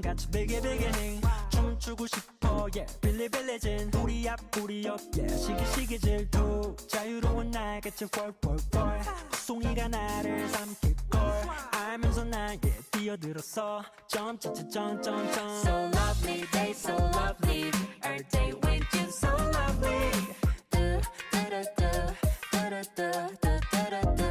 같이 biggie beginning 춤추고 싶어 yeah. 빌리빌리진 우리 앞 우리 옆 yeah. 시기시기 질투 자유로운 날 같이 뻘뻘뻘 송이가 나를 삼킬걸. 알면서 나에 뛰어들었어 점점점점점 So lovely day so lovely Our day with you. So lovely 뚜뚜루뚜 뚜루뚜 뚜루뚜.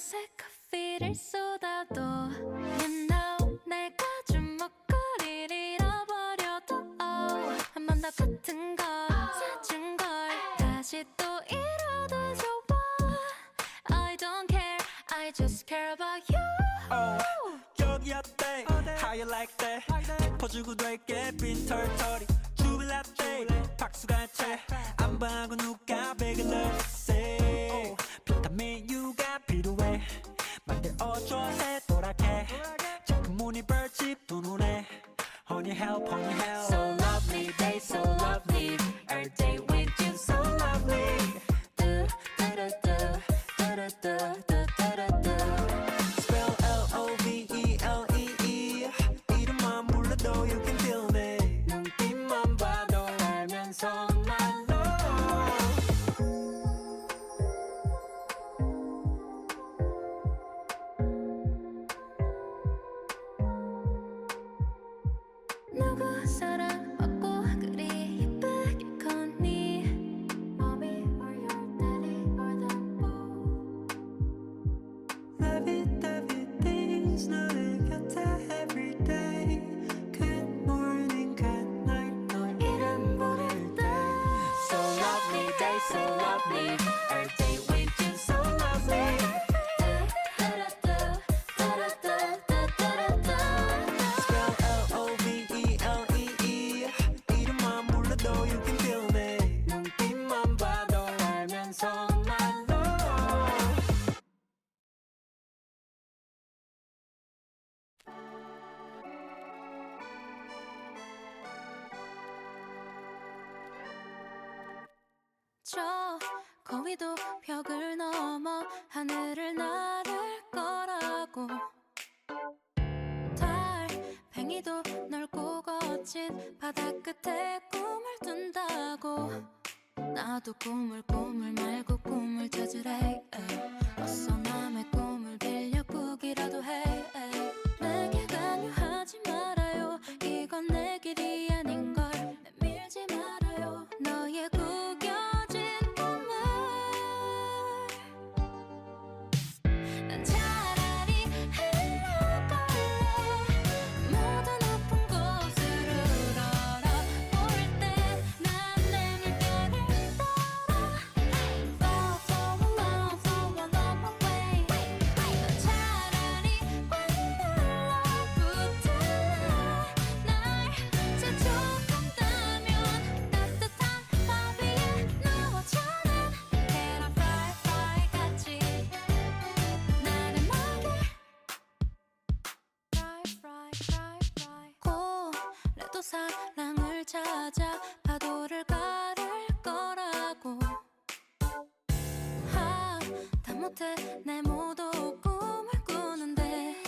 옷에 커피를 쏟아도 You know, 내가 주먹거리를 잃어버려도 oh, 한번 더 같은 걸 사준 걸 다시 또 잃어도 좋아 I don't care, I just care about you. oh, 여기 어때? How you like that? 짚어주고 될게 빈 털털이 reprendre 거위도 벽을 넘어 하늘을 나를 거라고. 달팽이도 넓고 거친 바다 끝에 꿈을 둔다고. 나도 꿈을 꿈을 말고 꿈을 찾으래. 어서 남의 꿈을 빌려 꾸기라도 해 고래도 사랑을 찾아 파도를 가를 거라고. 하다 못해 내 모두 꿈을 꾸는데.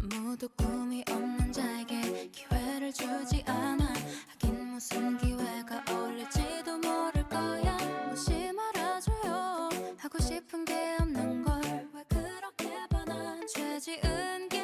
아무도 꿈이 없는 자에게 기회를 주지 않아. 하긴 무슨 기회가 어울릴지도 모를 거야. 무시 말아줘요. 하고 싶은 게 없는 걸. 왜 그렇게 반한 죄 지은 게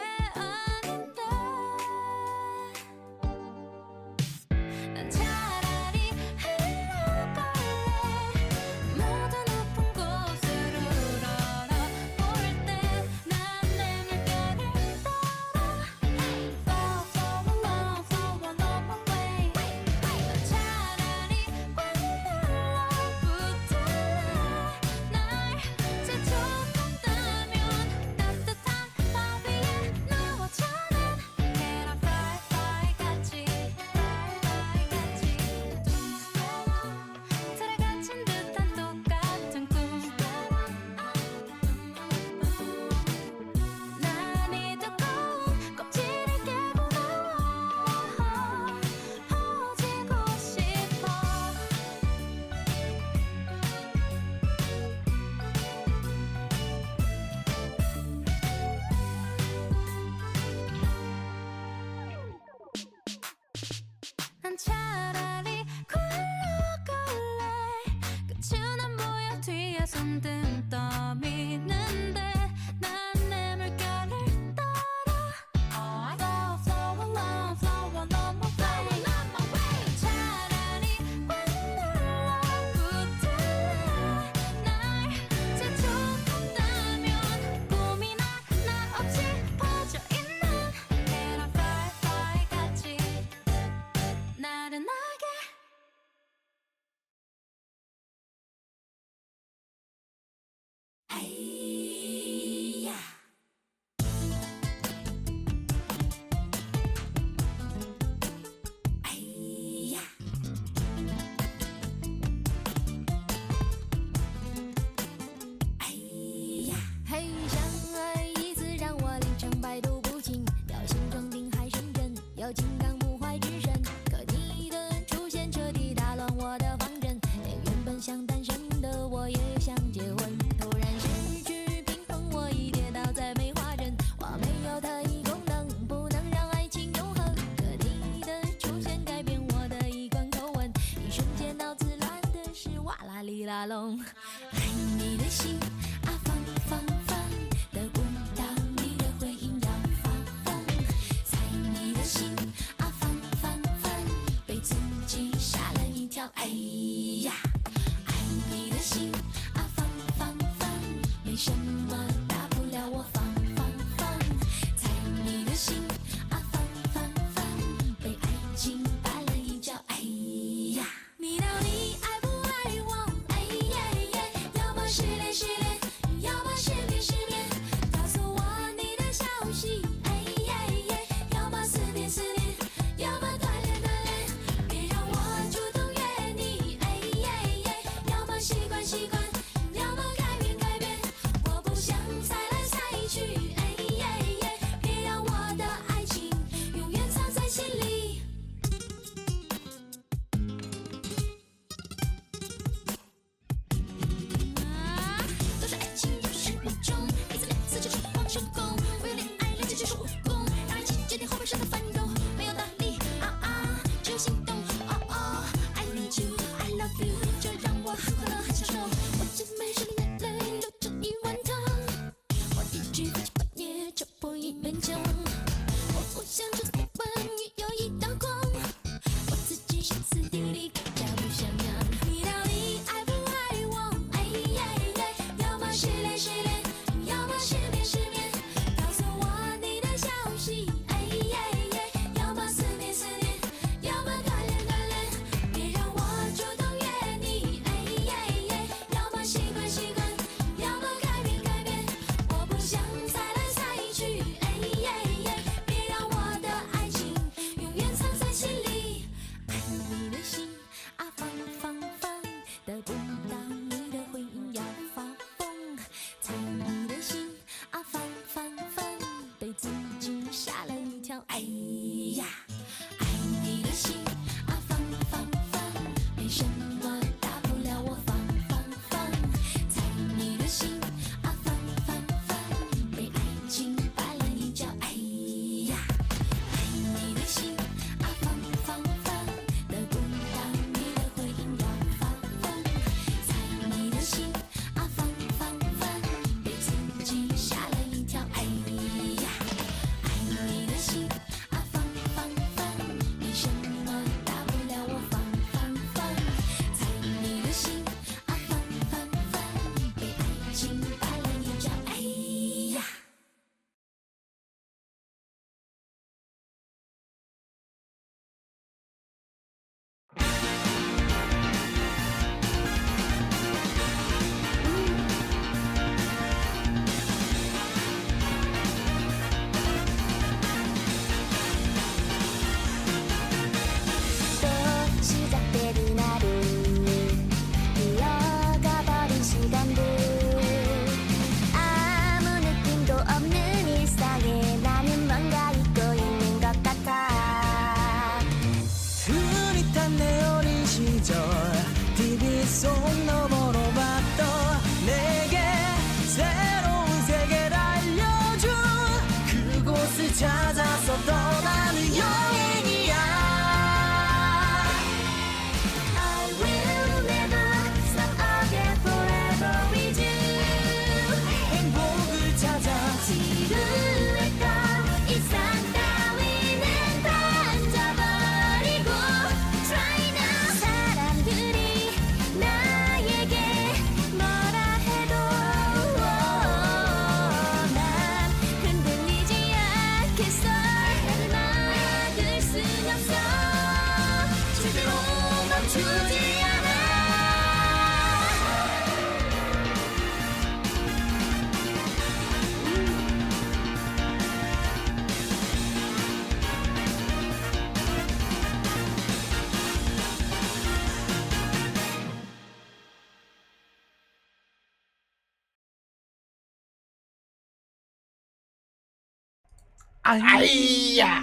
아이야.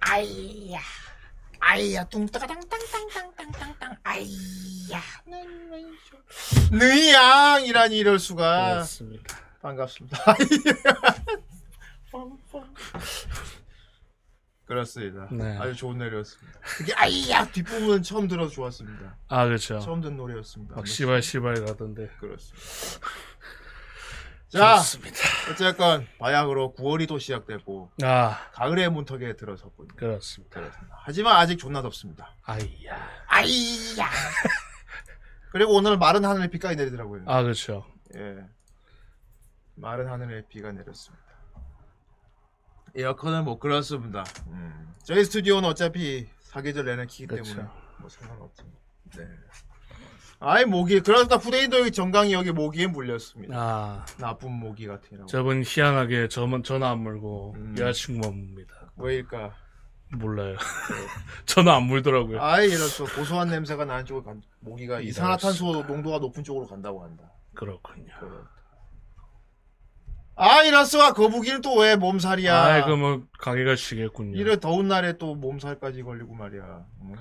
아이야. 아이야. 뚱따가땅땅땅땅땅땅땅. 아이야. 느양이라니 이럴 수가. 그렇습니다. 반갑습니다. 그렇습니다. 네. 아주 좋은 노래였습니다. 특히 아이야 뒷부분 처음 들어서 좋았습니다. 아 그렇죠. 처음 듣는 노래였습니다. 막 시발 시발 가던데. 그렇습니다. 자, 좋습니다. 어쨌건 바야흐로 9월이 또 시작되고 아 가을의 문턱에 들어섰군요. 그렇습니다. 하지만 아직 존나 덥습니다. 아이야. 아이야. 그리고 오늘 마른 하늘에 비까지 내리더라고요. 아 그렇죠. 예. 마른 하늘에 비가 내렸습니다. 에어컨은 못 끌었습니다. 음. 저희 스튜디오는 어차피 사계절 내내 키기 때문에 그렇죠. 뭐 상관없습니다. 네. 아이 모기 그러다 후대인도 여기 정강이 여기 모기에 물렸습니다. 아 나쁜 모기 같으라고. 저분 희한하게 저만 전화 안 물고 음. 여자친구만 묻니다. 왜일까? 몰라요. 전화 안 물더라고요. 아이 이럴수 고소한 냄새가 나는 쪽으로 간 모기가 이럴 이산화탄소. 농도가 높은 쪽으로 간다고 한다. 그렇군요. 아 이럴수가 거북이는 또 왜 몸살이야? 아이 그뭐 가게가 쉬겠군요. 이래 더운 날에 또 몸살까지 걸리고 말이야. 응?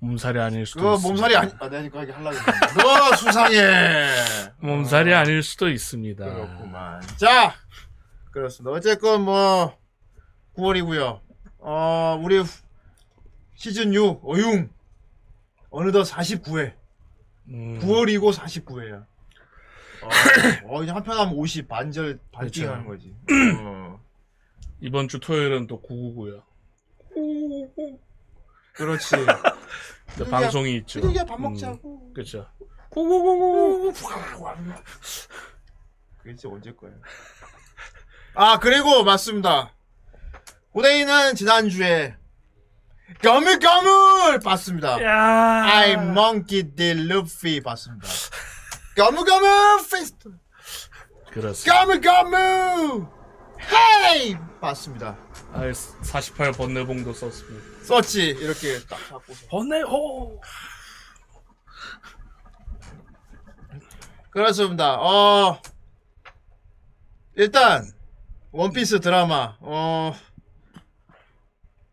몸살이 아닐 수도 그거 있습니다. 몸살이 아니, 아, 내가 이거 하게 하려고 했는데. 너 수상해. 몸살이 어, 아닐 수도 있습니다. 그렇구만. 자, 그렇습니다. 어쨌건 뭐, 9월이고요 어, 우리 시즌 6, 어융. 어느덧 49회. 음, 9월이고 49회야. 어, 어, 이제 한편 하면 50, 반절, 반띵 그렇죠. 하는 거지. 어, 이번 주 토요일은 또 9구고요. 그렇지. 또 방송이 있죠. 그냥 밥 음, 먹자고. 그렇죠. 그게 진짜 언제 거야? 아 그리고 맞습니다. 고데이는 지난주에 거물거물 봤습니다. 야. I Monkey D. Luffy 봤습니다. 거물거물 페스트 그렇습니다. 거물거물 헤이 봤습니다. 아, 48 번뇌봉도 썼습니다. 썼지 이렇게 딱 잡고 번뇌호. 그렇습니다. 어 일단 원피스 드라마 어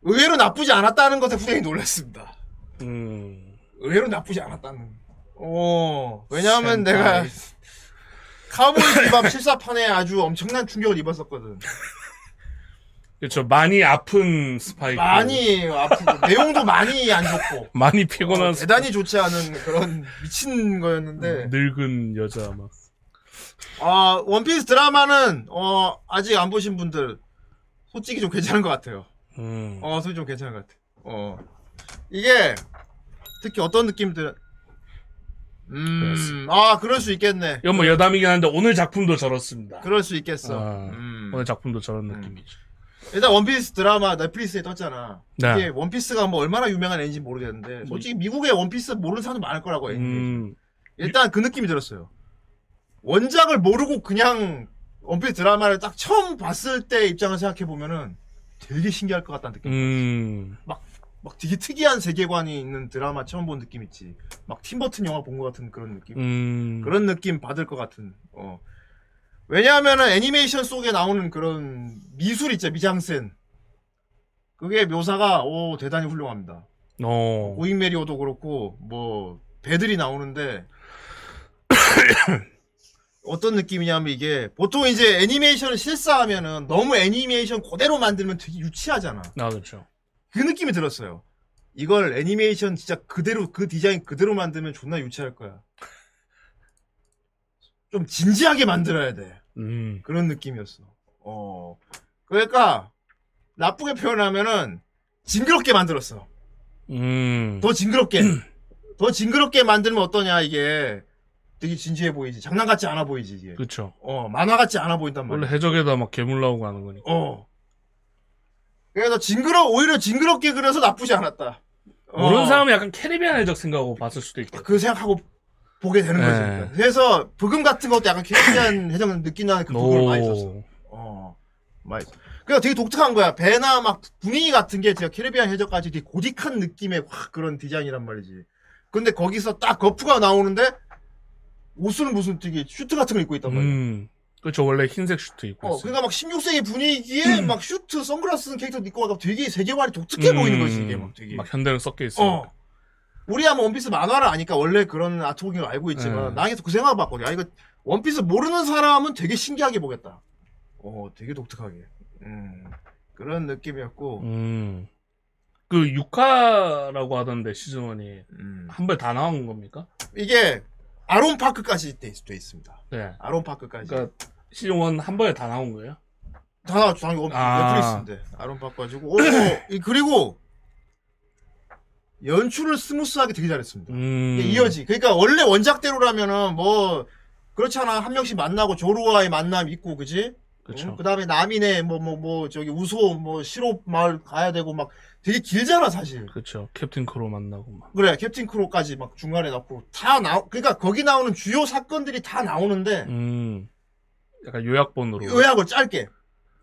의외로 나쁘지 않았다는 것에 후대히 놀랐습니다. 음. 의외로 나쁘지 않았다는. 어 왜냐하면. 내가 카우보이 비밥 실사판에 아주 엄청난 충격을 입었었거든. 그렇죠. 많이 아픈 스파이크. 많이 아프고 내용도 많이 안 좋고 많이 피곤한 어, 대단히 좋지 않은 그런 미친 거였는데 늙은 여자 막. 아 원피스 드라마는 어 아직 안 보신 분들 솔직히 좀 괜찮은 것 같아요. 음. 어, 소리 좀 괜찮은 것 같아. 어. 이게, 특히 어떤 느낌들, 음. 아, 그럴 수 있겠네. 이건 뭐 여담이긴 한데 오늘 작품도 저렇습니다. 그럴 수 있겠어. 아, 음. 오늘 작품도 저런 음. 느낌이죠. 일단 원피스 드라마 넷플릭스에 떴잖아. 네. 이게 원피스가 뭐 얼마나 유명한 애인지 모르겠는데, 솔직히 미국에 원피스 모르는 사람도 많을 거라고 해. 음. 일단 그 느낌이 들었어요. 원작을 모르고 그냥 원피스 드라마를 딱 처음 봤을 때 입장을 생각해 보면은 되게 신기할 것 같다는 느낌. 음. 막 되게 특이한 세계관이 있는 드라마 처음 본 느낌 있지. 막 팀버튼 영화 본 것 같은 그런 느낌. 음. 그런 느낌 받을 것 같은. 어. 왜냐하면은 애니메이션 속에 나오는 그런 미술 있죠, 미장센. 그게 묘사가 오 대단히 훌륭합니다. 어. 고잉 메리오도 그렇고 뭐 배들이 나오는데 어떤 느낌이냐면 이게 보통 이제 애니메이션을 실사하면은 너무 애니메이션 그대로 만들면 되게 유치하잖아. 아, 그렇죠. 그 느낌이 들었어요. 이걸 애니메이션 진짜 그대로 그 디자인 그대로 만들면 존나 유치할 거야. 좀 진지하게 만들어야 돼. 음. 그런 느낌이었어. 어. 그러니까 나쁘게 표현하면은 징그럽게 만들었어. 음. 더 징그럽게. 더 징그럽게 만들면 어떠냐 이게 되게 진지해 보이지. 장난 같지 않아 보이지 이게. 그렇죠. 어 만화 같지 않아 보인단 말이야. 원래 해적에다 막 괴물 나오고 하는 거니까. 어. 그래서 징그러 오히려 징그럽게 그려서 나쁘지 않았다. 어. 모르는 사람은 약간 캐리비안 해적 생각하고 봤을 수도 있겠다. 그 생각하고 보게 되는 거지. 네. 그래서 부금 같은 것도 약간 캐리비안 해적 느낌 나는 그 부금을 많이 썼어. 오. 어. 많이. 그러니까 되게 독특한 거야. 배나 막 분위기 같은 게 제가 캐리비안 해적까지 되게 고딕한 느낌의 확 그런 디자인이란 말이지. 근데 거기서 딱 거프가 나오는데 옷은 무슨 되게 슈트 같은 거 입고 있단 말이야. 음. 그렇죠. 원래 흰색 슈트 입고 어, 있어요. 그러니까 막 16세기 분위기에 막 슈트, 선글라스 쓴 캐릭터 입고 막 되게 세계관이 독특해 보이는 거지, 이게 막 되게. 음. 막 현대는 섞여 있어요. 어. 우리야 뭐 원피스 만화를 아니까 원래 그런 artwork인 걸 알고 있지만 네. 나 계속 그 생각 해봤거든. 아 이거 원피스 모르는 사람은 되게 신기하게 보겠다. 어, 되게 독특하게. 음, 그런 느낌이었고. 음. 그 6화라고 하던데 시즌 1이 음. 한번 다 나온 겁니까? 이게 아론 파크까지 돼, 돼 있습니다. 네. 아론 파크까지. 그러니까 시즌 1 한 번에 다 나온 거예요? 다 나왔죠. 당연히 원- 아. 넷플릭스인데 아론 파크 가지고. 이- 그리고 연출을 스무스하게 되게 잘했습니다. 음. 이게 이어지. 그러니까 원래 원작대로라면은 뭐 그렇잖아 한 명씩 만나고 조로와의 만남 있고 그지? 그렇죠. 그 다음에 나미는 뭐 뭐 뭐 저기 우솝 뭐 시럽 마을 가야 되고 막 되게 길잖아 사실. 그렇죠. 캡틴 크로 만나고 막. 그래 캡틴 크로까지 막 중간에 넣고 다 나. 그러니까 거기 나오는 주요 사건들이 다 나오는데 음. 약간 요약본으로. 요약을 짧게.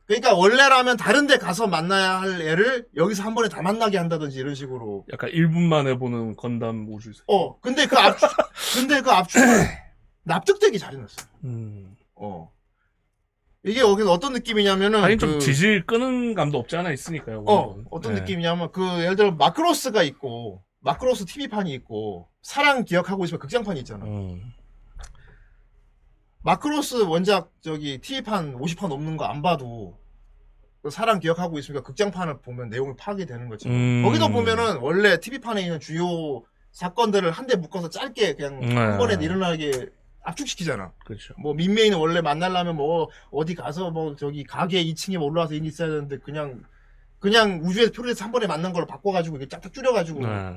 그러니까 원래라면 다른 데 가서 만나야 할 애를 여기서 한 번에 다 만나게 한다든지 이런 식으로. 약간 1분 만에 보는 건담 우주세. 어 근데 그 압축 근데 그 압축을 납득되게 잘 해놨어. 음. 어. 이게 여기서 어떤 느낌이냐면은 하긴 좀 그- 지질 끄는 감도 없지 않아 있으니까요. 어 원본. 어떤 네. 느낌이냐면 그 예를 들어 마크로스가 있고 마크로스 TV판이 있고 사랑 기억하고 있으면 극장판이 있잖아. 음. 마크로스 원작 저기 TV판 50판 넘는 거 안 봐도 그 사랑 기억하고 있으니까 극장판을 보면 내용을 파악이 되는 거지. 음. 거기도 보면은 원래 TV판에 있는 주요 사건들을 한데 묶어서 짧게 그냥 네. 한 번에 일어나게 압축시키잖아. 그렇죠. 뭐 민메이는 원래 만나려면 뭐 어디 가서 뭐 저기 가게 2층에 올라와서 일 있어야 되는데 그냥 그냥 우주에서 표류해서 한 번에 만난 걸로 바꿔가지고 이게 짝짝 줄여가지고 네.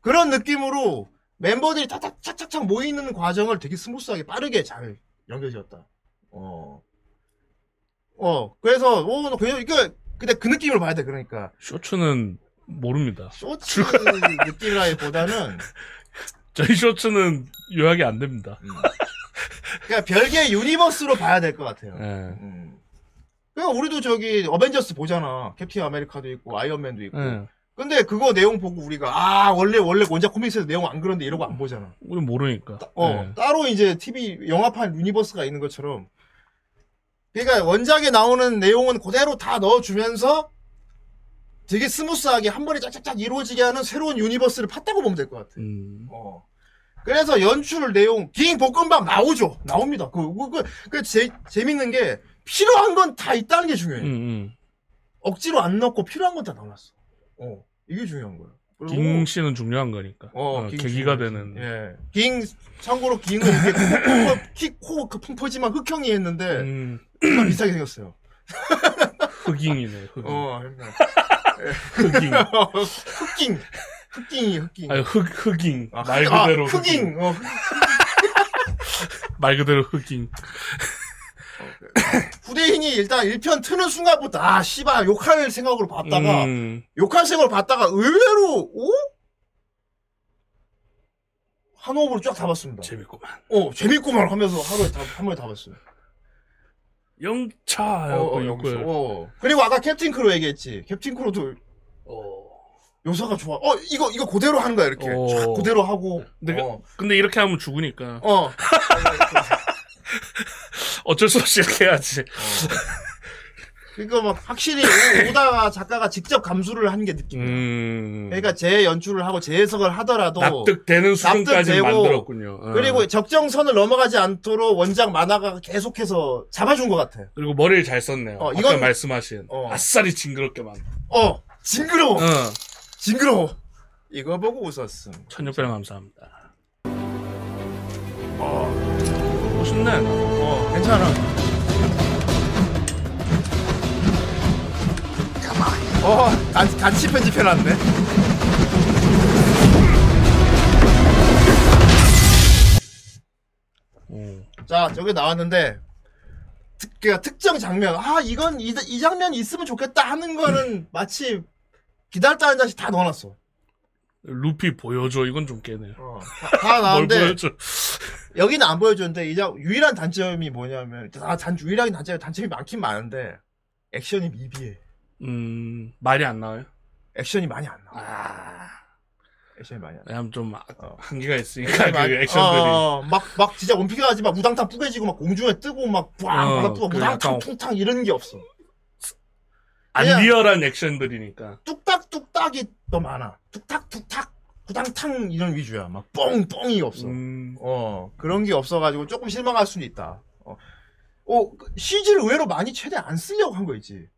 그런 느낌으로 멤버들이 탁탁 착착착 모이는 과정을 되게 스무스하게 빠르게 잘 연결지었다. 어. 어 그래서 오 그냥 이거 근데 그 느낌을 봐야 돼 그러니까 쇼츠는 모릅니다. 쇼츠 느낌이라기보다는 저희 쇼츠는 요약이 안 됩니다. 그냥 별개의 universe로 봐야 될 것 같아요. 네. 음. 그러니까 우리도 저기 어벤져스 보잖아. 캡틴 아메리카도 있고 아이언맨도 있고. 네. 근데 그거 내용 보고 우리가 아 원래 원래 원작 comics에서 내용 안 그런데 이러고 안 보잖아. 우리 모르니까. 어 네. 따로 이제 TV 영화판 universe가 있는 것처럼. 그러니까 원작에 나오는 내용은 그대로 다 넣어주면서 되게 스무스하게 한 번에 짝짝짝 이루어지게 하는 새로운 유니버스를 팠다고 보면 될 것 같아. 음. 어. 그래서 연출 내용 긴 볶음밥 나오죠. 나옵니다. 그, 그, 그, 그 재, 재밌는 게 필요한 건 다 있다는 게 중요해. 음, 음. 억지로 안 넣고 필요한 건다 넣어놨어. 어, 이게 중요한 거야. 그리고 ging 씨는 중요한 거니까. 어, 어, 깅 계기가. 되는. 예. 깅 참고로 깅은 이게 키 코 그 풍포지만 흑형이 했는데 음, 정말 비슷하게 생겼어요. 흑잉이네. 흑잉. 어, 그러니까. 흑잉. 흑깅, 흑깅이 흑깅. 아니 흑 흑잉. 아, 말 흑- 아, 그대로 흑깅. 어, 흑- 말 그대로 흑잉. 후대인이 일단 1편 트는 순간부터 아 씨발 욕할 생각으로 봤다가 음, 욕할 생각을 봤다가 의외로 오? 한 호흡으로 쫙 다 봤습니다. 재밌구만. 어 재밌구만 하면서 하루에 다, 한 번에 다 봤어요. 영차. 어, 어. 여기서. 어. 그리고 아까 캡틴 크로 얘기했지. 캡틴 크로도 어. 요사가 좋아. 어 이거 이거 그대로 하는 거야 이렇게. 어. 쫙 그대로 하고. 근데 어. 근데 이렇게 하면 죽으니까 어. 어쩔 수 없이 이렇게 해야지. 그러니까 막 확실히 오- 오다가 작가가 직접 감수를 한 게 느낌이야. 음. 그러니까 재 연출을 하고 재해석을 하더라도 납득되는 수준까지 납득되고, 만들었군요. 어. 그리고 적정선을 넘어가지 않도록 원작 만화가 계속해서 잡아준 것 같아. 그리고 머리를 잘 썼네요. 어, 아까 이건- 말씀하신 어. 아싸리 징그럽게만. 어 징그러워. 어. 징그러워. 이거 보고 웃었음. 1600원 감사합니다. 어. 멋있네. 어 괜찮아. 어 같이, 같이 편집해놨네. 어. 자 저기 나왔는데 특, 특정 장면 아 이건 이, 이 장면이 있으면 좋겠다 하는 거는 마치 기다렸다는 자식 다 넣어놨어. 루피 보여줘. 이건 좀 깨네요. 어, 다, 다뭘 나왔는데 보여줘? 여기는 안 보여줬는데 이제 유일한 단점이 뭐냐면 아, 단 유일한 단점이 단점이 많긴 많은데 액션이 미비해. 음, 말이 안 나와요? 액션이 많이 안 나와. 아. 액션이 많이 안 나. 왜냐면 좀 아- 어. 한계가 있으니까 그 액션들이 어, 막, 막 진짜 원피가 막 우당탕 뿌개지고 막 공중에 뜨고 막 어, 바닥 그 우당탕 퉁탕 이런 게 없어. 안 그냥- 리얼한 액션들이니까 뚝딱 뚝딱이 더 많아. 뚝딱 뚝딱 구당탕 이런 위주야. 막 뻥뻥이 없어. 음, 어 그런 게 없어가지고 조금 실망할 수는 있다. 어, 어그 CG를 의외로 많이 최대 안 쓰려고 한 거 있지.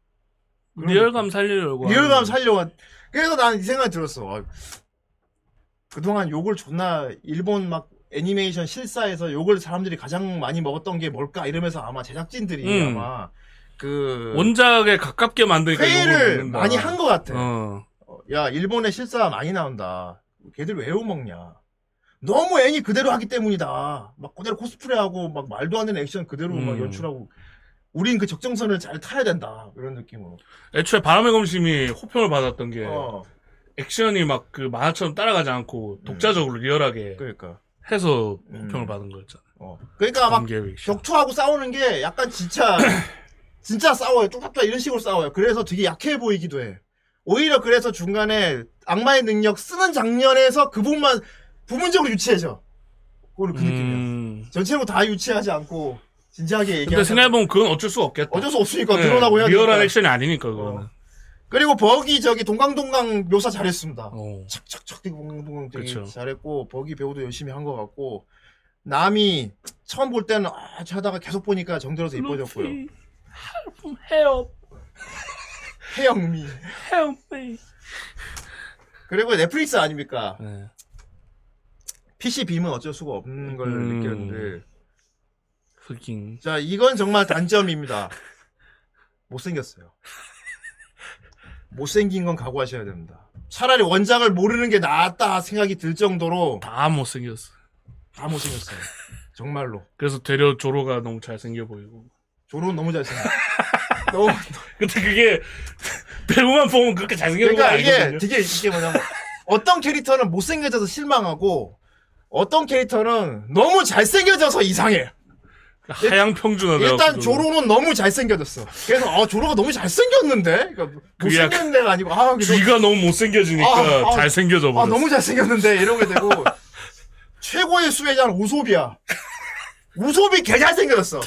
리얼감 살리려고 리얼감 살려고. 그래서 난 이 생각이 들었어. 어, 그동안 욕을 존나 일본 막 애니메이션 실사에서 욕을 사람들이 가장 많이 먹었던 게 뭘까 이러면서 아마 제작진들이 음. 아마 그 원작에 가깝게 만드니까 회의를 욕을 먹는다. 많이 한 것 같아. 어. 어, 야 일본에 실사 많이 나온다. 걔들 왜 욕먹냐? 너무 애니 그대로 하기 때문이다. 막 그대로 코스프레하고 막 말도 안 되는 액션 그대로 막 음. 연출하고. 우린 그 적정선을 잘 타야 된다. 이런 느낌으로. 애초에 바람의 검심이 호평을 받았던 게 어, 액션이 막 그 만화처럼 따라가지 않고 독자적으로 리얼하게 그러니까. 해서 음. 호평을 받은 거였잖아. 어. 그러니까 막. 격투하고 싸우는 게 약간 진짜 진짜 싸워요. 뚝딱뚝딱 이런 식으로 싸워요. 그래서 되게 약해 보이기도 해. 오히려 그래서 중간에 악마의 능력 쓰는 장면에서 그 부분만 부분적으로 유치해져. 그거는 그 느낌이야. 음. 전체로 다 유치하지 않고 진지하게 근데 얘기하는. 생각해보면 그건 어쩔 수가 없겠다. 어쩔 수 없으니까 네, 드러나고 해야 리얼한 되니까. 액션이 아니니까 그거는. 어. 그리고 버기 저기 동강동강 묘사 잘했습니다. 어. 착착착 되게 동강동강 되게 그쵸. 잘했고 버기 배우도 열심히 한 것 같고 남이 처음 볼 때는 아 하다가 계속 보니까 정들어서 이뻐졌고요. 루피, help, 해영미. help me. 그리고 넷플릭스 아닙니까? 네. PC 빔은 어쩔 수가 없는 걸 음. 느꼈는데 흑인. 자 이건 정말 단점입니다. 못생겼어요. 못생긴 건 각오하셔야 됩니다. 차라리 원작을 모르는 게 낫다 생각이 들 정도로 다 못생겼어. 다 못생겼어요. 정말로. 그래서 되려 조로가 너무 잘생겨 보이고. 조론 너무 잘생겼어. 너무 근데 그게 배우만 보면 그렇게 잘생겨 거 그러니까 이게 아니거든요. 되게 이게 뭐냐면 어떤 캐릭터는 못생겨져서 실망하고 어떤 캐릭터는 너무 잘생겨져서 이상해. 하양 평준화 일단 조로는 너무 잘생겨졌어. 그래서 아 조로가 너무 잘생겼는데, 그러니까 그게 못생긴 데가 아니고 아, 그래서- 쥐가 너무 못생겨지니까 아, 아, 잘생겨져 버렸어. 아 너무 잘생겼는데 이러게 되고 최고의 수혜자는 우소비야. 우소비 개 잘생겨졌어.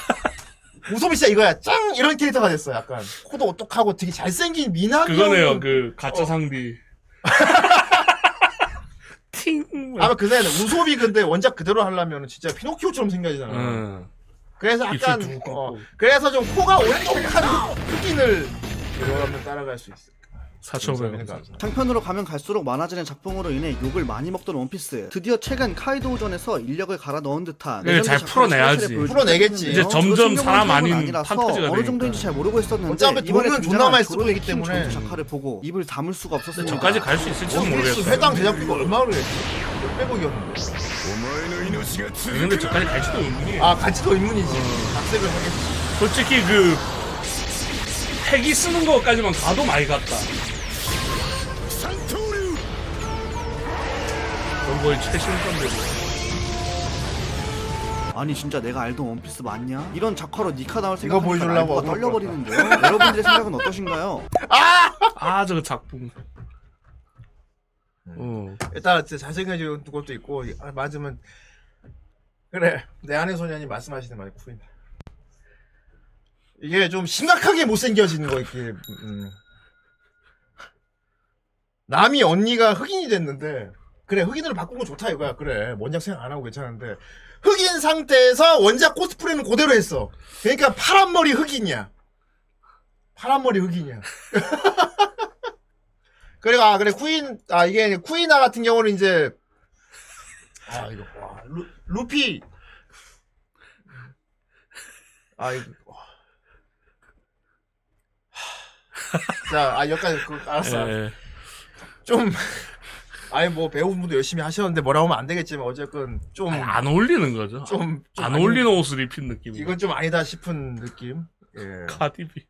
우소비 진짜 이거야. 짱 이런 캐릭터가 됐어. 약간 코도 오똑하고 되게 잘생긴 미남이. 그거네요. 그 가짜 어. 상디. 팅. 아마 그새는 우소비 근데 원작 그대로 하려면 진짜 피노키오처럼 생겨지잖아. 응. 그래서 입술 약간 두껍고. 어, 그래서 좀 코가 오똑한 흑인을 이러면 따라갈 수 있어. 사천오백. 장편으로 가면 갈수록 많아지는 작품으로 인해 욕을 많이 먹던 원피스 드디어 최근 카이도우전에서 인력을 갈아 넣은 듯한 레전드 잘 풀어내야지. 풀어내겠지. 이제 점점 사람 아닌 판타지가 어느. 정도인지 잘 모르고 있었는데 어차피 이번에 돈은 존나 많이 쓰고 있기 킹 때문에. 작화를 보고 입을 다물 수가 없었습니다. 저까지 갈 수 있을지도 원피스 모르겠어. 회당 제작비가 얼마를 했지? 몇백억이었는데. 근데 저까지 갈지도 의문이에요. 아, 갈지도 의문이지. 각색을 하겠지. 솔직히 그 핵이 쓰는 거까지만 가도 많이 갔다. 그건 거의 최신권되고. 아니 진짜 내가 알던 원피스 맞냐? 이런 작화로 니카 나올 이거 생각하니까 보여주려고 떨려버리는데요. 여러분들의 생각은 어떠신가요? 아 저거 작품. 어. 일단 진짜 잘생겨진 것도 있고 아, 맞으면 그래 내 아내 소년이 말씀하시는 말이 쿠인 이게 좀 심각하게 못생겨지는 거 이렇게 음. 남이 언니가 흑인이 됐는데 그래 흑인으로 바꾼 건 좋다 이거야. 그래 원작 생각 안 하고 괜찮은데. 흑인 상태에서 원작 코스프레는 그대로 했어. 그러니까 파란 머리 흑인이야. 파란 머리 흑인이야. 그리고 아 그래 쿠인 아 이게 쿠이나 같은 경우는 이제 아 이거 와 루, 루피. 아 이거 와. 자아 여기까지 그, 알았어. 예. 좀 아니 뭐 배우분도 열심히 하셨는데 뭐라고 하면 안 되겠지만 어쨌건 좀 아니, 안 어울리는 거죠. 좀, 좀 안 아니- 어울리는 옷을 입힌 느낌. 이건 좀 아니다 싶은 느낌 예, 카디비.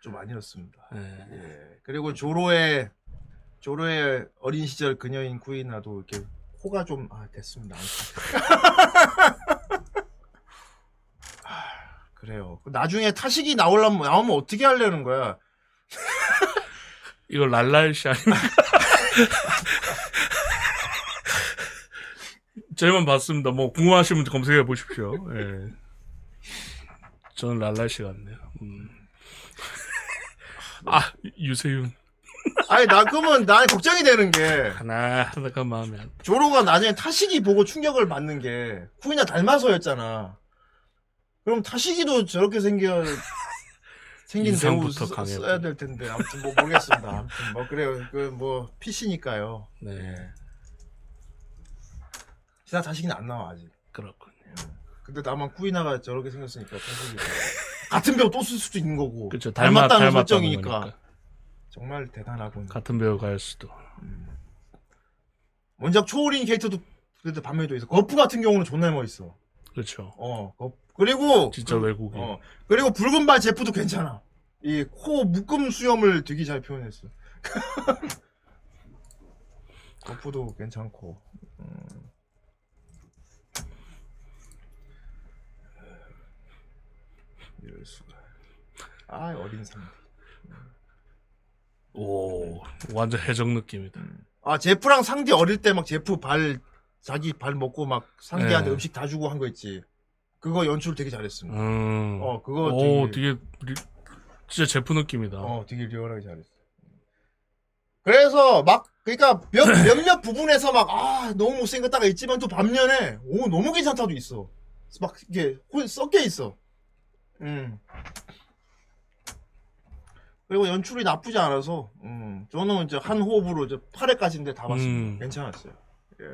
좀 아니었습니다 예. 예. 그리고 조로의 조로의 어린 시절 그녀인 구이나도 이렇게 코가 좀 아, 됐습니다. 아, 그래요. 나중에 타식이 나오려면 나오면 어떻게 하려는 거야? 이거 랄랄 씨 아닙니까? 저희만 봤습니다. 뭐 궁금하신 분들 검색해 보십시오. 예. 저는 랄랄 씨 같네요. 음. 아 유세윤. 아니 나 그러면 나 걱정이 되는 게 하나 하나간 마음이 조로가 나중에 타시기 보고 충격을 받는 게 쿠이나 닮아서였잖아. 그럼 타시기도 저렇게 생겨 생긴 배우 강해. 써야 될 텐데 아무튼 뭐 모르겠습니다. 아무튼 뭐 그래요. 그뭐 PC니까요. 네 기사 타시기는 안 나와 아직. 그렇군요. 근데 나만 쿠이나가 저렇게 생겼으니까 같은 배우 또 쓸 수도 있는 거고 그렇죠. 닮았 닮았다는 설정이니까 거니까. 정말 대단하군. 같은 배우가 할 수도. 원작 초월인 캐릭터도 그래도 반면에도 있어. 거프 같은 경우는 존나 멋있어. 그렇죠. 어, 거- 그리고 진짜 그- 외국인. 어, 그리고 붉은 발 제프도 괜찮아. 이 코 묶음 수염을 되게 잘 표현했어. 거프도 괜찮고. 음. 이럴 수가. 아 어린 상대. 오 완전 해적 느낌이다. 아 제프랑 상디 어릴 때 막 제프 발 자기 발 먹고 막 상디한테 네. 음식 다 주고 한 거 있지. 그거 연출 되게 잘했습니다. 음. 어 그거 오 되게 되게 리- 진짜 제프 느낌이다. 어 되게 리얼하게 잘했어. 그래서 막 그러니까 몇 몇몇 부분에서 막 아 너무 못생겼다가 있지만 또 반면에 오 너무 괜찮다도 있어. 막 이게 혼- 섞여 있어. 음. 그리고 연출이 나쁘지 않아서 음 저는 이제 한 호흡으로 이제 8회까지인데 다 봤습니다. 음. 괜찮았어요. 예.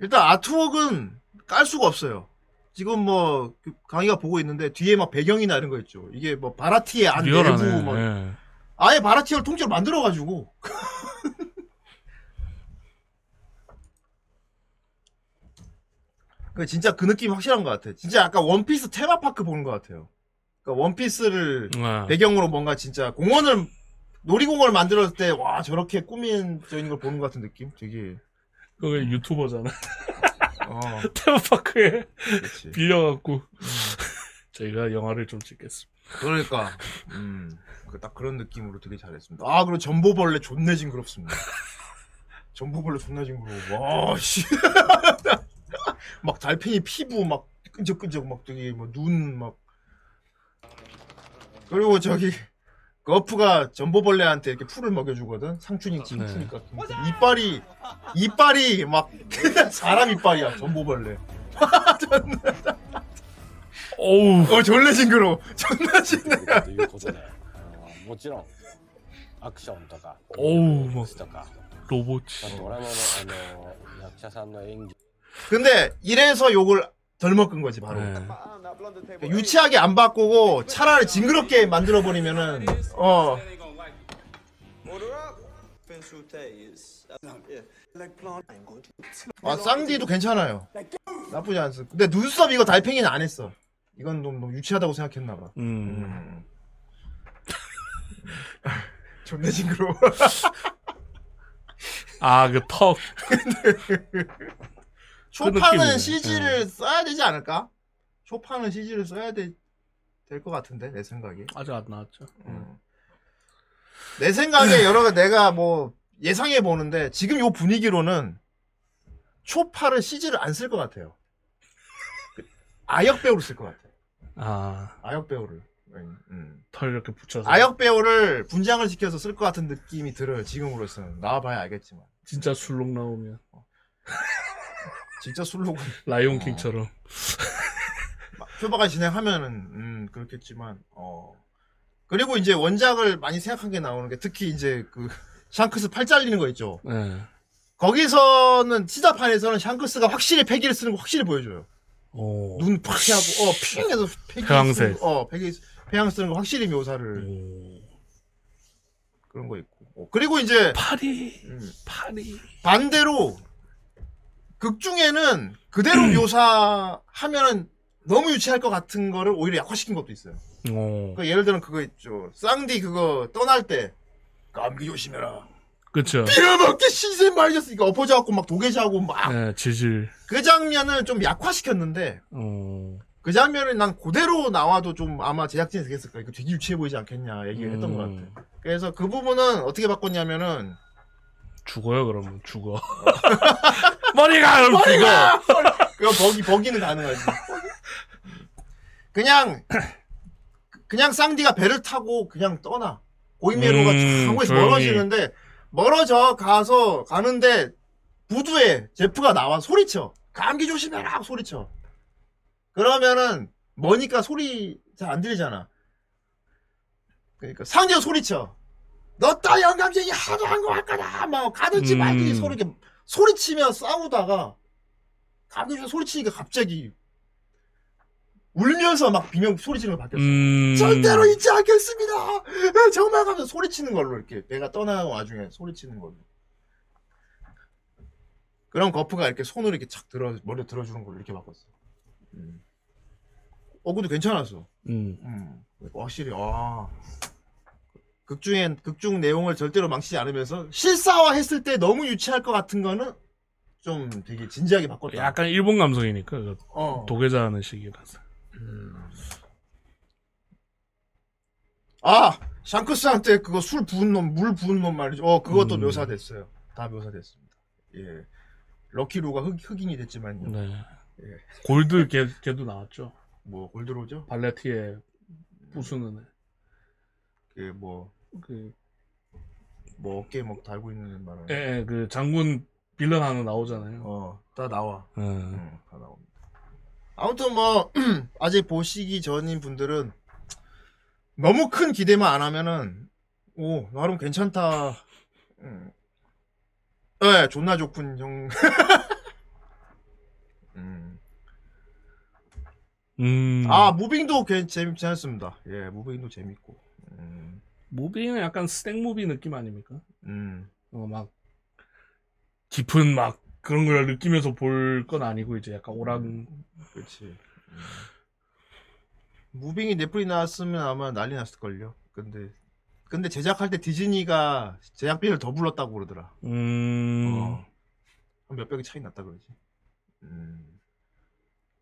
일단 아트웍은 깔 수가 없어요. 지금 뭐그 강의가 보고 있는데 뒤에 막 배경이나 이런 거 있죠. 이게 뭐 바라티의 안 내부 리얼하네. 뭐 예. 아예 바라티를 통째로 만들어 가지고. 그 진짜 그 느낌 확실한 것 같아. 진짜 약간 원피스 테마파크 보는 것 같아요. 그러니까 원피스를 아, 배경으로 뭔가 진짜 공원을 놀이공원을 만들었을 때 와 저렇게 꾸민 저인 걸 보는 것 같은 느낌. 되게 그거 유튜버잖아. 어 테마파크에. 빌려갖고 저희가 영화를 좀 찍겠습니다. 그러니까 음 딱 그런 느낌으로 되게 잘했습니다. 아 그리고 전보벌레 존내 징그럽습니다. 전보벌레 존나 징그러워. 와 씨. 막 달팽이 피부 막 끈적끈적 막 되게 뭐눈막 그리고 저기 거프가 전보벌레한테 이렇게 풀을 먹여주거든. 상춘이 상춘이니까 이빨이 이빨이 막 그냥 사람 이빨이야 전보벌레. 어우 어 존내 징그러워. 존나 징그러. ということで、あのもちろんアクションとかおう演出とか、 로봇이 まあ、ドラマのあの役者さんの演技 근데 이래서 욕을 덜 먹은 거지 바로. 네. 유치하게 안 바꾸고 차라리 징그럽게 만들어 버리면은 어 아, 쌍디도 괜찮아요. 나쁘지 않습니다. 근데 눈썹 이거 달팽이는 안 했어. 이건 너무, 너무 유치하다고 생각했나 봐. 음. 음. 존나 징그러워. 아 그 턱. 초파는 느낌이네. CG를 써야 되지 않을까? 초파는 CG를 써야 될 것 같은데 내 생각에. 아직 안 나왔죠. 음. 내 생각에 여러 가 내가 뭐 예상해 보는데 지금 요 분위기로는 초파를 CG를 안 쓸 것 같아요. 그 아역 배우를 쓸 것 같아. 아, 아역 배우를. 음. 털 이렇게 붙여서. 아역 배우를 분장을 시켜서 쓸 것 같은 느낌이 들어요. 지금으로서는 나와봐야 알겠지만. 진짜 술록 나오면. 진짜 술로군 라이온킹처럼. 표바가 진행하면은 음 그렇겠지만 어 그리고 이제 원작을 많이 생각한 게 나오는 게 특히 이제 그 샹크스 팔 잘리는 거 있죠. 네. 거기서는 시다판에서는 샹크스가 확실히 패기를 쓰는 거 확실히 보여줘요. 오. 눈팍 하고 어핑 해서 패기. 쓰는 거, 어 패기 폐왕 쓰는 거 확실히 묘사를 오. 그런 거 있고 어, 그리고 이제 파리. 음, 파리. 반대로 극 중에는 그대로 묘사하면은 너무 유치할 것 같은 거를 오히려 약화시킨 것도 있어요. 오. 그 예를 들면 그거 있죠. 쌍디 그거 떠날 때 감기 조심해라. 그쵸. 빌어먹기 신세 말이었으니까 엎어져갖고 막 도개지하고 막그 네, 지질. 장면을 좀 약화시켰는데 어. 그 장면을 난 그대로 나와도 좀 아마 제작진이 되겠을 거야. 이거 되게 유치해 보이지 않겠냐 얘기를 했던 음. 것 같아. 그래서 그 부분은 어떻게 바꿨냐면은 죽어요 그러면 죽어. 머리가 죽어. 그거 버기 버기는 가능하지. 그냥 그냥 쌍디가 배를 타고 그냥 떠나. 고인매로가 음, 조용히. 멀어지는데 멀어져 가서 가는데 부두에 제프가 나와 소리쳐. 감기 조심해라 소리쳐. 그러면은 머니까 소리 잘 안 들리잖아. 그러니까 상디가 소리쳐. 너 따 영감쟁이 하도 한거 할까나 막 가든지 음. 말든지 소리 이렇게 소리치며 싸우다가 좀 소리치니까 갑자기 울면서 막 비명 소리치는 거 바뀌었어. 음. 절대로 잊지 않겠습니다. 예, 정말 가면서 소리치는 걸로 이렇게 배가 떠나는 와중에 소리치는 걸로. 그럼 거프가 이렇게 손으로 이렇게 착 들어 머리 들어주는 걸로 이렇게 바꿨어. 음. 어, 근데 괜찮았어. 음. 음. 확실히 아. 극중엔 극중 내용을 절대로 망치지 않으면서 실사화했을 때 너무 유치할 것 같은 거는 좀 되게 진지하게 바꿨다. 약간 일본 감성이니까 그 어. 도계자 하는 식이라서. 아 샹크스한테 그거 술 부은 놈, 물 부은 놈 말이죠. 어 그것도 음. 묘사됐어요. 다 묘사됐습니다. 예. 럭키루가 흑, 흑인이 됐지만요. 네. 예. 골드 걔, 걔도 나왔죠. 뭐 골드로죠? 발레티에 부수는 애. 그뭐 그, 뭐 어깨에 뭐 달고 있는 말은. 예, 예, 그 장군 빌런 하나 나오잖아요. 어, 다 나와. 예. 응, 다 나옵니다. 아무튼 뭐 아직 보시기 전인 분들은 너무 큰 기대만 안 하면은 오 나름 괜찮다. 음. 네, 존나 좋군 형. 음. 음. 아 무빙도 괜 재밌지 않습니다. 예, 무빙도 재밌고. 음. 무비는 약간 스택 무비 느낌 아닙니까? 음. 어, 막, 깊은 막 그런 걸 느끼면서 볼 건 아니고 이제 약간 오락, 그렇지. 음. 무빙이 넷플이 나왔으면 아마 난리 났을걸요. 근데 근데 제작할 때 디즈니가 제작비를 더 불렀다고 그러더라. 음, 어. 한 몇 백이 차이 났다 그러지. 음.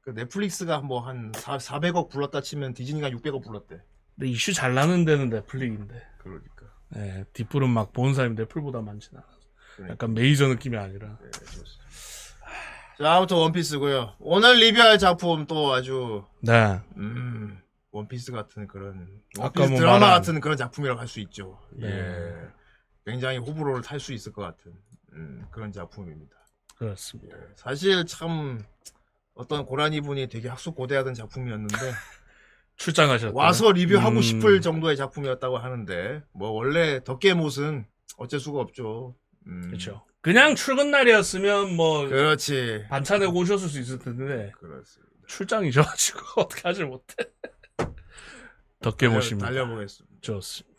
그 넷플릭스가 뭐 한 400억 불렀다 치면 디즈니가 600억 불렀대. 근데 이슈 잘 나는 데는 넷플릭인데, 그러니까. 예, 뒷불은 막 보는 사람이 넷플보다 많진 않아서. 그러니까. 약간 메이저 느낌이 아니라. 네, 좋습니다. 자, 아무튼 원피스고요. 오늘 리뷰할 작품 또 아주 네. 음, 원피스 같은 그런 아까 원피스 뭐 드라마 말한- 같은 그런 작품이라고 할 수 있죠. 네. 예. 굉장히 호불호를 탈 수 있을 것 같은 음, 그런 작품입니다. 그렇습니다. 예. 사실 참 어떤 고라니 분이 되게 학수 고대하던 작품이었는데 출장하셨다. 와서 리뷰하고 음. 싶을 정도의 작품이었다고 하는데 뭐 원래 덕계못은 어쩔 수가 없죠. 음, 그렇죠. 그냥 출근 날이었으면 뭐, 그렇지. 반찬에 오셨을 수 있을 텐데, 그렇습니다. 출장이셔가지고 어떻게 하질 못해. 덕게 모십니다. 달려보겠습니다. 좋습니다.「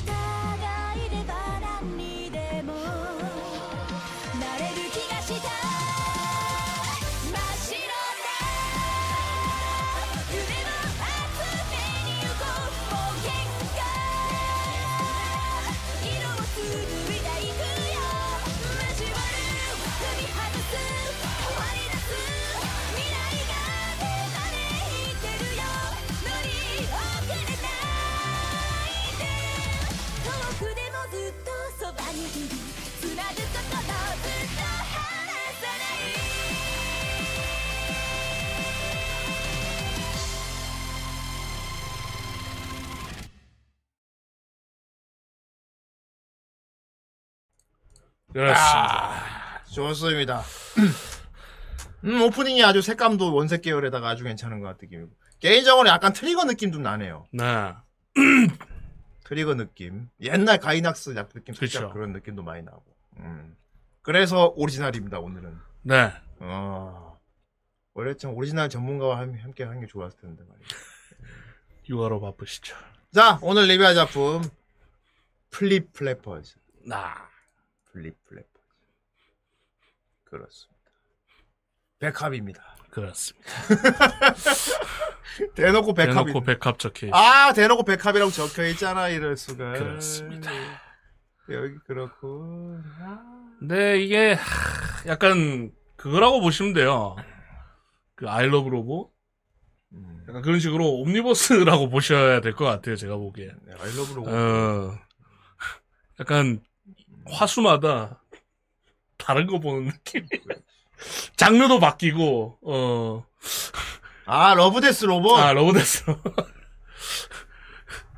た 그렇습니다. 좋습니다. 음, 오프닝이 아주 색감도 원색 계열에다가 아주 괜찮은 것 기분. 개인적으로 약간 트리거 느낌 좀 나네요. 네. 트리거 느낌. 옛날 가이낙스 약 느낌 그쵸. 그런 느낌도 많이 나고. 음. 그래서 오리지널입니다 오늘은. 네. 어. 원래 참 오리지널 전문가와 함- 함께 하는 게 좋았을 텐데 말이야. 육아로 바쁘시죠. 자 오늘 리뷰할 작품 Flip Flappers. 나. Flip Flappers. 그렇습니다. 백합입니다. 그렇습니다. 대놓고 백합. 대놓고 백합 적혀 있아 대놓고 백합이라고 적혀 있잖아 이럴 수가. 그렇습니다. 여기 그렇고. 아. 근데 이게 하, 약간 그거라고 보시면 돼요. 그 아이러브 로보 음. 약간 그런 식으로 옴니버스라고 보셔야 될 것 같아요. 제가 보기에. 네, 아이러브로. 어. 약간 화수마다 다른 거 보는 느낌. 장르도 바뀌고 어. 아 Love Death 로봇. 아 Love Death.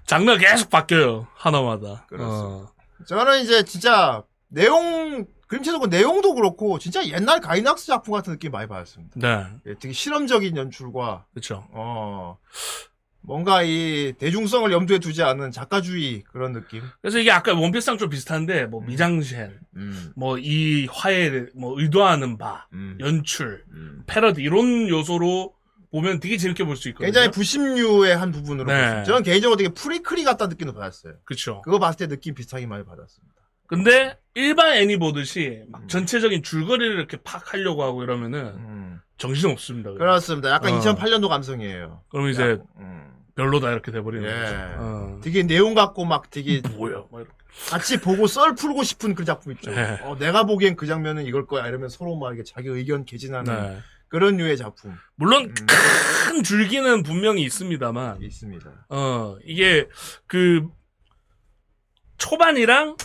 장르가 계속 바뀌어요. 하나마다. 그렇습니다. 어. 저는 이제 진짜 내용 그림체도 그렇고 내용도 그렇고 진짜 옛날 가이낙스 작품 같은 느낌 많이 받았습니다. 네. 예, 되게 실험적인 연출과 그렇죠. 어 뭔가 이 대중성을 염두에 두지 않은 작가주의 그런 느낌. 그래서 이게 아까 원피스랑 좀 비슷한데 뭐 미장센, 음, 뭐이 화해, 뭐 의도하는 바, 음, 연출, 음. 패러디 이런 요소로 보면 되게 재밌게 볼 수 있거든요. 굉장히 부심류의 한 부분으로 네. 저는 개인적으로 되게 프리크리 같다는 느낌도 받았어요. 그렇죠. 그거 봤을 때 느낌 비슷하게 많이 받았습니다. 근데 일반 애니 보듯이 막 음. 전체적인 줄거리를 이렇게 팍 하려고 하고 이러면은 음. 정신 없습니다. 그렇습니다. 약간 어. 2008년도 감성이에요. 그럼 이제 음. 별로다 이렇게 돼버리는 예. 거죠. 어. 되게 내용 갖고 막 되게 뭐야? 막 이렇게. 같이 보고 썰 풀고 싶은 그 작품 있죠. 네. 어, 내가 보기엔 그 장면은 이걸 거야 이러면 서로 막 이렇게 자기 의견 개진하는 네. 그런 류의 작품 물론 음. 큰 줄기는 분명히 있습니다만, 있습니다. 어 이게 그 초반이랑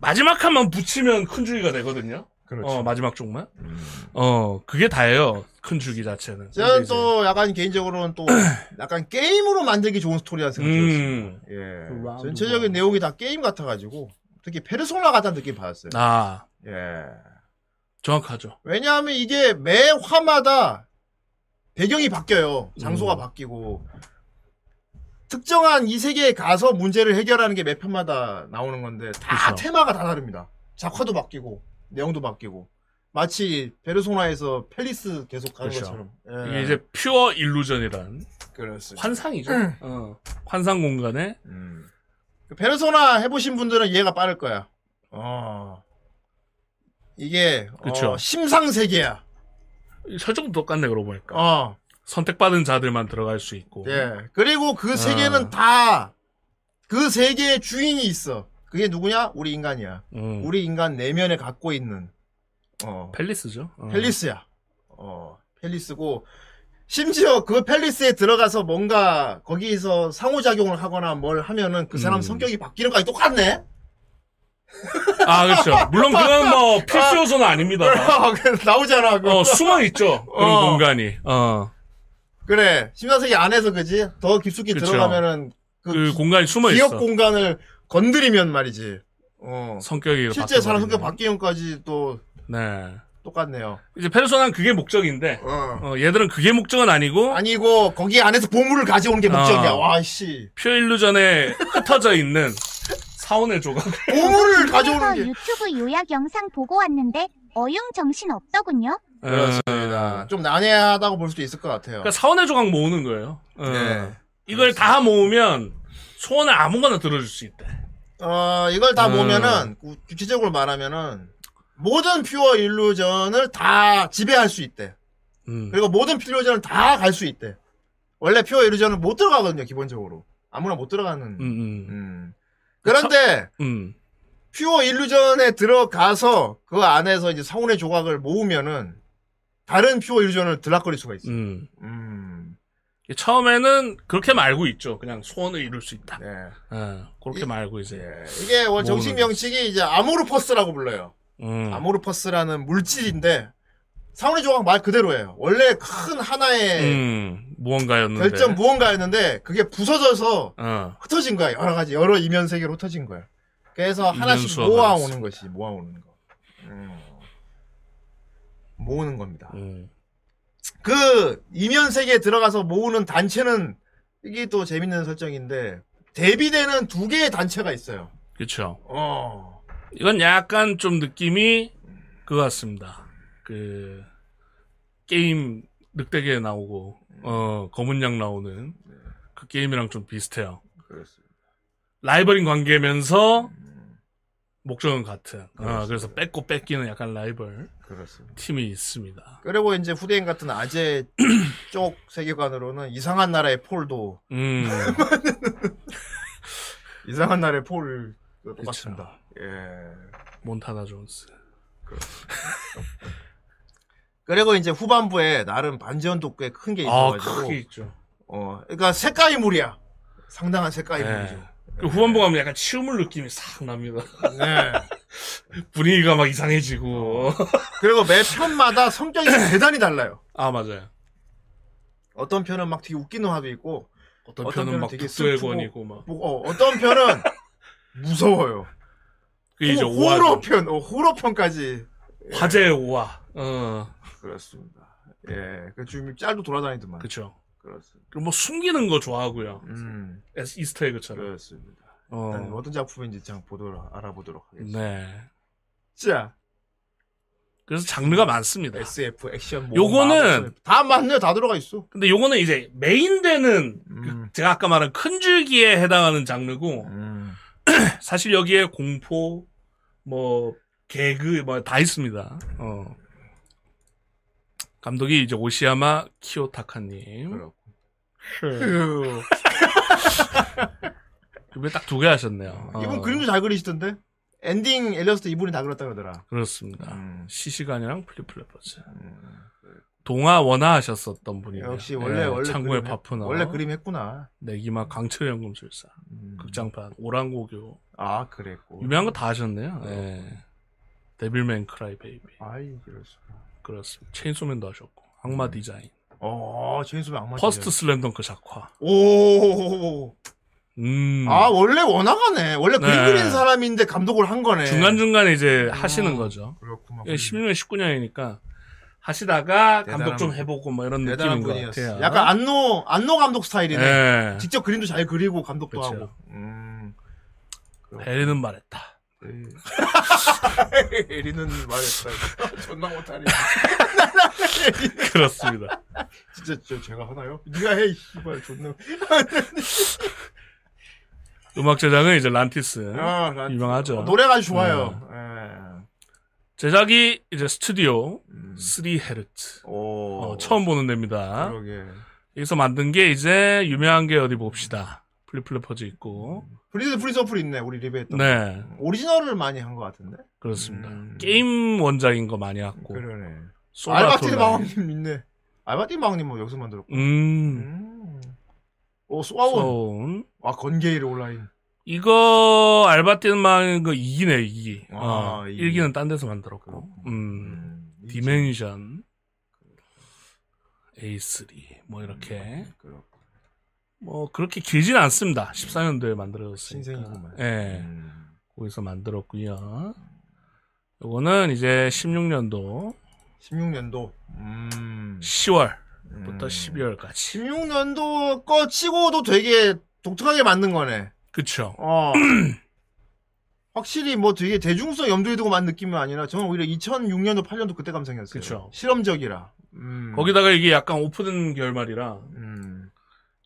마지막 한만 붙이면 큰 줄기가 되거든요. 그렇죠. 어 마지막 쪽만. 음. 어 그게 다예요. 큰 줄기 자체는. 저는 또 약간 개인적으로는 또 약간 게임으로 만들기 좋은 생각이 들었습니다. 음. 예. 전체적인 원. 내용이 다 게임 같아가지고 특히 페르소나 같다는 느낌 받았어요. 아 예. 정확하죠. 왜냐하면 이게 매 화마다 배경이 바뀌어요. 장소가 음. 바뀌고 특정한 이 세계에 가서 문제를 해결하는 게 매 편마다 나오는 건데 다 그쵸. 테마가 다 다릅니다. 작화도 바뀌고 내용도 바뀌고 마치 페르소나에서 펠리스 계속 가는 그쵸. 것처럼. 예. 이게 이제 퓨어 일루전이란 그렇습니다. 환상이죠. 어, 환상 공간에 음. 그 페르소나 해보신 분들은 이해가 빠를 거야. 어. 이게 그쵸. 어, 심상 세계야. 설정도 똑같네 그러고 보니까 어. 선택받은 자들만 들어갈 수 있고. 예. 그리고 그 세계는 아. 다 그 세계의 주인이 있어. 그게 누구냐? 우리 인간이야. 음, 우리 인간 내면에 갖고 있는 어, 펠리스죠. 어. 펠리스야. 어, 펠리스고 심지어 그 펠리스에 들어가서 뭔가 거기서 상호작용을 하거나 뭘 하면은 그 사람 음. 성격이 바뀌는 거랑 똑같네. 아 그렇죠. 물론 그건 뭐 필수 요소는 아 닙니다. 나오잖아. 그. 어 숨어 있죠 그런 어. 공간이. 어, 그래. 심사세계 안에서 그지? 더 깊숙이 그쵸. 들어가면은 그, 그 기- 공간이 숨어 기억 있어. 공간을 건드리면 말이지. 어. 성격이 실제 사람 성격 바뀌어버리는. 바뀌는까지 또 네. 똑같네요. 이제 페르소나는 그게 목적인데 어. 어, 얘들은 그게 목적은 아니고 아니고 거기 안에서 보물을 가져오는 게 목적이야. 어. 와 씨. 퓨어 일루전에 흩어져 있는 사원의 조각. 보물을 가져오는 게 유튜브 요약 영상 보고 왔는데 어융 정신 없더군요. 그렇습니다. 좀 난해하다고 볼 수도 있을 것 같아요. 그러니까 사원의 조각 모으는 거예요. 어. 네. 이걸 다 모으면 소원을 아무거나 들어줄 수 있대. 어, 이걸 다 음. 보면은, 구- 구체적으로 말하면은, 모든 퓨어 일루전을 다 지배할 수 있대. 음. 그리고 모든 퓨어 일루전을 다 갈 수 있대. 원래 퓨어 일루전은 못 들어가거든요, 기본적으로. 아무나 못 들어가는. 음, 음, 음. 그런데, 음. 퓨어 일루전에 들어가서 그 안에서 이제 성운의 조각을 모으면은, 다른 퓨어 일루전을 들락거릴 수가 있어. 음. 음. 처음에는 그렇게 말고 있죠. 그냥 소원을 이룰 수 있다. 네. 어, 그렇게 이- 말고 이제. 예. 이게 원 정식 명칭이 이제 아모르퍼스라고 불러요. 음. 아모르퍼스라는 물질인데 사원의 조각 말 그대로예요. 원래 큰 하나의 음, 무언가였는데. 별점 무언가였는데 그게 부서져서 어. 흩어진 거야. 여러 가지 여러 이면 세계로 흩어진 거야. 그래서 하나씩 모아오는 것이 모아오는 거. 음. 모으는 겁니다. 음. 그 이면 세계에 들어가서 모으는 단체는 이게 또 재밌는 설정인데 대비되는 두 개의 단체가 있어요. 그쵸. 어. 이건 약간 좀 느낌이 그거 같습니다. 그 게임 늑대기에 나오고 어 검은 양 나오는 그 게임이랑 좀 비슷해요. 그렇습니다. 라이벌인 관계면서 목적은 같은. 어. 그래서 뺏고 뺏기는 약간 라이벌 그렇습니다. 팀이 있습니다. 그리고 이제 후대인 같은 아재 쪽 세계관으로는 이상한 나라의 폴도 음, 이상한 나라의 폴 똑같습니다. 예. 몬타나 존스. 그리고 이제 후반부에 나름 반지연도 꽤 큰게 아, 있어가지고 크게 있죠. 어, 그러니까 색깔이 물이야. 상당한 색깔이 네. 물이죠. 그 후반부 가면 약간 치우물 느낌이 싹 납니다. 네. 분위기가 막 이상해지고. 그리고 매 편마다 성격이 대단히 달라요. 아, 맞아요. 어떤 편은 막 되게 웃기는 화도 있고, 어떤, 어떤 편은 막 되게 북두의권이고 막. 뭐, 어, 어떤 편은 무서워요. 그게 이제 호-. 호러 편, 어, 호러 편까지. 화제의 오화. 어, 그렇습니다. 예, 그 지금 짤도 돌아다니더만. 그쵸. 그렇습니다. 그리고 뭐 숨기는 거 좋아하고요. 음, 에스- 이스터에그처럼. 그렇습니다. 일단 어, 어떤 작품인지 참 보도록 알아보도록 하겠습니다. 네. 자, 그래서 장르가 많습니다. SF, 액션, 뭐, 요거는- 마블, 다 맞네, 다 들어가 있어. 근데 요거는 이제 메인되는 그 음. 제가 아까 말한 큰 줄기에 해당하는 장르고 음, 사실 여기에 공포 뭐 개그 뭐 다 있습니다. 어. 감독이 이제 오시야마 키오타카님. 그렇고. 이번에 딱 두 개 하셨네요. 어, 이분 그림도 잘 그리시던데? 엔딩 엘리어스트 이분이 다 그렸다 그러더라. 그렇습니다. 음. 시시간이랑 플리플레퍼즈. 동화 원화 하셨었던 분이에요. 역시 원래 원래 창고의 그림 했- 파푸너. 원래 그림 했구나. 내기마 강철연금술사. 음. 극장판 오랑고교. 아 그랬고. 유명한 거 다 하셨네요. 예. 데빌맨 크라이 베이비. 아이 그럴 수가. 그렇습니다. 체인소맨도 하셨고. 악마 디자인. 어 체인소맨 악마. 퍼스트. 슬램덩크 작화. 오. 음. 아 원래 원화가네. 원래 그림 네. 그린 사람인데 감독을 한 거네. 중간중간에 이제 어. 하시는 거죠. 그렇구만. 예, 16년, 19년이니까 하시다가 감독 좀 분. 해보고 뭐 이런 느낌인 것 분이었어. 같아요. 약간 안노 안노 감독 스타일이네. 예. 직접 그림도 잘 그리고 감독도 그쵸. 하고. 음. 해리는 말했다. 에리는 말했다. 존나 못하네. 그렇습니다. 진짜 저 제가 하나요? 네가 해, 이 씨발 존나. 음악 제작은 이제 란티스. 아, 난- 유명하죠. 어, 노래가 아주 좋아요. 예. 제작이 이제 스튜디오 음. 3헤르츠. 오. 어, 처음 보는 데입니다. 그러게. 여기서 만든 게 이제 유명한 게 어디 봅시다. Flip Flappers 있고. 프리즈 프리즈 어플 있네. 우리 리뷰했던. 네, 거. 오리지널을 많이 한 것 같은데. 그렇습니다. 음. 게임 원작인 거 많이 갖고. 그러네. 알바티드. 마왕님 있네. 알바티드 마왕님 뭐 여기서 만들었고. 음, 음. 오. 소운. 아, 건게일 온라인. 이거 알바티드만 그 2기네 2기. 아, 어, 이. 1기는 딴 데서 만들었고. 음. 음. 디멘션 A3 뭐 이렇게 그렇고. 뭐 그렇게 길진 않습니다. 14년도에 만들어졌으니까. 신생이구만. 예. 음. 거기서 만들었고요. 요거는 이제 16년도 16년도. 음. 10월부터 음. 12월까지. 16년도 거 치고도 되게 독특하게 만든 거네. 그쵸. 어. 확실히 뭐 되게 대중성 염두에 두고 만든 느낌이 아니라 저는 오히려 2006년도 8년도 그때 감성이었어요. 그쵸. 실험적이라. 음. 거기다가 이게 약간 오픈 결말이라 음.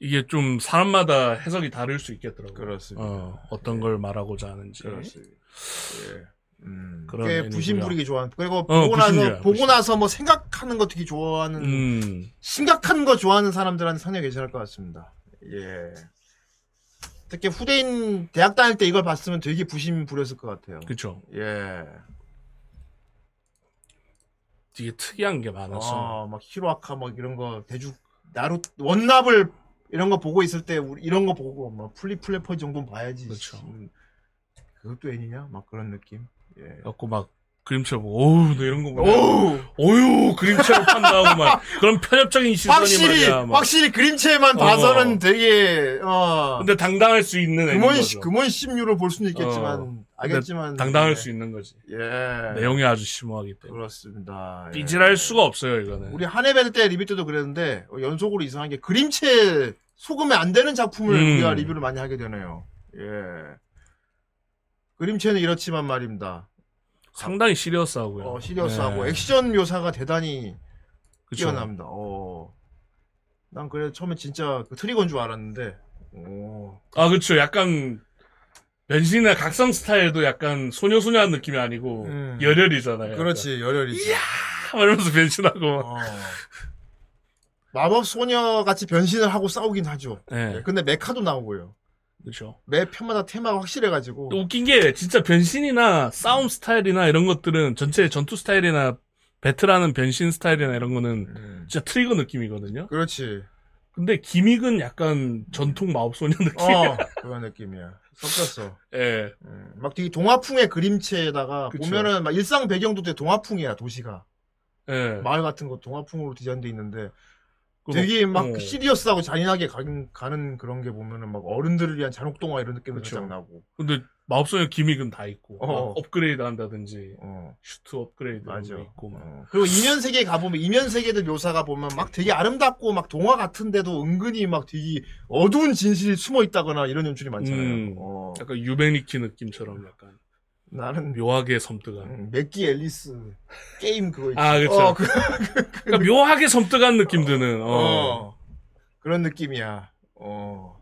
이게 좀 사람마다 해석이 다를 수 있겠더라고요. 그렇습니다. 어, 어떤 걸 말하고자 하는지. 그렇습니다. 예. 음. 꽤. 부심 부리기 좋아하는. 그리고 어, 보고 나서 부심이야, 보고 부심. 나서 뭐 생각하는 거 되게 좋아하는 음, 심각한 거 좋아하는 사람들한테 상당히 괜찮을 것 같습니다. 예. 특히 후대인 대학 다닐 때 이걸 봤으면 되게 부심 부렸을 것 같아요. 그쵸. 예. 되게 특이한 게 많아서. 어, 막 히로아카 막 이런 거 대주 나루 원납을 이런 거 보고 있을 때 우리 이런 거 보고 막 플리 플래퍼 정도는 봐야지. 그렇죠. 음, 그것도 애니냐? 막 그런 느낌. 예. 갖고 막 그림체 보고 어우 너 이런 거 보면 오! 어유 그림체를 판다고 막 그런 편협적인 시선이 확실히 말이야 막. 확실히 그림체만 어. 봐서는 되게 어 근데 당당할 수 있는 금원 애인 시- 거죠. 금원 심유를 볼 수는 있겠지만 어. 알겠지만 당당할 예. 수 있는 거지. 예. 내용이 아주 심오하기 때문에 그렇습니다. 예. 삐질할 수가 없어요 이거는. 우리 한해벨 때 리뷰 때도 그랬는데 어, 연속으로 이상한 게 그림체 속으면 안 되는 작품을 음. 우리가 리뷰를 많이 하게 되네요. 예. 그림체는 이렇지만 말입니다. 상당히 serious하고요. 어, serious하고 네. 액션 묘사가 대단히 그쵸. 뛰어납니다. 어. 난 그래 처음에 진짜 그 트리거인 줄 알았는데. 오. 아, 그쵸. 약간, 변신이나 각성 스타일도 약간 소녀소녀한 느낌이 아니고, 음. 열혈이잖아요. 그렇지 열혈이지. 약간. 이러면서 변신하고. 어. 마법 소녀 같이 변신을 하고 싸우긴 하죠. 네. 예, 근데 메카도 나오고요. 그쵸. 매 편마다 테마가 확실해가지고. 또 웃긴 게, 진짜 변신이나 싸움 스타일이나 이런 것들은 전체 전투 스타일이나 배틀하는 변신 스타일이나 이런 거는 음. 진짜 트리거 느낌이거든요. 그렇지. 근데 기믹은 약간 전통 마법소녀 느낌. 어 그런 느낌이야. 섞였어. 예. 음, 막 되게 동화풍의 그림체에다가 그쵸. 보면은 막 일상 배경도 되게 동화풍이야 도시가. 예. 마을 같은 거 동화풍으로 디자인돼 있는데 그 되게 막 어. serious하고 잔인하게 가는, 가는 그런 게 보면은 막 어른들을 위한 잔혹 동화 이런 느낌도 그쵸. 살짝 나고. 근데 마법소녀 gimmick은 다 있고 어. 막 업그레이드 한다든지 어. 슈트 업그레이드 맞아. 있고 막. 어. 그리고 이면 세계 가보면 이면 세계들 묘사가 보면 막 되게 아름답고 막 동화 같은데도 은근히 막 되게 어두운 진실이 숨어 있다거나 이런 연출이 많잖아요. 음. 어. 약간 유메닛키 느낌처럼 약간 나는 묘하게 섬뜩한. 음, 맥기 앨리스 게임 그거 있지. 아, 그쵸. 어, 그, 그러니까 묘하게 섬뜩한 느낌 드는. 어. 어. 그런 느낌이야. 어.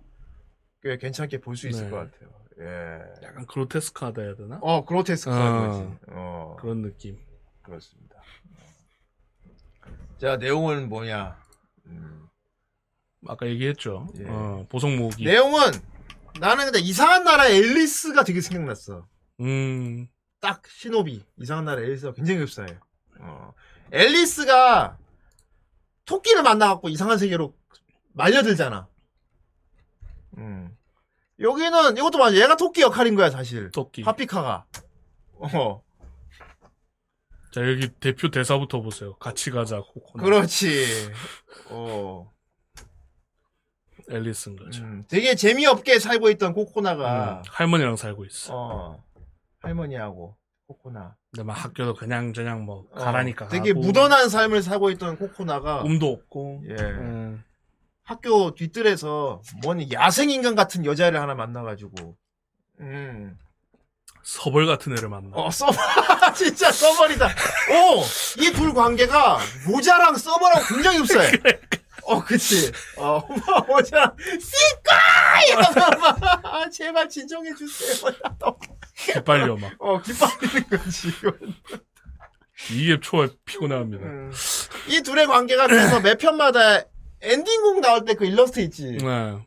꽤 괜찮게 볼 수 있을 네. 것 같아요. 예. 약간 그로테스크하다 해야 되나? 어, 그로테스크한 어. 거지. 어. 그런 느낌. 그렇습니다. 자, 내용은 뭐냐? 음. 아까 얘기했죠. 예. 어, 보석 모으기. 내용은 나는 근데 이상한 나라 앨리스가 되게 생각났어. 음. 딱 시노비 이상한 나라 앨리스가 굉장히 흡사해. 어. 앨리스가 토끼를 만나갖고 이상한 세계로 말려들잖아. 음. 여기는 이것도 맞아. 얘가 토끼 역할인 거야 사실. 토끼. 파피카가. 어. 자, 여기 대표 대사부터 보세요. 같이 가자, 코코넛. 그렇지. 어. 앨리스인 거죠. 음, 되게 재미없게 살고 있던 코코나가 음, 할머니랑 살고 있어. 어. 할머니하고 코코나. 근데 막 학교도 그냥 저냥 뭐 어, 가라니까 되게 가고. 무던한 삶을 살고 있던 코코나가 꿈도 없고. 예. 음. 학교 뒤뜰에서 뭔 야생인간 같은 여자를 하나 만나가지고 음. 서벌 같은 애를 만나. 어 서버 진짜 서버리다 오 이 둘 관계가 모자랑 서버랑 굉장히 흡사해 어 그치 어 모자 씨까 이러면 막, 아, 제발 진정해 주세요 기빨려 막. 어 기빨리는 거지 이게 초에 피곤해합니다. 음. 이 둘의 관계가 그래서 매 편마다 엔딩곡 나올 때 그 일러스트 있지 네.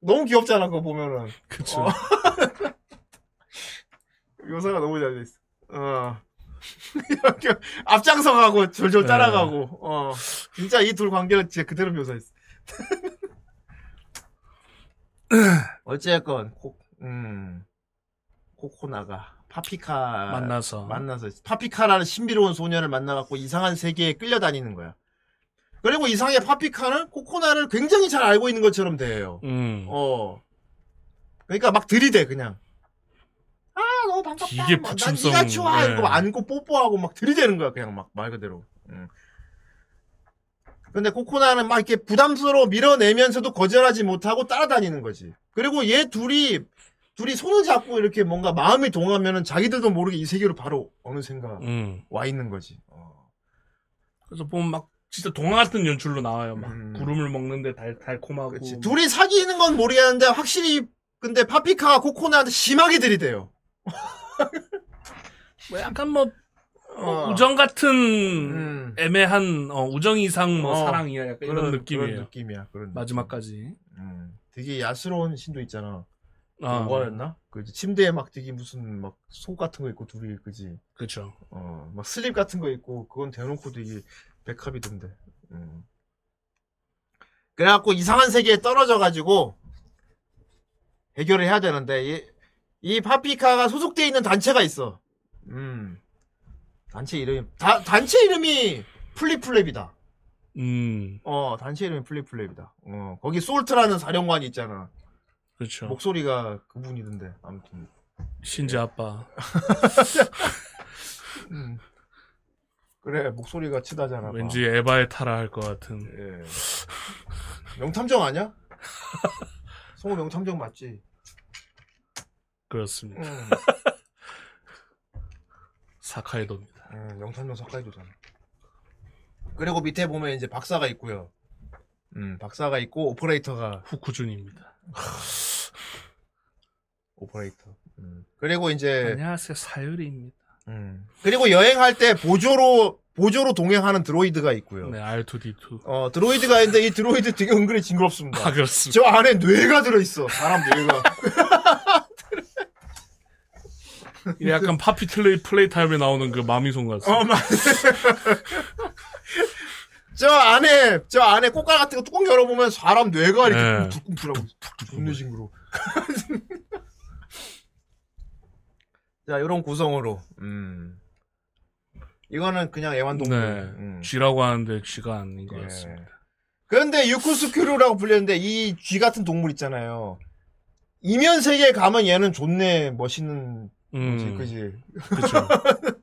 너무 귀엽잖아 그거 보면은 그쵸. 어. 묘사가 너무 잘 됐어. 어. 이렇게 앞장서 가고 졸졸 네. 따라가고 어 진짜 이 둘 관계를 진짜 그대로 묘사했어. 어쨌건 코, 음 코코나가 파피카 만나서. 만나서 파피카라는 신비로운 소녀를 만나갖고 이상한 세계에 끌려다니는 거야. 그리고 이상하게 파피카는 코코나를 굉장히 잘 알고 있는 것처럼 돼요. 음. 어. 그러니까 막 들이대 그냥. 아 너무 반갑다. 되게 막, 난 부침성, 네가 좋아. 네. 막 안고 뽀뽀하고 막 들이대는 거야 그냥 막 말 그대로. 응. 근데 코코나는 막 이렇게 부담스러워 밀어내면서도 거절하지 못하고 따라다니는 거지. 그리고 얘 둘이 둘이 손을 잡고 이렇게 뭔가 마음이 동하면은 자기들도 모르게 이 세계로 바로 어느샌가 음. 와 있는 거지. 어. 그래서 보면 막 진짜 동화 같은 연출로 나와요. 막 음. 구름을 먹는데 달 달콤하고. 그치. 둘이 사귀는 건 모르겠는데 확실히 근데 파피카가 코코나한테 심하게 들이대요. 뭐 약간 뭐 어, 어. 우정 같은 음. 애매한 어, 우정 이상 뭐 어. 사랑이야 약간 이런 느낌이에요. 그런 느낌이야. 그런 마지막까지. 음, 되게 야스러운 신도 있잖아. 아, 뭐였나? 그 이제 침대에 막 되게 무슨 막 속 같은 거 있고 둘이 그지. 그렇죠. 어, 막 슬립 같은 거 있고 그건 대놓고 되게 백합이던데. 음. 그래갖고 이상한 세계에 떨어져 가지고 해결을 해야 되는데 이, 이 파피카가 소속돼 있는 단체가 있어. 음. 단체 이름이 다, 단체 이름이 플리플랩이다. 음, 어, 단체 이름이 플리플랩이다. 어, 거기 솔트라는 사령관이 있잖아. 그렇죠. 목소리가 그분이던데. 아무튼. 신지 아빠. 음. 그래, 목소리가 치다잖아. 봐. 왠지 에바의 타라 할 것 같은. 예. 명탐정 아니야? 성우 명탐정 맞지? 그렇습니다. 응. 사카이도입니다. 응, 명탐정 석가이도잖아. 그리고 밑에 보면 이제 박사가 있고요. 음, 박사가 있고 오퍼레이터가 후쿠준입니다. 오퍼레이터. 음. 그리고 이제 안녕하세요, 사유리입니다. 음. 그리고 여행할 때 보조로 보조로 동행하는 droid가 있고요. 네, R2D2. 어, droid가 있는데 이 droid 되게 은근히 징그럽습니다. 아, 그렇습니다. 저 안에 뇌가 들어있어. 사람 뇌가. 이게 약간 Poppy Play, Playtime에 나오는 그 마미손 같습니다. 어, 맞 저 안에, 저 안에 고깔 같은 거 뚜껑 열어보면 사람 뇌가 이렇게 네. 둥둥 풀하고 존나 징그러. 자, 이런 구성으로. 음. 이거는 그냥 애완동물. 네. 음. 쥐라고 하는데 쥐가 아닌 것 예. 같습니다. 그런데 유쿠스큐르라고 불렸는데 이 쥐 같은 동물 있잖아요. 이면 세계에 가면 얘는 존내 멋있는 거지, 음, 그지? 그쵸.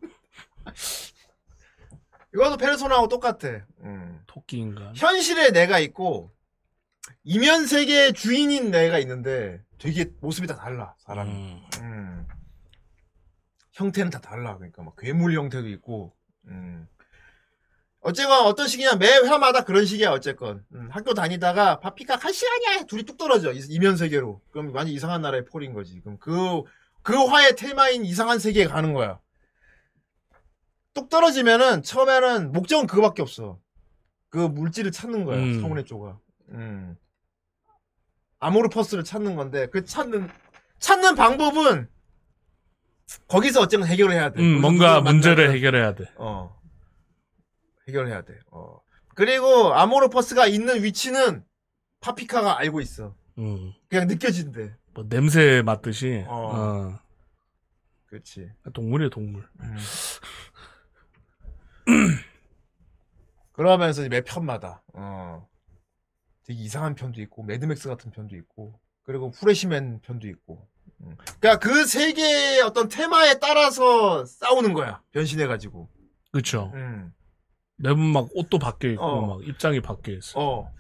이것도 페르소나하고 똑같아. 음. 토끼인가? 현실에 내가 있고 이면 세계의 주인인 내가 있는데 되게 모습이 다 달라 사람이. 음, 음. 형태는 다 달라. 그러니까 막 괴물 형태도 있고. 음. 어쨌건 어떤 식이냐 매 회마다 그런 식이야 어쨌건 음, 학교 다니다가 파피카 갈 시간이야 둘이 뚝 떨어져 이- 이면 세계로 그럼 완전 이상한 나라의 폴인 거지 그럼 그 그 화의 테마인 이상한 세계에 가는 거야 뚝 떨어지면은 처음에는 목적은 그거밖에 없어 그 물질을 찾는 거야 음. 성운의 쪼가 음. 아모르퍼스를 찾는 건데 그 찾는 찾는 방법은 거기서 어쨌든 해결을 해야 돼 음, 거기서 뭔가 문제를 해결해야 돼. 어. 해결해야 돼. 어. 그리고 아모르퍼스가 있는 위치는 파피카가 알고 있어. 음, 그냥 느껴진대. 뭐 냄새 맡듯이. 어. 어. 그렇지. 동물이야 동물. 그러면서 이제 매 편마다 어. 되게 이상한 편도 있고 매드맥스 같은 편도 있고 그리고 프레시맨 편도 있고. 음. 그러니까 그세 개의 어떤 테마에 따라서 싸우는 거야. 변신해 가지고. 그쵸. 음. 매번 막 옷도 바뀌어 있고 어. 막 입장이 바뀌어 있어. 어.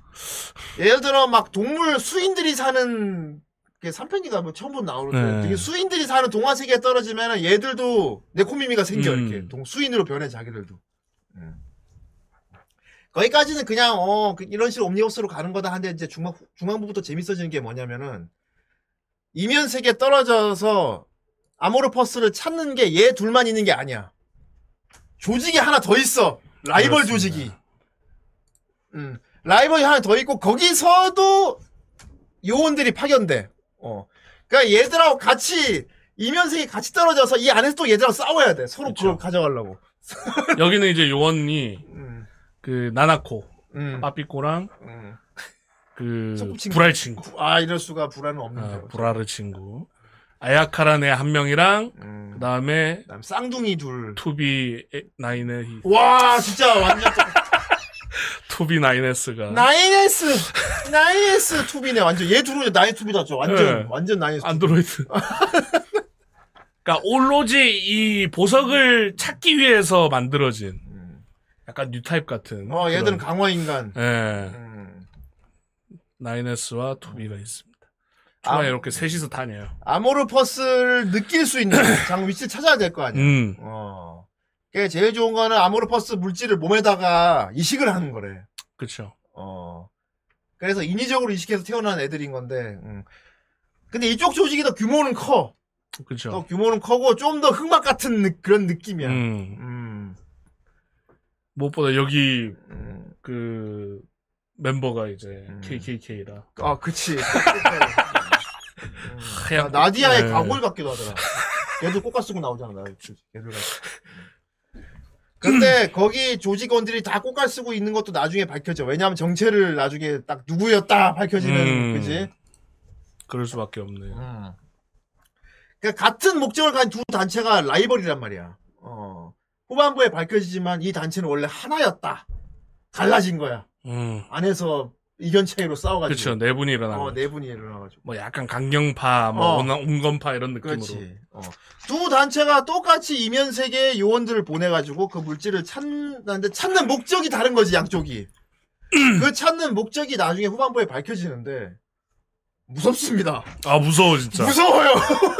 예를 들어 막 동물 수인들이 사는 게 3편인가 뭐 처음 본 나오는데 네. 되게 수인들이 사는 동화 세계에 떨어지면은 얘들도 네코미미가 생겨 음. 이렇게 동 수인으로 변해 자기들도. 음. 거기까지는 그냥 어 그- 이런 식으로 옴니버스로 가는 거다 한데 이제 중앙 중앙부부터 재밌어지는 게 뭐냐면은 이면 세계에 떨어져서 아모르퍼스를 찾는 게 얘 둘만 있는 게 아니야. 조직이 하나 더 있어. 라이벌 그렇습니다. 조직이. 음, 라이벌이 하나 더 있고 거기서도 요원들이 파견돼. 어. 그러니까 얘들하고 같이 이면세계 같이 떨어져서 이 안에서 또 얘들하고 싸워야 돼. 서로 그쵸. 그걸 가져가려고. 여기는 이제 요원이 음, 그 나나코, 음, 빠삐꼬랑 음. 그. 불알 친구, 아 이럴 수가 불알은 없는데. 어, 불알의 친구, 아야카라네 한 명이랑 음. 그 다음에 그다음 쌍둥이 둘. 투비 에- 나인의 와 진짜 완전 투비 나인에스가 나인에스 나인에스 투비네 완전 얘 둘은 나인 투비다 죠 완전 네. 완전 나인에스. 안드로이드. 그러니까 올로지 이 보석을 찾기 위해서 만들어진 음. 약간 newtype 같은. 어 얘들은 그런- 강화 인간. 예. 음. 나인에스와 투비가 있습니다. 초반에 아. 이렇게 셋이서 다녀요. 아모르퍼스를 느낄 수 있는 장 위치를 찾아야 될 거 아니야. 음, 어. 그게 제일 좋은 거는 아모르퍼스 물질을 몸에다가 이식을 하는 거래. 그쵸. 어. 그래서 인위적으로 이식해서 태어난 애들인 건데. 음. 근데 이쪽 조직이 더 규모는 커. 그쵸. 더 규모는 커고 좀 더 흑막 같은 느- 그런 느낌이야. 음, 음. 무엇보다 여기 음. 그 멤버가 이제 음. KKK라. 아, 그치. 음. 아, 나디아의 네. 가골 같기도 하더라. 걔도 꽃가 쓰고 나오잖아, 나. 걔들. 근데 거기 조직원들이 다 꽃갈 쓰고 있는 것도 나중에 밝혀져. 왜냐하면 정체를 나중에 딱 누구였다 밝혀지는, 음. 그지? 그럴 수밖에 없네. 음. 그러니까 같은 목적을 가진 두 단체가 라이벌이란 말이야. 어. 후반부에 밝혀지지만 이 단체는 원래 하나였다. 갈라진 거야. 음. 안에서 이견 차이로 싸워가지고. 그쵸. 네 분이 일어나는. 어, 거죠. 네 분이 일어나가지고. 뭐 약간 강경파, 뭐 어. 온- 온건파 이런 느낌으로. 그렇지. 어. 두 단체가 똑같이 이면 세계의 요원들을 보내가지고 그 물질을 찾는데 찾는 목적이 다른 거지 양쪽이. 그 찾는 목적이 나중에 후반부에 밝혀지는데 무섭습니다. 아 무서워 진짜. 무서워요.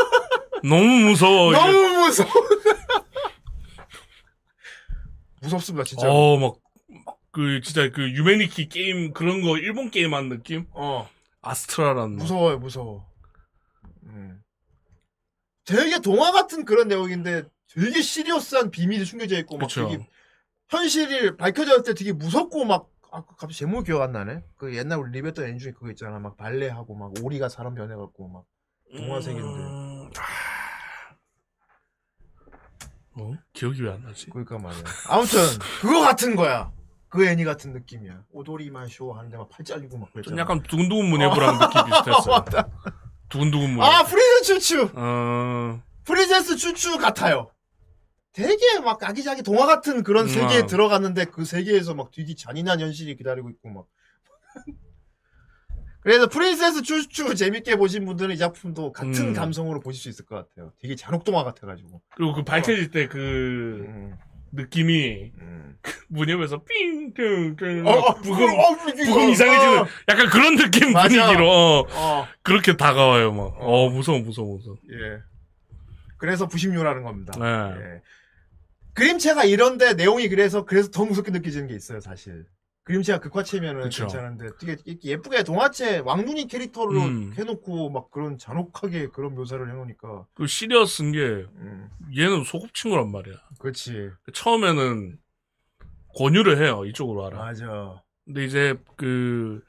너무 무서워. 너무 무서워. 무섭습니다, 진짜. 어, 막, 막 그, 진짜 그, 유메니키 게임, 그런 거, 일본 게임 한 느낌? 어. 아스트라라는. 무서워요, 무서워. 음. 되게 동화 같은 그런 내용인데 되게 시리어스한 비밀이 숨겨져 있고 막 그쵸. 되게 현실이 밝혀졌을 때 되게 무섭고 막 아, 갑자기 제목 기억 안 나네. 그 옛날 우리 리뷰했던 애 중에 그거 있잖아. 막 발레하고 막 오리가 사람 변해갖고 막 동화 세계인데. 음, 아. 어? 기억이 왜 안 나지? 그러니까 말이야. 아무튼 그거 같은 거야. 그 애니 같은 느낌이야. 오도리만 쇼 하는데 막 팔 잘리고 막좀 그랬잖아. 약간 두근두근 문예부랑 느낌 비슷했어요. 맞다. 두근두근 문예. 아 프리즌 추추. 어, 프린세스 추추 같아요. 되게 막 아기자기 동화 같은 그런 음, 세계에 아. 들어갔는데 그 세계에서 막 되게 잔인한 현실이 기다리고 있고 막. 그래서 프린세스 추추 재밌게 보신 분들은 이 작품도 같은 음. 감성으로 보실 수 있을 것 같아요. 되게 잔혹 동화 같아가지고. 그리고 그 밝혀질 때 그, 음, 느낌이, 음. 문예부에서 삥, 띵, 띵, 어, 어, 부금, 어, 부금 이상해지는, 약간 그런 느낌 맞아. 분위기로, 어, 어, 그렇게 다가와요, 막. 어. 어, 무서워, 무서워, 무서워. 예. 그래서 부심류라는 겁니다. 네. 예. 그림체가 이런데 내용이 그래서 그래서 더 무섭게 느껴지는 게 있어요, 사실. 그림체가 극화체면은 그쵸. 괜찮은데 되게 예쁘게 동화체 왕눈이 캐릭터로 음. 해놓고 막 그런 잔혹하게 그런 묘사를 해놓으니까 그 시리어스인 게, 음, 얘는 소꿉친구란 말이야. 그렇지 처음에는 권유를 해요. 이쪽으로 와라. 맞아 근데 이제 그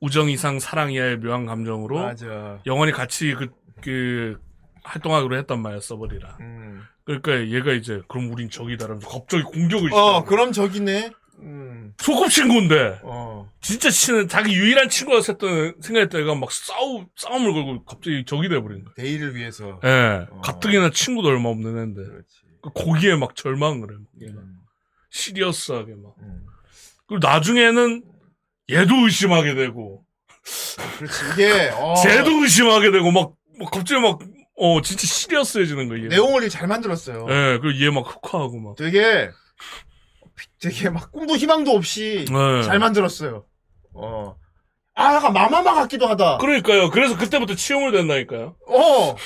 우정 이상 사랑이야의 묘한 감정으로 맞아 영원히 같이 그, 그 활동하기로 했단 말이야 서버리라. 음. 그러니까 얘가 이제 그럼 우린 적이다 라면서 갑자기 공격을 어 시작. 그럼 저기네 음. 소꿉 친구인데 어 진짜 친한 자기 유일한 친구였었던 생각했던 애가 막 싸우 싸움을 걸고 갑자기 적이 돼버린 거야. 데이를 위해서 예, 어. 가뜩이나 친구도 얼마 없는 애인데 그렇지 그 거기에 막 절망을 해. 얘가. 음, 시리어스하게 막. 음. 그리고 나중에는 얘도 의심하게 되고 그렇지 이게 어, 쟤도 의심하게 되고 막, 막 갑자기 막 어 진짜 시리어스해지는. 얘. 내용을 잘 만들었어요 예, 그리고 얘 막 흑화하고 막. 되게 되게 막 꿈도 희망도 없이 네. 잘 만들었어요. 어. 아, 약간 마마마 같기도 하다. 그러니까요. 그래서 그때부터 치용을 된다니까요. 어,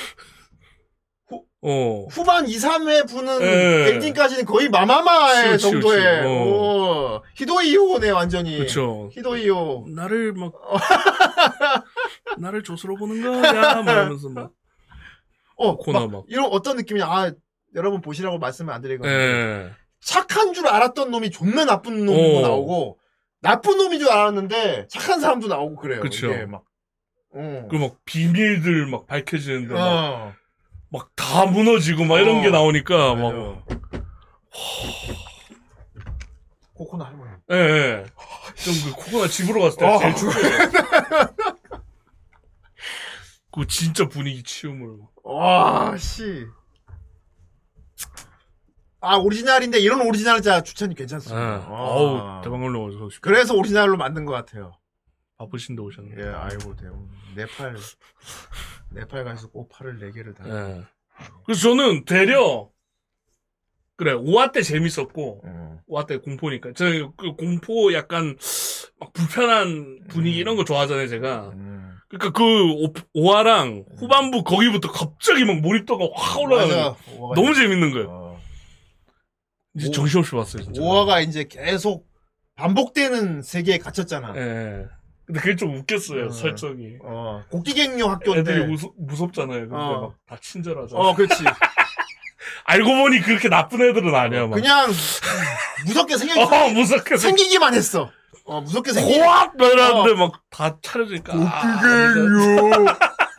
어. 후반 2, 3회 부는 예. 엔딩까지는 거의 마마마의 치우, 정도의, 치우. 어. 어. 히도이오네, 완전히. 그쵸. 히도이오. 나를 막 나를 조수로 보는 거야 말하면서 막 어, 코너 막 막. 이런 어떤 느낌이냐. 아, 여러분 보시라고 말씀을 안 드리거든요. 예. 착한 줄 알았던 놈이 존나 나쁜 놈도 어. 나오고, 나쁜 놈인 줄 알았는데, 착한 사람도 나오고 그래요. 그쵸. 이게 막. 어. 그리고 막 비밀들 막 밝혀지는데 어. 막다 무너지고 막 이런 어. 게 나오니까 막 맞아요. 코코나 할머니. 예, 예. 좀그 코코나 집으로 갔을 때 어. 제일 좋아요. 그 진짜 분위기 치움을. 와, 씨. 아, 오리지널인데 이런 오리지널 자 추천이 예. 괜찮습니다. 아. 어우 대박 놀라서 그래서 오리지널로 만든 것 같아요. 바쁘신데 오셨네. 예, 아이고, 대웅. 네팔, 네팔 가서 꼭 팔을 네 개를 다. 예. 그래서 저는 되려 그래 5화 때 재밌었고 어. 5화 때 공포니까 저그 공포 약간 막 불편한 분위기 음. 이런 거 좋아하잖아요 제가 음. 그러니까 그 5화랑 후반부 거기부터 갑자기 막 몰입도가 확 올라가는 맞아. 너무 재밌는 거예요 어. 이제 오- 정신없이 봤어요 진짜 오화가 이제 계속 반복되는 세계에 갇혔잖아. 예, 예. 근데 그게 좀 웃겼어요 어. 설정이 어, 곡기갱료 학교인데. 애들이 무서, 무섭잖아요 근데 어. 막 다 친절하잖아 어, 그렇지. 알고 보니 그렇게 나쁜 애들은 아니야 막 그냥 무섭게 생겨 어, 무섭게 생 생기기만 했어. 어, 무섭게 생기. 고압 이러는데 어. 막다 차려지니까 아, 진짜 곡기갱료,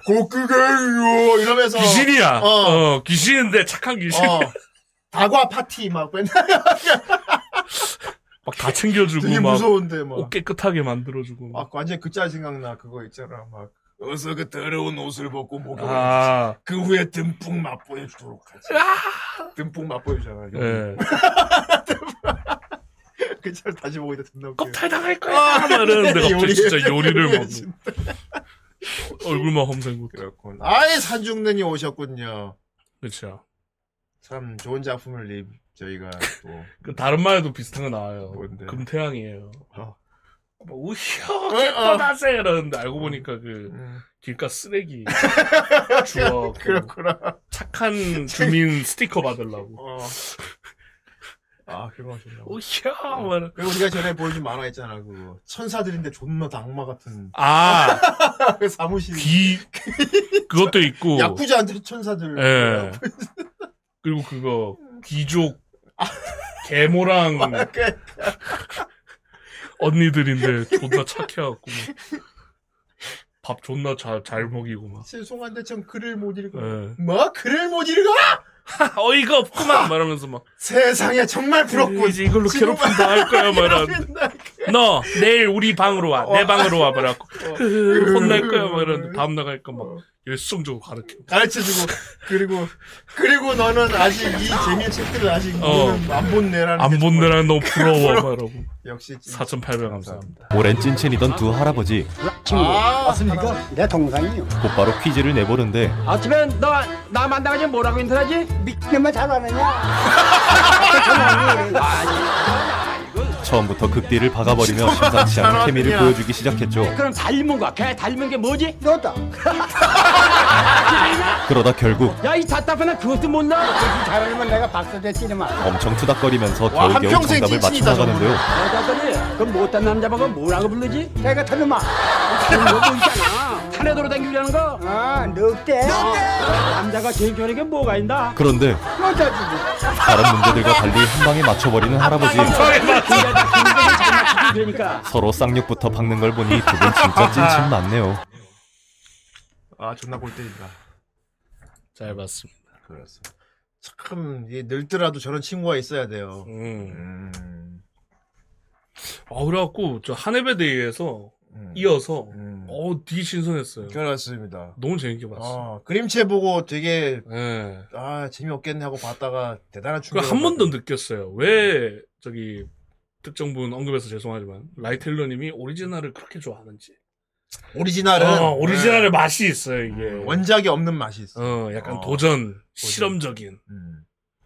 곡기갱료 이러면서 귀신이야. 어. 어. 귀신인데 착한 귀신. 어, 다과 파티 막 맨날 막 다 챙겨주고 되게 막 무서운데 막. 옷 깨끗하게 만들어주고. 막. 막 완전 그 짤 생각나 그거 있잖아 막 어서 그 더러운 옷을 벗고 목욕을 아, 그 후에 듬뿍 맛보여 주도록 하지 듬뿍 맛보여 주잖아 예. 그짤 다시 보고 있다 존나 웃겨 껍탈 당할 거야. 막 이러는데 갑자기. 진짜 요리를 막 진짜. 얼굴만 험생고. 그렇군 아예 산중는이 오셨군요 그렇죠. 참 좋은 작품을 리, 저희가 또 그 다른 말에도 비슷한 거 나와요. 뭔데? 금태양이에요. 뭐, 우혀 어. 개떠나세 이러는데 알고 보니까 그 음, 길가 쓰레기 주워 그렇구나. 착한 주민 스티커 받으려고 어. 아, 그거. 우혀 뭐 이러- 그리고 우리가 전에 보여준 만화 있잖아, 그거. 천사들인데 존나 다 악마 같은. 아, 그 사무실. 귀 그것도 있고 야쿠자한테 천사들. 예. 그리고 그거 귀족 계모랑 그- 언니들인데 존나 착해갖고 막. 밥 존나 잘, 잘 먹이고 막 죄송한데 전 글을 못 읽어. 예. 뭐? 글을 못 읽어? 어이가 없구만 말하면서 막 세상에 정말 부럽고. 이제 이걸로 지금 괴롭힌다 할 거야 말하는데 너 내일 우리 방으로 와 내 방으로 와 말하고 혼날 거야 말하는데 다음 나가니까 막 열성적으로 가르쳐 가르쳐주고 그리고 그리고 너는 아직 이 재미의 책들을 아직 어. 너는 안 본네라는 안게 정말- 본내라 너무 부러워 말하고 역시 찐- 4,800 감사합니다 오랜 찐친이던 두 할아버지 친구 아. 맞습니까? 내 동생이요. 곧바로 퀴즈를 내보는데 아침에 너나 만나가지고 뭐라고 인터하지? 미친놈만 잘 아느냐? 처음부터 극딜을 박아버리며 심상치 않은 케미를 보여주기 시작했죠. 그럼 닮은 거야. 걔 닮은 게 뭐지? 너다. 그러다 결국 야 이 답답한 그것도 못 나. 이 잘하면 내가 박수대 찌르마. 엄청 투닥거리면서 와, 겨우겨우 한평생 정답을 맞춰 찐친이다, 나가는데요. 여자들이 그 못된 남자 보고 뭐라고 부르지? 내가 터르마. 그런 거뭐 있잖아. 산에 돌아다니려는 거. 아, 늑대. 남자가 제일 좋아하는 게 뭐가 있나? 그런데 여자지. 다른 문제들과 달리 한 방에 맞춰버리는 할아버지. 그러니까 서로 쌍욕부터 박는 걸 보니 두 분 진짜 찐친 맞네요. 아 존나 골 때린다 잘 봤습니다 그렇습니다 참 이게 늙더라도 저런 친구가 있어야 돼요 음. 음, 아 그래갖고 저 한해배 대회에서 음, 이어서 음. 어 되게 신선했어요 그렇습니다 너무 재밌게 봤어 어, 그림체 보고 되게 예. 아 재미없겠네 하고 봤다가 대단한 충격 한번더 느꼈어요. 왜 저기 특정 분 언급해서 죄송하지만 라이텔러님이 오리지널을 그렇게 좋아하는지. 오리지널은 어, 오리지널의 네. 맛이 있어요 이게. 원작이 없는 맛이 있어 어, 약간 어. 도전, 실험적인 음,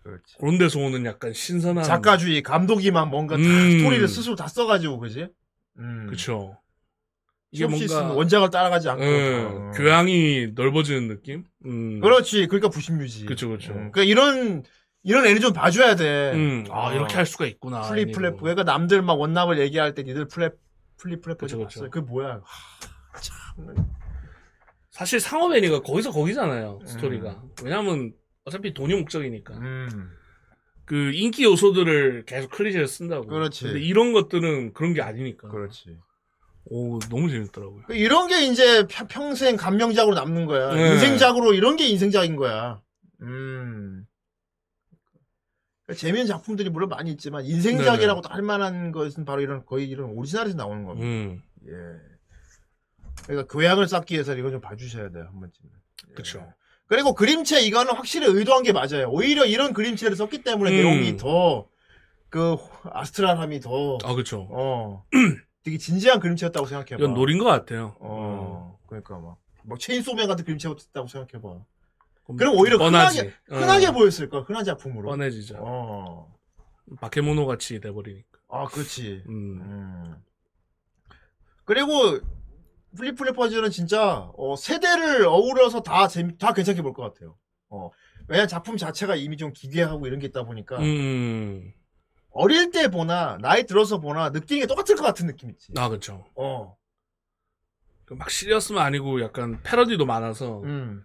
그렇지 그런 데서 오는 약간 신선한. 작가주의 감독이만 뭔가 다 음. 스토리를 스스로 다 써가지고 그지 음. 그쵸. 이게 이게 뭔가 원작을 따라가지 않고 예, 어. 교양이 넓어지는 느낌. 음. 그렇지 그러니까 부심유지 그쵸, 그쵸. 음, 그러니까 이런 이런 애를 좀 봐줘야 돼 음, 아 어. 이렇게 할 수가 있구나. 플리 아니고. 플랫 그러니까 남들 막 원나블 얘기할 때 니들 플랫 플리 플랫 그쵸, 보지 그쵸. 봤어요 그게 뭐야 하, 참 사실 상업 애니가 거기서 거기잖아요 스토리가. 왜냐면 어차피 돈이 목적이니까. 음. 그 인기 요소들을 계속 클리셰를 쓴다고. 그렇지. 근데 이런 것들은 그런 게 아니니까. 그렇지 오 너무 재밌더라고요. 그 이런 게 이제 평- 평생 감명작으로 남는 거야. 네. 인생작으로 이런 게 인생작인 거야. 음. 그러니까 재미있는 작품들이 물론 많이 있지만 인생작이라고 할 만한 것은 바로 이런 거의 이런 오리지널에서 나오는 겁니다. 음, 예. 그러니까 교양을 쌓기 위해서 이거 좀 봐주셔야 돼요 한 번쯤. 그쵸. 그리고 그림체 이거는 확실히 의도한 게 맞아요. 오히려 이런 그림체를 썼기 때문에 음. 내용이 더 그 아스트랄함이 더 아 그쵸. 어. 되게 진지한 그림체였다고 생각해봐. 이건 노린 것 같아요. 어, 그러니까 막, 막 체인소맨 같은 그림체였다고 생각해봐. 음, 그럼 오히려 뻔하지. 흔하게, 흔하게 어, 보였을 거야, 흔한 작품으로. 뻔해지죠. 어, 바케모노 같이 돼버리니까. 아, 그렇지. 음, 음. 그리고 플립플래퍼즈는 진짜 어, 세대를 어우러서 다 재미, 다 괜찮게 볼 것 같아요. 어, 왜냐 작품 자체가 이미 좀 기괴하고 이런 게 있다 보니까 음, 어릴 때 보나 나이 들어서 보나 느끼는 게 똑같을 것 같은 느낌 있지. 아 그쵸. 어, 막 serious만 아니고 약간 패러디도 많아서 음.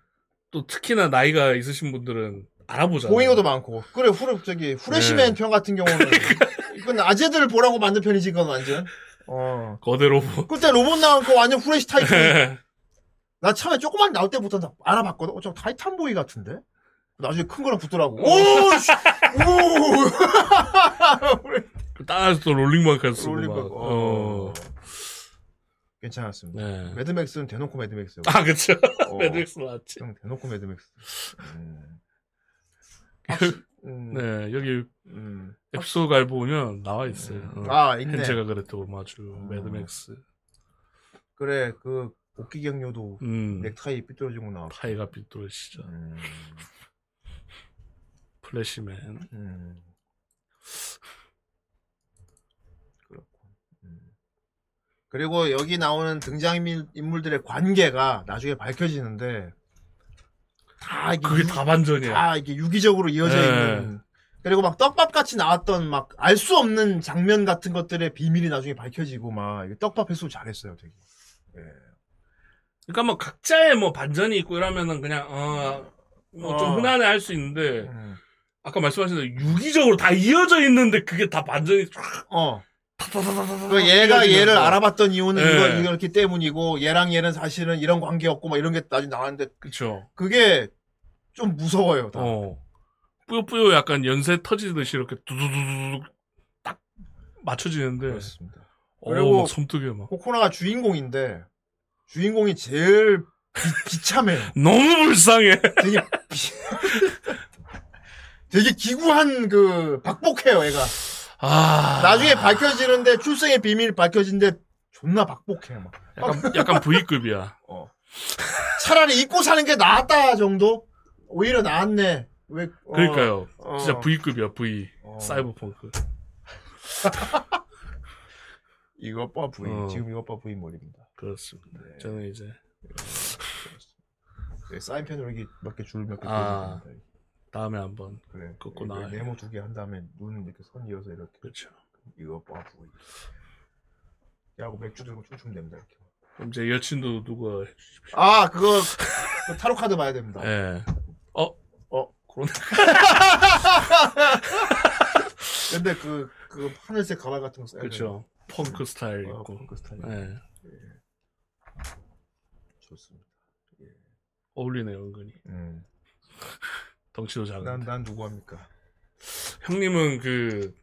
또 특히나 나이가 있으신 분들은 알아보잖아요. 고잉어도 많고 그래 후레 저기 후레시맨 네. 편 같은 경우는 이건 아재들 보라고 만든 편이지 이건 완전 어 거대 로봇. 그때 로봇 나온 거 완전 후레시 타이탄 나 처음에 조그만 나올 때부터 나 알아봤거든 어, 저 타이탄 보이 같은데 나중에 큰 거랑 붙더라고 오, 씨, 오 따라서 또 롤링마크 쓰고 롤링 막. 거 어. 어. 괜찮았습니다 네. 매드맥스는 대놓고 매드맥스 아 그쵸. 어. 매드릭스 맞지. 형 대놓고 매드맥스 음. 음. 네 여기 음. 앱소 갈 보면 나와 있어요. 어. 아 있네 헨체가 그랬다고 마주 음. 매드맥스. 그래 그 복귀 경료도 음. 넥타이 삐뚤어진 거 나왔고 타이가 빗돌시죠. 음. 플래시맨. 음. 그렇고. 음. 그리고 여기 나오는 등장인물들의 관계가 나중에 밝혀지는데 다 이게 그게 유- 다 반전이야. 다 이게 유기적으로 이어져 네. 있는 그리고 막 떡밥 같이 나왔던 막 알 수 없는 장면 같은 것들의 비밀이 나중에 밝혀지고 막 떡밥 해소 잘했어요 되게. 그러니까 뭐 각자의 뭐 반전이 있고 이러면은 그냥 어뭐 좀 어. 흔한해 할 수 있는데 음. 아까 말씀하신 대로 유기적으로 다 이어져 있는데 그게 다 반전이 쫙 어. 그 얘가 이어지면서. 얘를 알아봤던 이유는 네. 이거 이렇기 때문이고 얘랑 얘는 사실은 이런 관계였고 막 이런 게 나중에 나왔는데 그쵸. 그게 좀 무서워요. 다. 어. 뿌요뿌요 약간 연세 터지듯이 이렇게 두두두두 딱 맞춰지는데. 그렇습니다. 어, 그리고 막 섬뜩해 막. 코코나가 주인공인데 주인공이 제일 비, 참해 너무 불쌍해. 되게 비- 되게 기구한 그 박복해요, 얘가. 아. 나중에 밝혀지는데 출생의 비밀 밝혀진데 존나 박복해 막. 약간, 약간 V급이야. 어. 차라리 입고 사는 게 낫다 정도. 오히려 나았네. 왜? 어, 그러니까요. 어. 진짜 V급이야, V. 어. 사이버펑크. 이것 봐 V. 어. 지금 이것 봐 V 머리입니다. 그렇습니다. 네. 저는 이제 네, 사인펜으로 이렇게 몇 개 줄 몇 개. 아. 그려줍니 다. 다음에 한번 그래. 긋고 이거 나와요. 네모 두 개 한 다음에 눈 이렇게 선 이어서 이렇게. 그렇죠. 이거 봐 V. 야구 맥주 들고 춤추면 됩니다 이렇게. 그럼 제 여친도 누가 해주십시오. 아 그거 그 타로 카드 봐야 됩니다. 예. 어? 어. 그러네. 근데 그, 그 하늘색 가발 같은 거 써야 그렇죠. 펑크 스타일 돼요. 어, 있고. 펑크 스타일. 예. 좋습니다. 어울리네요, 은근히. 음. 덩치도 작은데. 난, 난 누구 합니까? 형님은 그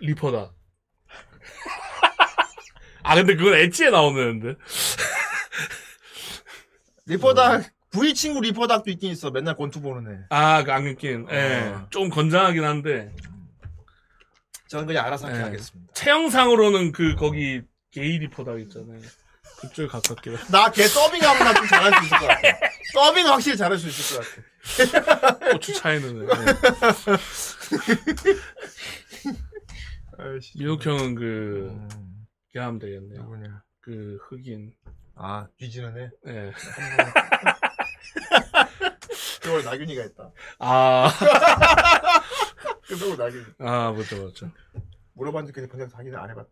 ripperdoc. 아 근데 그건 엣지에 나오는데. ripperdoc, V 친구 ripperdoc도 있긴 있어. 맨날 권투 보는 애. 아그 안경 낀. 예. 어. 좀 건장하긴 한데 저는 그냥 알아서 예. 하겠습니다. 체형상으로는 그 거기 게이 리퍼다 있잖아요. 그쪽에 가깝게. 나 걔 서빙하면 나 좀 잘할 수 있을 것 같아. 서빙 확실히 잘할 수 있을 것 같아. 고추 차이는. 예. 아이씨. 민욱 형은 그 음, 걔 하면 되겠네요. 누구냐. 그 흑인. 아, 뒤지는 애? 예. 그걸 나균이가 했다. 아. 그걸 나균이. 아, 맞죠, 맞죠. 물어봤는데 그냥 그냥 자기는 안 해봤대.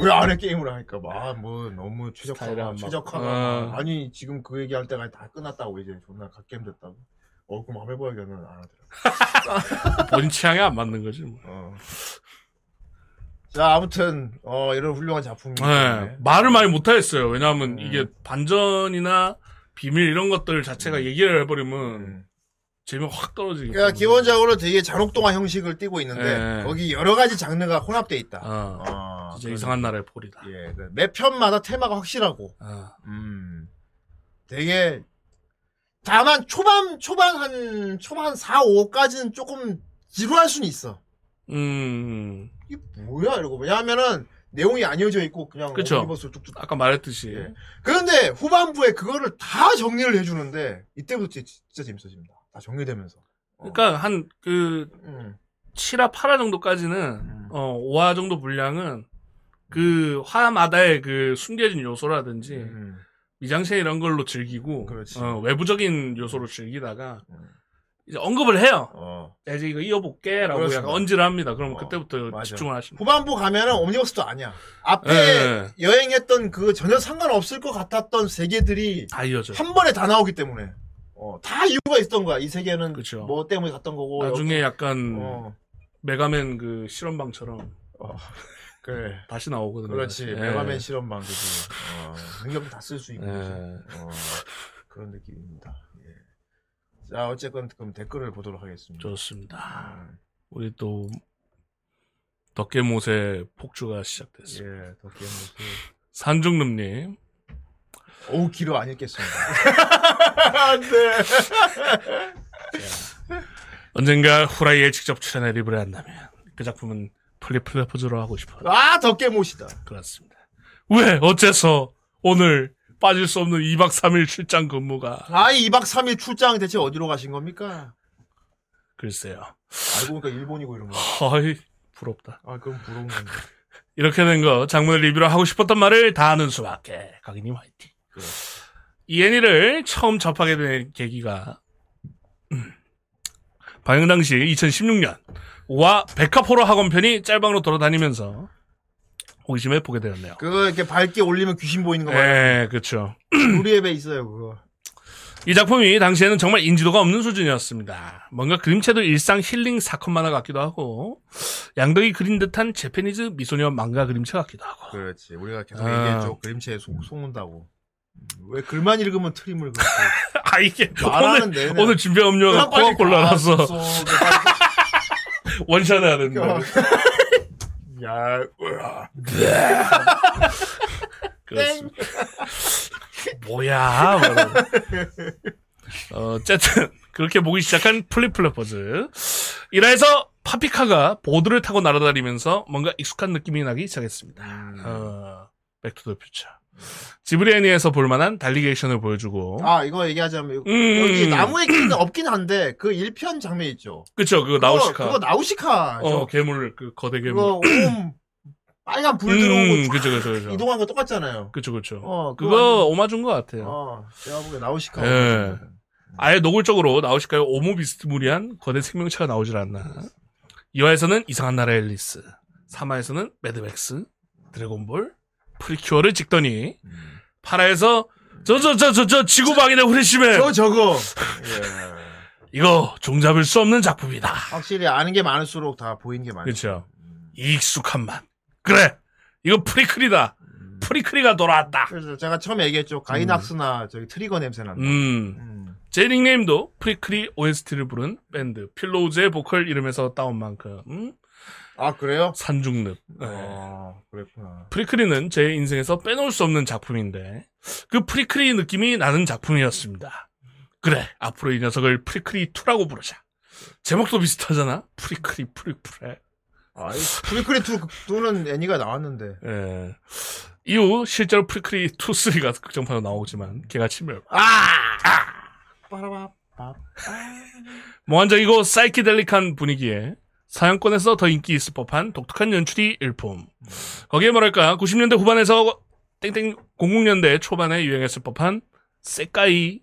왜안해 게임을 하니까 막뭐 너무 스타일이 안 맞- 최적화가 어. 막. 아니 지금 그 얘기할 때가 다 끝났다고 이제 존나 갓게임 됐다고. 어 그럼 한번 해봐야겠는 안 하더라. 본인 취향에 안 맞는 거지. 뭐. 어. 자 아무튼 어 이런 훌륭한 작품이. 네, 말을 많이 못하겠어요. 왜냐하면 음. 이게 반전이나 비밀 이런 것들 자체가 얘기를 해버리면 음. 재미가 확 떨어지기 그러니까 때문에. 기본적으로 되게 잔혹동화 형식을 띠고 있는데 네. 거기 여러 가지 장르가 혼합돼 있다. 어, 어, 진짜 그런- 이상한 나라의 폴이다. 예, 그매 편마다 테마가 확실하고, 어. 음, 되게, 다만 초반, 초반 한, 초반 4, 5까지는 조금 지루할 수는 있어. 음, 이게 뭐야? 이러고. 왜냐하면은 내용이 안 이어져 있고 그냥 그쵸. 옴니버스로 뚝뚝. 아까 말했듯이 예. 그런데 후반부에 그거를 다 정리를 해주는데 이때부터 진짜, 진짜 재밌어집니다. 다 정리되면서. 어. 그러니까 한 그 음, 7화 8화 정도까지는 어 5화 정도 분량은 그 화마다의 그 숨겨진 요소라든지 음, 미장센 이런 걸로 즐기고. 어, 외부적인 요소로 즐기다가 음. 이제 언급을 해요. 어. 야, 이제 이거 이어볼게라고 그렇습니다. 약간 언지를 합니다. 그럼 어, 그때부터 맞아. 집중을 하시면. 후반부 가면은 옴니버스도 아니야. 앞에 예. 여행했던 그 전혀 상관없을 것 같았던 세계들이 다 이어져. 한 번에 다 나오기 때문에 어, 다 이유가 있었던 거야. 이 세계는 그쵸. 뭐 때문에 갔던 거고. 나중에 여기- 약간 어, 메가맨 그 실험방처럼 어, 그래. 다시 나오거든요. 그렇지. 예. 메가맨 실험방 그지. 어, 능력도 다쓸 수 있고. 예. 어, 그런 느낌입니다. 예. 자 어쨌건 그럼 댓글을 보도록 하겠습니다. 좋습니다. 음, 우리 또 덕계못의 폭주가 시작됐습니다. 예, 모습. 산중름님 어우 길어 안 읽겠습니다. 안돼. 언젠가 후라이에 직접 출연해 리뷰를 한다면 그 작품은 플리플레포즈로 하고 싶어요. 아 덕계 못이다. 그렇습니다. 왜 어째서 오늘 빠질 수 없는 2박 3일 출장 근무가 아, 2박 3일 출장 대체 어디로 가신 겁니까? 글쎄요. 알고 보니까 일본이고 이런 거. 허이 부럽다. 아, 그럼 부러운 건데. 이렇게 된 거 장문을 리뷰로 하고 싶었던 말을 다 하는 수밖에. 각이님 화이팅. 이 애니를 처음 접하게 된 계기가 음, 방영 당시 2016년 와 백합호러 학원편이 짤방으로 돌아다니면서 호기심에 보게 되었네요. 그거 이렇게 밝게 올리면 귀신 보이는 거. 예, 그렇죠. 우리 앱에 있어요, 그거. 이 작품이 당시에는 정말 인지도가 없는 수준이었습니다. 뭔가 그림체도 일상 힐링 사건 만화 같기도 하고 양덕이 그린 듯한 재패니즈 미소녀 망가 그림체 같기도 하고 그렇지. 우리가 계속 아. 얘기했죠. 그림체에 속, 속는다고. 음, 왜 글만 읽으면 트림을 그렇게. 아 이게 말하는 오늘. 오늘 준비 음료가 가, 속에 원샷 해야 된다. 야, 으아. 그렇습니다. 뭐야? 어, 어쨌든 그렇게 보기 시작한 플립플래퍼즈. 이라해서 파피카가 보드를 타고 날아다니면서 뭔가 익숙한 느낌이 나기 시작했습니다. 어, 백투더 퓨처. 지브리 애니에서 볼만한 달리기 액션을 보여주고 아, 이거 얘기하자면. 음. 여기 나무의 길은 없긴 한데, 그 1편 장면 있죠. 그쵸 그거 나우시카 그거 나우시카. 어 괴물 그 거대 괴물 그거 오무, 빨간 불 들어오고 음, 그쵸 그쵸 그쵸 이동한 거 똑같잖아요. 그쵸 그쵸 어, 그거 그거 오마주인 것 같아요 어, 제가 보기에 나우시카. 예. 아예 노골적으로 나오실까요? 오무 비스무리한 거대 생명체가 나오질 않나. 2화에서는 이상한 나라의 앨리스, 3화에서는 매드맥스, 드래곤볼, 프리큐어를 찍더니 8화에서 저 저 저 저 저 지구방위대 후레쉬맨 저 저거. 이거 종잡을 수 없는 작품이다. 확실히 아는 게 많을수록 다 보이는 게 많죠. 그렇죠. 익숙한 맛. 그래. 이거 프리크리다. 프리크리가 돌아왔다. 그래서 제가 처음에 얘기했죠. 가이낙스나 저기 트리거 냄새 난다. 음. 제 닉네임도 프리크리 OST를 부른 밴드 필로우즈의 보컬 이름에서 따온 만큼 음? 아 그래요? 산중늪. 네. 아 그랬구나. 프리크리는 제 인생에서 빼놓을 수 없는 작품인데 그 프리크리 느낌이 나는 작품이었습니다. 그래 앞으로 이 녀석을 프리크리 2라고 부르자. 제목도 비슷하잖아. 프리크리 플립플래. 아, 프리크리 2 는 애니가 나왔는데. 예. 이후 실제로 프리크리 2, 3가 극장판으로 나오지만 걔가 침멸. 아! 빠라바. 몽환적이고 사이키델릭한 분위기에 서양권에서 더 인기 있을 법한 독특한 연출이 일품. 거기에 뭐랄까 90년대 후반에서 땡땡 00년대 초반에 유행했을 법한 세카이계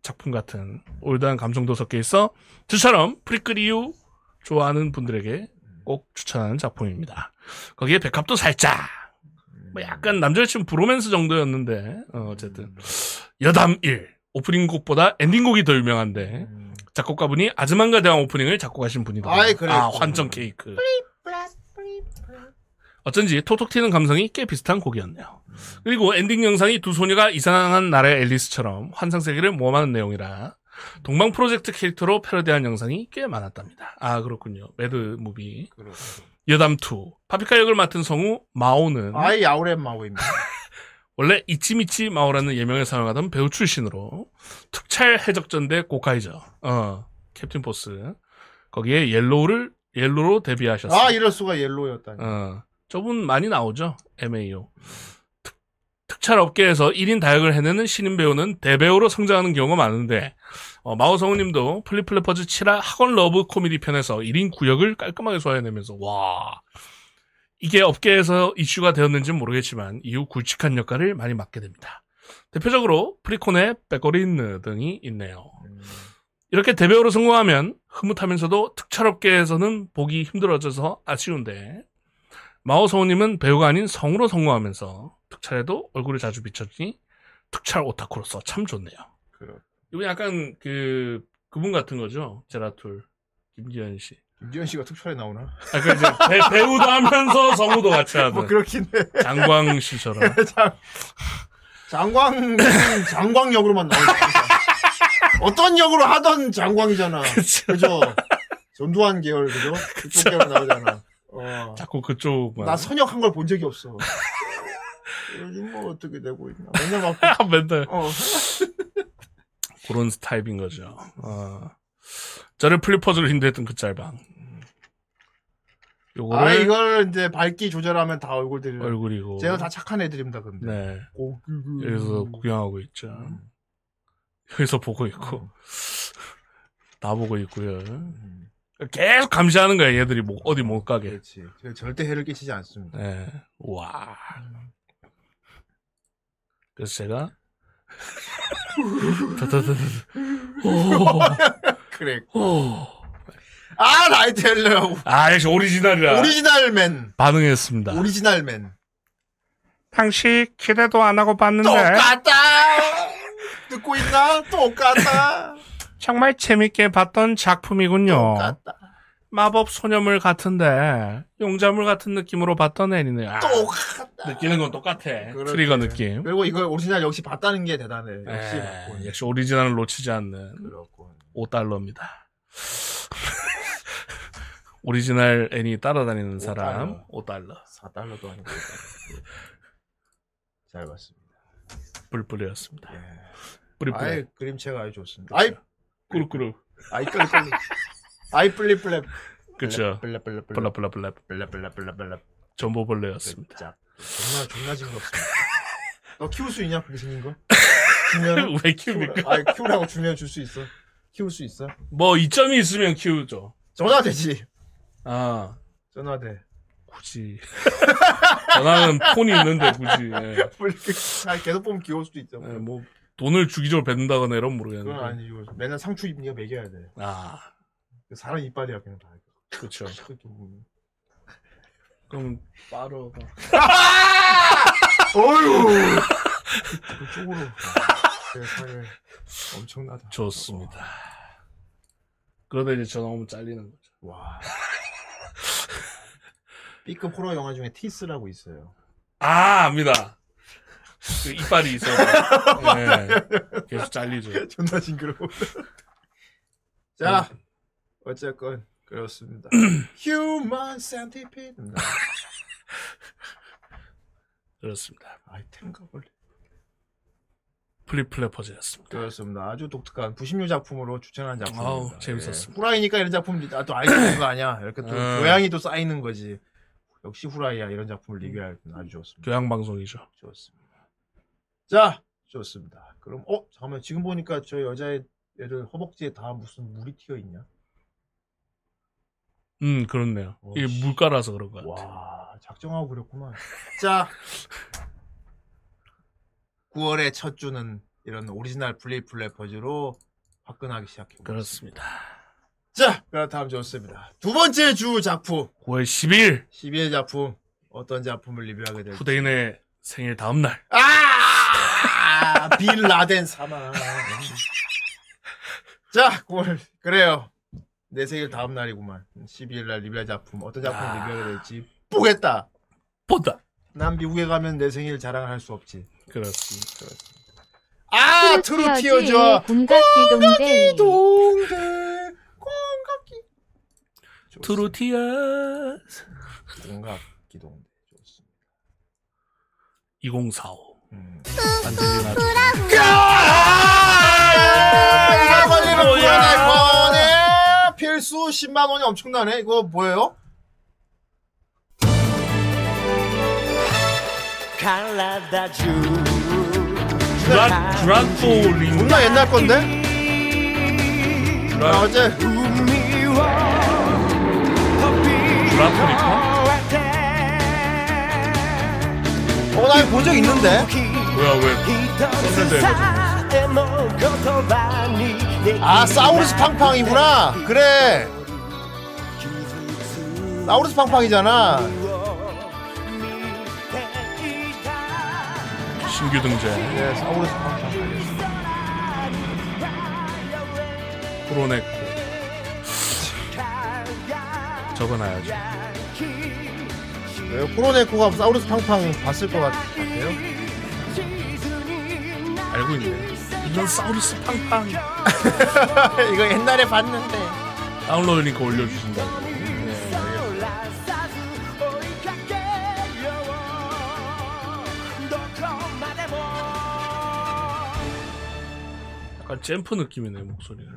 작품 같은 올드한 감성도 섞여 있어 저처럼 프리크리류 좋아하는 분들에게 꼭 추천하는 작품입니다. 거기에 백합도 살짝 뭐 약간 남자친구 브로맨스 정도였는데 어, 어쨌든 여담 1 오프닝 곡보다 엔딩 곡이 더 유명한데 작곡가분이 아즈만가 대왕 오프닝을 작곡하신 분이다. 아이, 그래. 아 환청 케이크. 어쩐지 톡톡 튀는 감성이 꽤 비슷한 곡이었네요. 그리고 엔딩 영상이 두 소녀가 이상한 나라의 앨리스처럼 환상 세계를 모험하는 내용이라 동방 프로젝트 캐릭터로 패러디한 영상이 꽤 많았답니다. 아 그렇군요. MAD movie. 여담 2 파피카 역을 맡은 성우 마오는 아이 야오렌 마오입니다. 원래 이치미치 마오라는 예명을 사용하던 배우 출신으로 특촬 해적전대 고카이저 어 캡틴 포스 거기에 옐로우를 옐로로 데뷔하셨어요. 아 이럴 수가 옐로우였다니. 어 저분 많이 나오죠 MAO. 특, 특촬 업계에서 1인 다역을 해내는 신인 배우는 대배우로 성장하는 경우가 많은데 어, 마오 성우님도 플리플래퍼즈 7화 학원 러브 코미디 편에서 1인 구역을 깔끔하게 소화해내면서 와 이게 업계에서 이슈가 되었는지는 모르겠지만 이후 굵직한 역할을 많이 맡게 됩니다. 대표적으로 프리코네의 페코린느 등이 있네요. 이렇게 대배우로 성공하면 흐뭇하면서도 특촬업계에서는 보기 힘들어져서 아쉬운데 마오 성우님은 배우가 아닌 성우로 성공하면서 특촬에도 얼굴을 자주 비춰주니 특촬 오타쿠로서 참 좋네요. 이거 약간 그 그분 같은 거죠 제라툴 김지현 씨. 김지현 씨가 특촬에 나오나? 아, 그 이제 배, 우도 하면서 성우도 같이 하는. 뭐 그렇긴 해. 장광 씨처럼. 장, 장광 장광 역으로만 나오지. 어떤 역으로 하던 장광이잖아. 그죠? 전두환 계열 그죠? 그쪽 계열 나오잖아. 어. 자꾸 그쪽만. 나 선역한 걸 본 적이 없어. 요즘 뭐 어떻게 되고 있나? 맨날 막 맨날. 어. 그런 스타일인 거죠. 어. 저를 플리퍼즈로 인도했던 그 짤방. 요거를 아 이걸 이제 밝기 조절하면 다 얼굴들이 얼굴이고. 제가 다 착한 애들입니다 근데. 네. 오, 그, 그, 여기서 음. 구경하고 있죠. 여기서 보고 있고. 나 보고 있고요. 계속 감시하는 거야 얘들이 뭐 어디 못 가게. 그렇지. 저 절대 해를 끼치지 않습니다. 예. 와. 그래서 제가 다다다다. 오. 그래. 오. 아 라이텔러 아 역시 오리지널이라. 오리지널맨. 반응했습니다. 오리지널맨. 당시 기대도 안 하고 봤는데 똑같다. 듣고 있나? 똑같다. 정말 재밌게 봤던 작품이군요. 똑같다. 마법 소녀물 같은데 용자물 같은 느낌으로 봤던 애니네요. 아, 똑같다. 느끼는 건 똑같아. 그렇지. 트리거 느낌. 그리고 이걸 오리지널 역시 봤다는 게 대단해. 역시 에, 봤군. 역시 오리지널을 놓치지 않는 그렇군. 5달러입니다. 오리지널 애니 따라다니는 사람 5달러. 4달러도 아니고 5달러. 잘 봤습니다. 뿔뿔이었습니다. 예. 뿌리뿌리. 아이 그림체가 아주 좋습니다. 아이 꾸루꾸루. 아이 끌끌. 아이 플립플랩. 그쵸. 플랩플랩. 블라블라블라. 플랩플랩 플랩플랩. 전보벌레였습니다. 자, 정말 존나 징그럽습니다. 너 키울 수 있냐 그렇게 생긴 거? 주면 왜 키웁니까? 아 키우라고 주면 줄 수 있어. 키울 수 있어. 뭐 이점이 있으면 키우죠. 전화 되지. 아 전화 돼. 굳이 전화는 폰이 있는데 굳이 예. 뭐 이렇게 아, 계속 보면 귀여울 수도 있죠. 예, 뭐 돈을 주기적으로 뱉는다거나 이런 모르겠는데. 그건 아니고 맨날 상추 입 네가 먹여야 돼. 아 사람 이빨이야 그냥 다. 그렇죠. 그렇게 보면. 그럼 빠르가 어휴. 그쪽으로. 세상에 엄청나다. 좋습니다. 그러다 이제 전화 오면 잘리는 거죠. 와. B급 호러 영화 중에 티스라고 있어요. 아 압니다. 그 이빨이 있어서 예, 계속 잘리죠. 존나 징그러워. 자, 어쨌건 그렇습니다. Human Centipede. 그렇습니다. 아이 탱가 벌레. 플리플래퍼즈였습니다. 그렇습니다. 아주 독특한 부심류 작품으로 추천한 작품입니다. 아우, 재밌었습니다. 예. 후라이니까 이런 작품 아, 또 알게 되는 거 아니야? 이렇게 또 음. 교양이 또 쌓이는 거지. 역시 후라이야 이런 작품을 리뷰할 때는 아주 좋습니다. 교양 방송이죠. 좋습니다. 자, 좋습니다. 그럼 어 잠깐만 지금 보니까 저 여자애 애들 허벅지에 다 무슨 물이 튀어 있냐? 음 그렇네요. 어, 이게 씨. 물가라서 그런 것 같아. 와 작정하고 그랬구만. 자, 9월의 첫 주는 이런 오리지널 플립플래퍼즈로 화끈하기 시작해. 그렇습니다. 자, 그렇다면 좋습니다. 두 번째 주 작품 9월 10일 12회 작품 어떤 작품을 리뷰하게 될지. 후대인의 생일 다음 날. 아! 빌 라덴 사망. 자, 9월 그래요. 내 생일 다음 날이구만. 12일 날 리뷰할 작품 어떤 작품 아. 리뷰하게 될지 보겠다. 본다. 난 미국에 가면 내 생일 자랑을 할 수 없지. 그렇습니다. 아, 트루티어즈와 공각기동대 동대 공각기 트루티어즈 공각기동대 좋습니다. 2045. 음. 이거? 구원의 권의 필수 10만 원이 엄청나네. 이거 뭐예요? 주라 주라토 링. 존나 옛날 건데? 아, 주라 어제 주라토니까? 어, 나 이거 본적 있는데? 뭐야 왜. 아, 사우루스 팡팡이구나. 그래. 사우루스 팡팡이잖아. 신규 등재. 네, 사우루스 팡팡. 프로네코. 적어놔야죠. 네, 코로네코가 사우루스 팡팡 봤을 것 같, 같아요. 알고 있네. 이건 사우루스 팡팡. 이거 옛날에 봤는데. 다운로드 링크 올려주신다고. 약간 잼프 느낌이네 목소리가.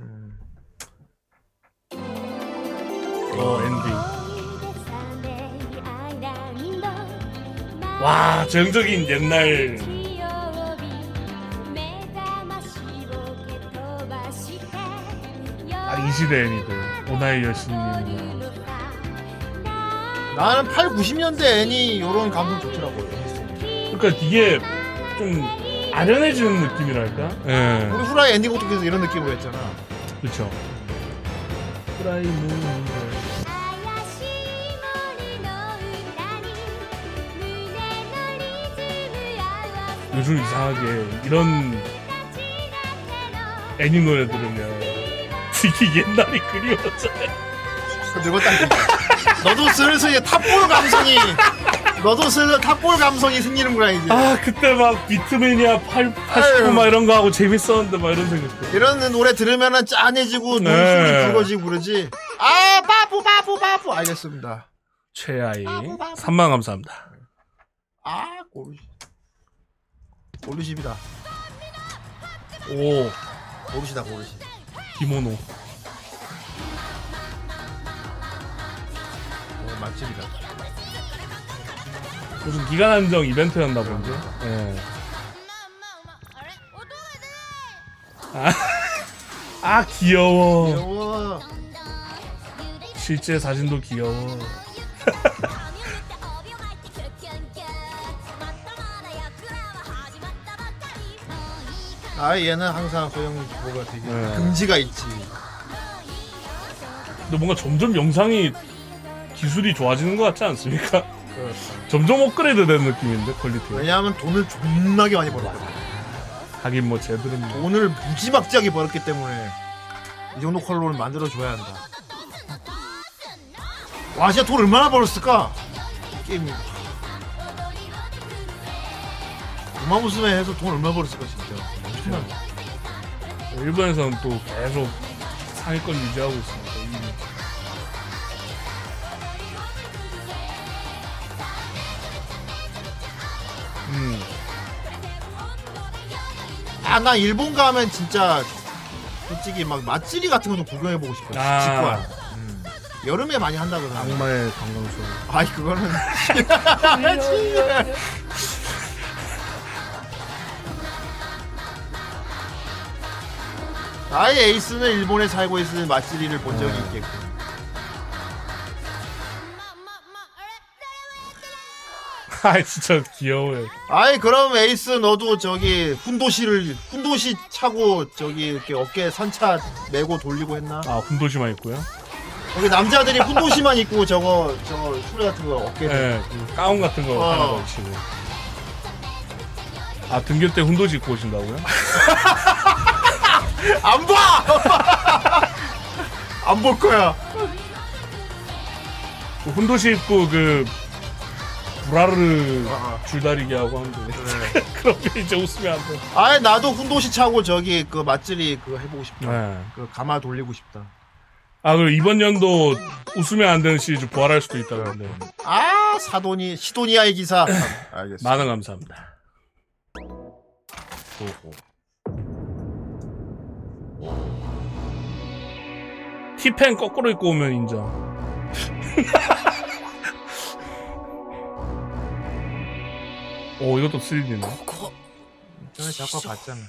어 엔딩. 와 정적인 옛날 딱이 시대 애니들. 보나의 여신님. 나는 8, 90년대 애니 요런 감성 좋더라고요. 그러니까 이게 좀 아련해지는 느낌이랄까? 예. 우리 후라이 엔딩곡도 계속 이런 느낌으로 했잖아. 그쵸. 후라이 문. 요즘 이상하게 이런 애니 노래 들으면 되게 옛날이 그리워져. 늙었다. 너도 슬슬 이제 탑볼 감성이 너도 슬슬 탑볼 감성이 생기는구나 이제. 아 그때 막 비트맨이야 8, 89 막 이런 거 하고 재밌었는데 막 이런 생각. 이런 노래 들으면은 짠해지고 네. 눈숨이 붉어지고 그러지. 아 바보 바보 바보 알겠습니다. 최아이 3만 감사합니다. 아 고르시 고르십이다. 오 고르시다 고르시. 기모노. 맛집이다. 무슨 기간 한정 이벤트였나 본데. 예. 아, 아 귀여워. 귀여워. 실제 사진도 귀여워. 아 얘는 항상 소형 뭐가 되게 네. 금지가 있지. 근데 뭔가 점점 영상이 기술이 좋아지는 것 같지 않습니까? 점점 업그레이드 되는 느낌인데 퀄리티. 왜냐하면 돈을 존나게 많이 벌었거든. 하긴 뭐 쟤들은 뭐. 돈을 무지막지하게 벌었기 때문에 이 정도 컬러를 만들어 줘야 한다. 와 진짜 돈 얼마나 벌었을까? 게임이. 우마무스메 해서 돈 얼마 벌었을까 진짜. 엄청나. 일본에서는 또 계속 상위권 유지하고 있습 음. 아, 나 일본 가면 진짜 솔직히 막 맛집이 같은 거 좀 구경해 보고 싶어. 아. 직관. 음. 여름에 많이 한다 그러나. 악마의 관광소. 아이 그거는. 아예 에이스는 일본에 살고 있을 맛집이를 본 적이 있겠고. 아 진짜 귀여워요. 아이 그럼 에이스 너도 저기 훈도시를 훈도시 차고 저기 이렇게 어깨에 산차 메고 돌리고 했나? 아 훈도시만 있고요. 여기 남자들이 훈도시만 입고 저거 저거 수레 같은 거 어깨에 예, 그 가운 같은 거 어. 하나 걸치고. 아 등교 때 훈도시 입고 오신다고요? 안 봐! 안 볼 거야. 그 훈도시 입고 그 브라르 줄다리기 하고 하는데 그렇게 이제 웃으면 안 돼. 아이 나도 훈도시 차고 저기 그 맛집이 그거 해보고 싶다. 네. 그 가마 돌리고 싶다. 아 그리고 이번 연도 웃으면 안 되는 시리즈 부활할 수도 있다는데. 아 사도니 시도니아의 기사. 알겠어. 만원 감사합니다. 티펜 거꾸로 입고 오면 인정. 오 이것도 3D네. 전에 작가 봤잖아.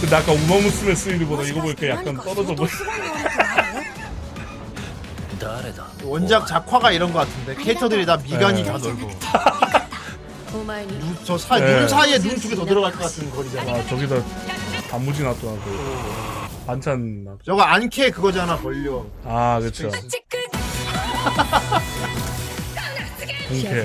근데 아까 우마무스메 3D보다 이거 보니까 약간 떨어져 보여. 원작 작화가 이런 거 같은데 캐릭터들이 다 미간이 네. 다 넓어. お前に 눈, 저 사, 네. 눈 사이에 눈 두 개 더 들어갈 것 같은 거리잖아. 아 저기다 단무지 놔둬 반찬 놔둬. 저거 안캐 그거잖아 벌려. 아 그쵸. 공개. や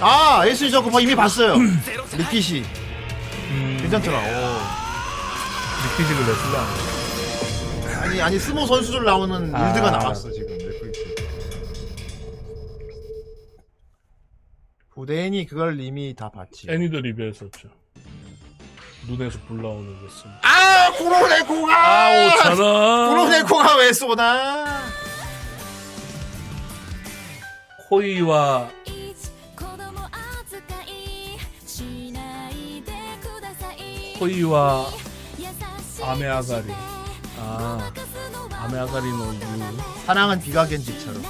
아 에이스 저거 뭐 이미 봤어요. 음. 루키시 괜찮더라. 오. 빅피지를 냈을라 아니 아니 스모 선수들 나오는 아. 일드가 나왔어 지금. 넷플릭스 고대인이 네, 그걸 이미 다 봤지. 애니도 리뷰했었죠. 눈에서 불 나오는 거 쓴. 아 구로네코가! 아우 저런 구로네코가 왜 쏘나? 호이와 호이와 아메아가리. 아 아메아가리노 유 사랑은 비가겐지처럼.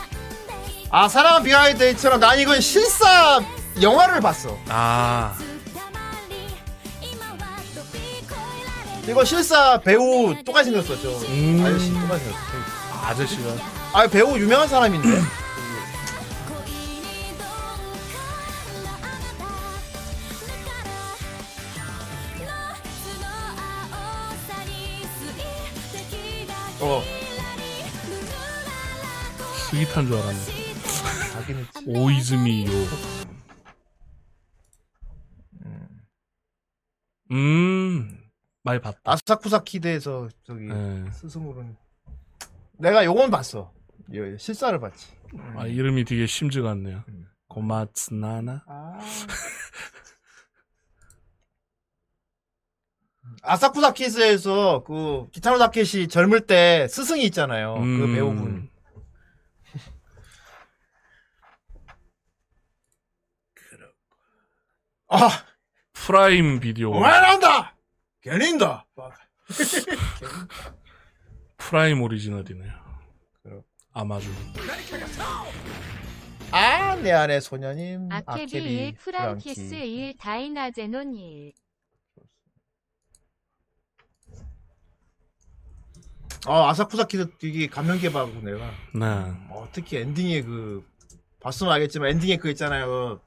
아 사랑은 비가겐지처럼. 난 이건 실사 영화를 봤어. 아. 이거 실사 배우 똑같이 생겼었죠. 음. 아저씨 똑같이 생겼어. 아저씨가? 아 배우 유명한 사람인데? 어. 스윗한 줄 알았네. 자기는 오이즈미 요. 음, 많이 봤다. 아사쿠사 키드에서 저기 네. 스승으로는 내가 요건 봤어. 요- 실사를 봤지. 아, 이름이 되게 심즈 같네요. 고마츠나나? 아 사쿠사 키즈에서 그 기타노 다케시 젊을 때 스승이 있잖아요. 그 음. 배우분. 아, 프라임 비디오. 오만한다. 견인다. 프라임 오리지널이네요. 아마존. 아, 내 안에 소녀님. 아케비 1, 프랑키스 1, 다이나제논 1. 아, 아사쿠사 키드 되게 감명 깊어하고 내가. 네. 어, 특히 엔딩에 그 봤으면 알겠지만 엔딩에 그 있잖아요. 그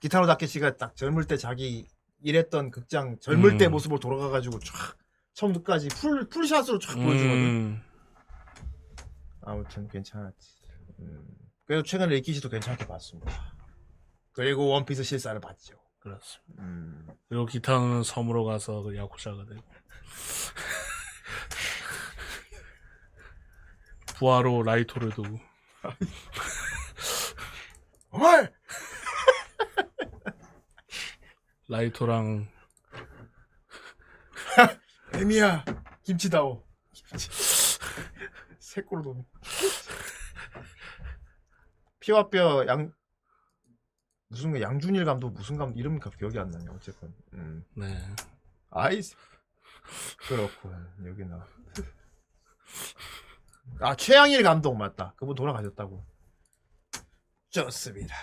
기타노 다케시가 딱 젊을 때 자기 일했던 극장 젊을 음. 때 모습을 돌아가가지고 쫙 처음부터까지 풀 풀샷으로 쫙 보여주거든. 음, 아무튼 괜찮았지. 음. 그래도 최근에 리키시도 괜찮게 봤습니다. 그리고 원피스 실사를 봤죠. 그렇습니다. 음. 그리고 기타는 섬으로 가서 그 야쿠자가 되고. 부하로 라이토를 두고. 어말 라이토랑 애미야 김치다오. 김치. 새꼬로 돈. 피와 뼈 양 무슨 거 양준일 감독 무슨 감독 이름 기억이 안 나네. 어쨌건. 음. 네. 아이스 그렇군 여기 나. 아 최양일 감독 맞다. 그분 돌아가셨다고. 좋습니다.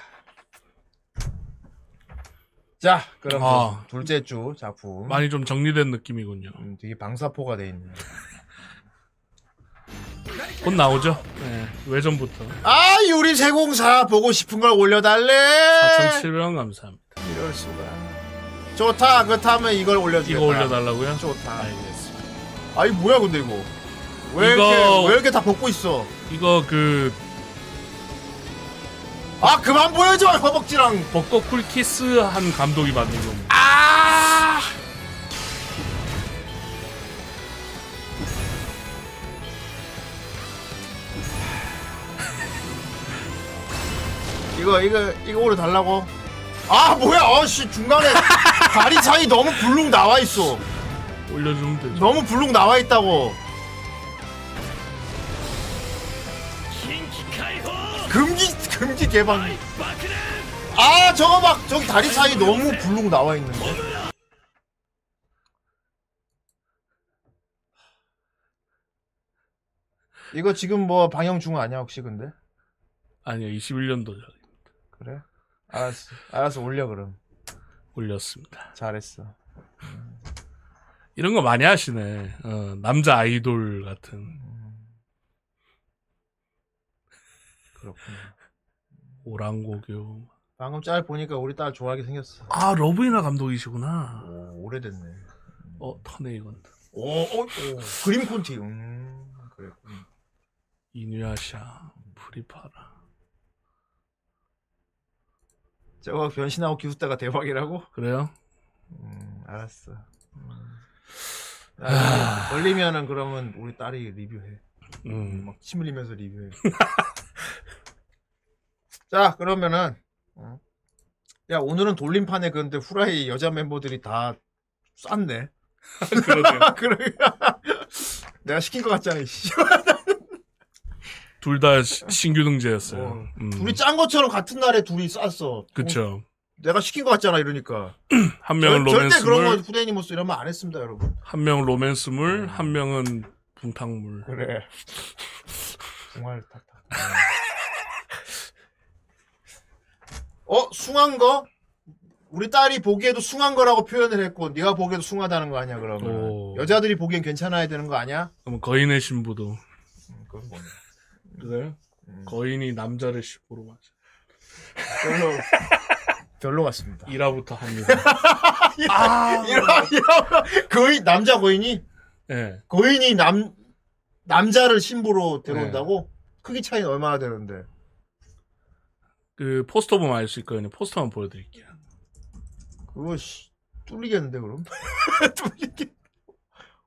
자 그럼 아. 둘째 주 작품. 많이 좀 정리된 느낌이군요. 음, 되게 방사포가 돼 있네. 곧 나오죠? 네. 외전부터. 아 유리 세공사 보고 싶은 걸 올려달래. 4,700원 감사합니다. 이럴 수가. 좋다. 그렇다면 이걸 올려주겠다. 이거 올려달라고요? 좋다. 알겠습니다. 아니 뭐야 근데 이거 왜 이거- 이렇게 왜 이렇게 다 벗고 있어? 이거 그 아 그만 보여줘 허벅지랑. 벚꽃 쿨키스 한 감독이 만든 겁니다. 아. 이거 이거 이거 오래 달라고? 아 뭐야 어씨 중간에 다리 차이 너무 불룩 나와 있어. 올려주면 되죠. 너무 불룩 나와 있다고. 금기 금기 개방. 아 저거 막 저기 다리 사이 너무 불룩 나와 있는데. 이거 지금 뭐 방영 중 아니야 혹시 근데? 아니요, 21년도 그래? 알았어, 알았어 올려 그럼. 올렸습니다. 잘했어. 이런 거 많이 하시네. 어, 남자 아이돌 같은. 그렇구나. 오랑고교. 방금 짤 보니까 우리 딸 좋아하게 생겼어. 아, 러브이나 감독이시구나. 오, 오래됐네. 어, 터네 이건. 오, 오, 오 그림 콘티. 음, 그랬군. 이누야샤, 프리파라. 저거 변신하고 기숙대가 대박이라고? 그래요? 음, 알았어. 음. 아, 걸리면은 그러면 우리 딸이 리뷰해. 음. 막 침 흘리면서 리뷰해. 자, 그러면은 어? 야 오늘은 돌림판에 그런데 후라이 여자 멤버들이 다 쌌네. 그러네요. 그러니까 내가 시킨 것 같잖아. 씨. 둘다 신규 등재였어요. 음, 둘이 짠 것처럼 같은 날에 둘이 쌌어. 그쵸. 어, 내가 시킨 것 같잖아 이러니까. 한 명은 절- 절대 그런 거 로맨스물, 후대니모스 이러면 안 했습니다 여러분. 한 명은 로맨스물, 한 명은 붕탕물. 그래. 정말 탁탁. 어 숭한 거? 우리 딸이 보기에도 숭한 거라고 표현을 했고 네가 보기에도 숭하다는 거 아니야 그러면 오. 여자들이 보기엔 괜찮아야 되는 거 아니야? 그럼 거인의 신부도. 그건 뭐냐? 그래요? 거인이 남자를 신부로 맞아. 별로 별로 같습니다. 1화부터 합니다. 아, 이런 이런 거인 남자 거인이 예. 거인이 남 남자를 신부로 데려온다고 크기 차이는 얼마나 되는데? 그 포스터 보면 알 수 있거든요. 포스터만 보여드릴게요. 그거 씨 뚫리겠는데 그럼? 뚫리겠.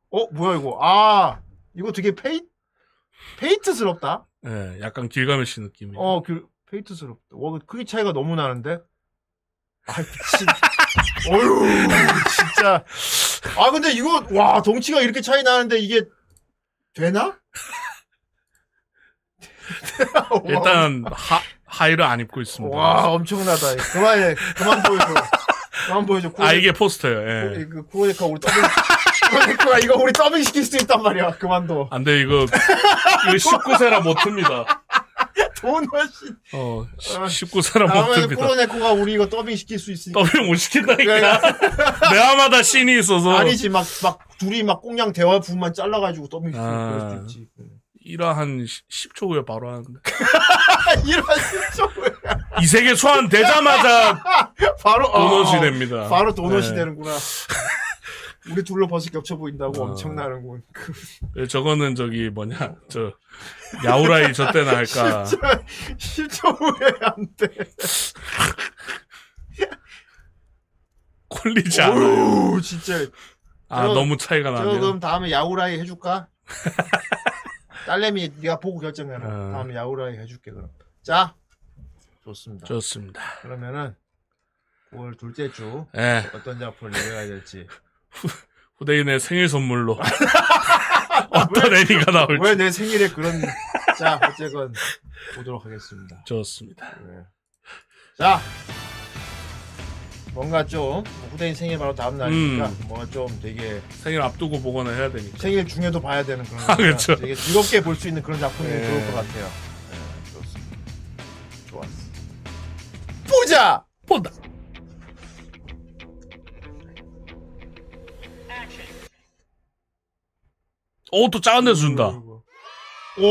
어 뭐야 이거? 아 이거 되게 페이 페이트스럽다. 예, 약간 길가메시 느낌이. 어, 그 페이트스럽다. 와, 그 크기 차이가 너무 나는데. 아, 미친. 어휴, 진짜. 아, 근데 이거 와 덩치가 이렇게 차이 나는데 이게 되나? 일단 하 하의를 안 입고 있습니다. 와 엄청나다. 그만해, 그만 보여줘. 그만 보여줘. 아 이게 포스터예요. 예. 그 쿠로네카 우리 더빙. 쿠로네카가 이거 우리 더빙 시킬 수 있단 말이야. 그만둬. 안돼 이거 이거 19세라 못 듭니다. 도넛이. 어 19세라 못 듭니다. 쿠로네코가 우리 이거 더빙 시킬 수 있으니까. 더빙 못 시킨다니까. 매화마다 씬이 있어서. 아니지 막 막 둘이 막 꽁냥 대화 부분만 잘라가지고 더빙 시키고 아. 수도 있지. 1화 한 10초 후에 바로 하는데. 이런 진짜 이 세계 소환 되자마자 바로 도넛이 어, 됩니다. 바로 도넛이 네. 되는구나. 우리 둘로 버섯 겹쳐 보인다고 어. 엄청나는군. 그 예, 저거는 저기 뭐냐 저 야우라이 저 때나 할까. 10초 후에 안 돼. 콜리지 않아요. 오, 진짜. 아 저- 너무 차이가 저 나네요. 그럼 다음에 야우라이 해줄까? 딸내미 네가 보고 결정해라. 어. 다음에 야우라이 해줄게 그럼. 자, 좋습니다. 좋습니다. 그러면은 9월 둘째 주 예. 어떤 작품을 내려야 될지. 후대인의 생일 선물로 어떤 애니가 나올지. 왜 내 생일에 그런 자 어쨌건 보도록 하겠습니다. 좋습니다. 네. 자 뭔가 좀 후대인 생일 바로 다음 날이니까 음. 뭔가 좀 되게 생일 앞두고 보거나 해야 되니까. 생일 중에도 봐야 되는 그런 아, 그렇죠. 되게 즐겁게 볼 수 있는 그런 작품이 네. 좋을 것 같아요. 네, 좋습니다. 좋았어. 보자. 본다. 오, 또 작은 데서 준다. 오,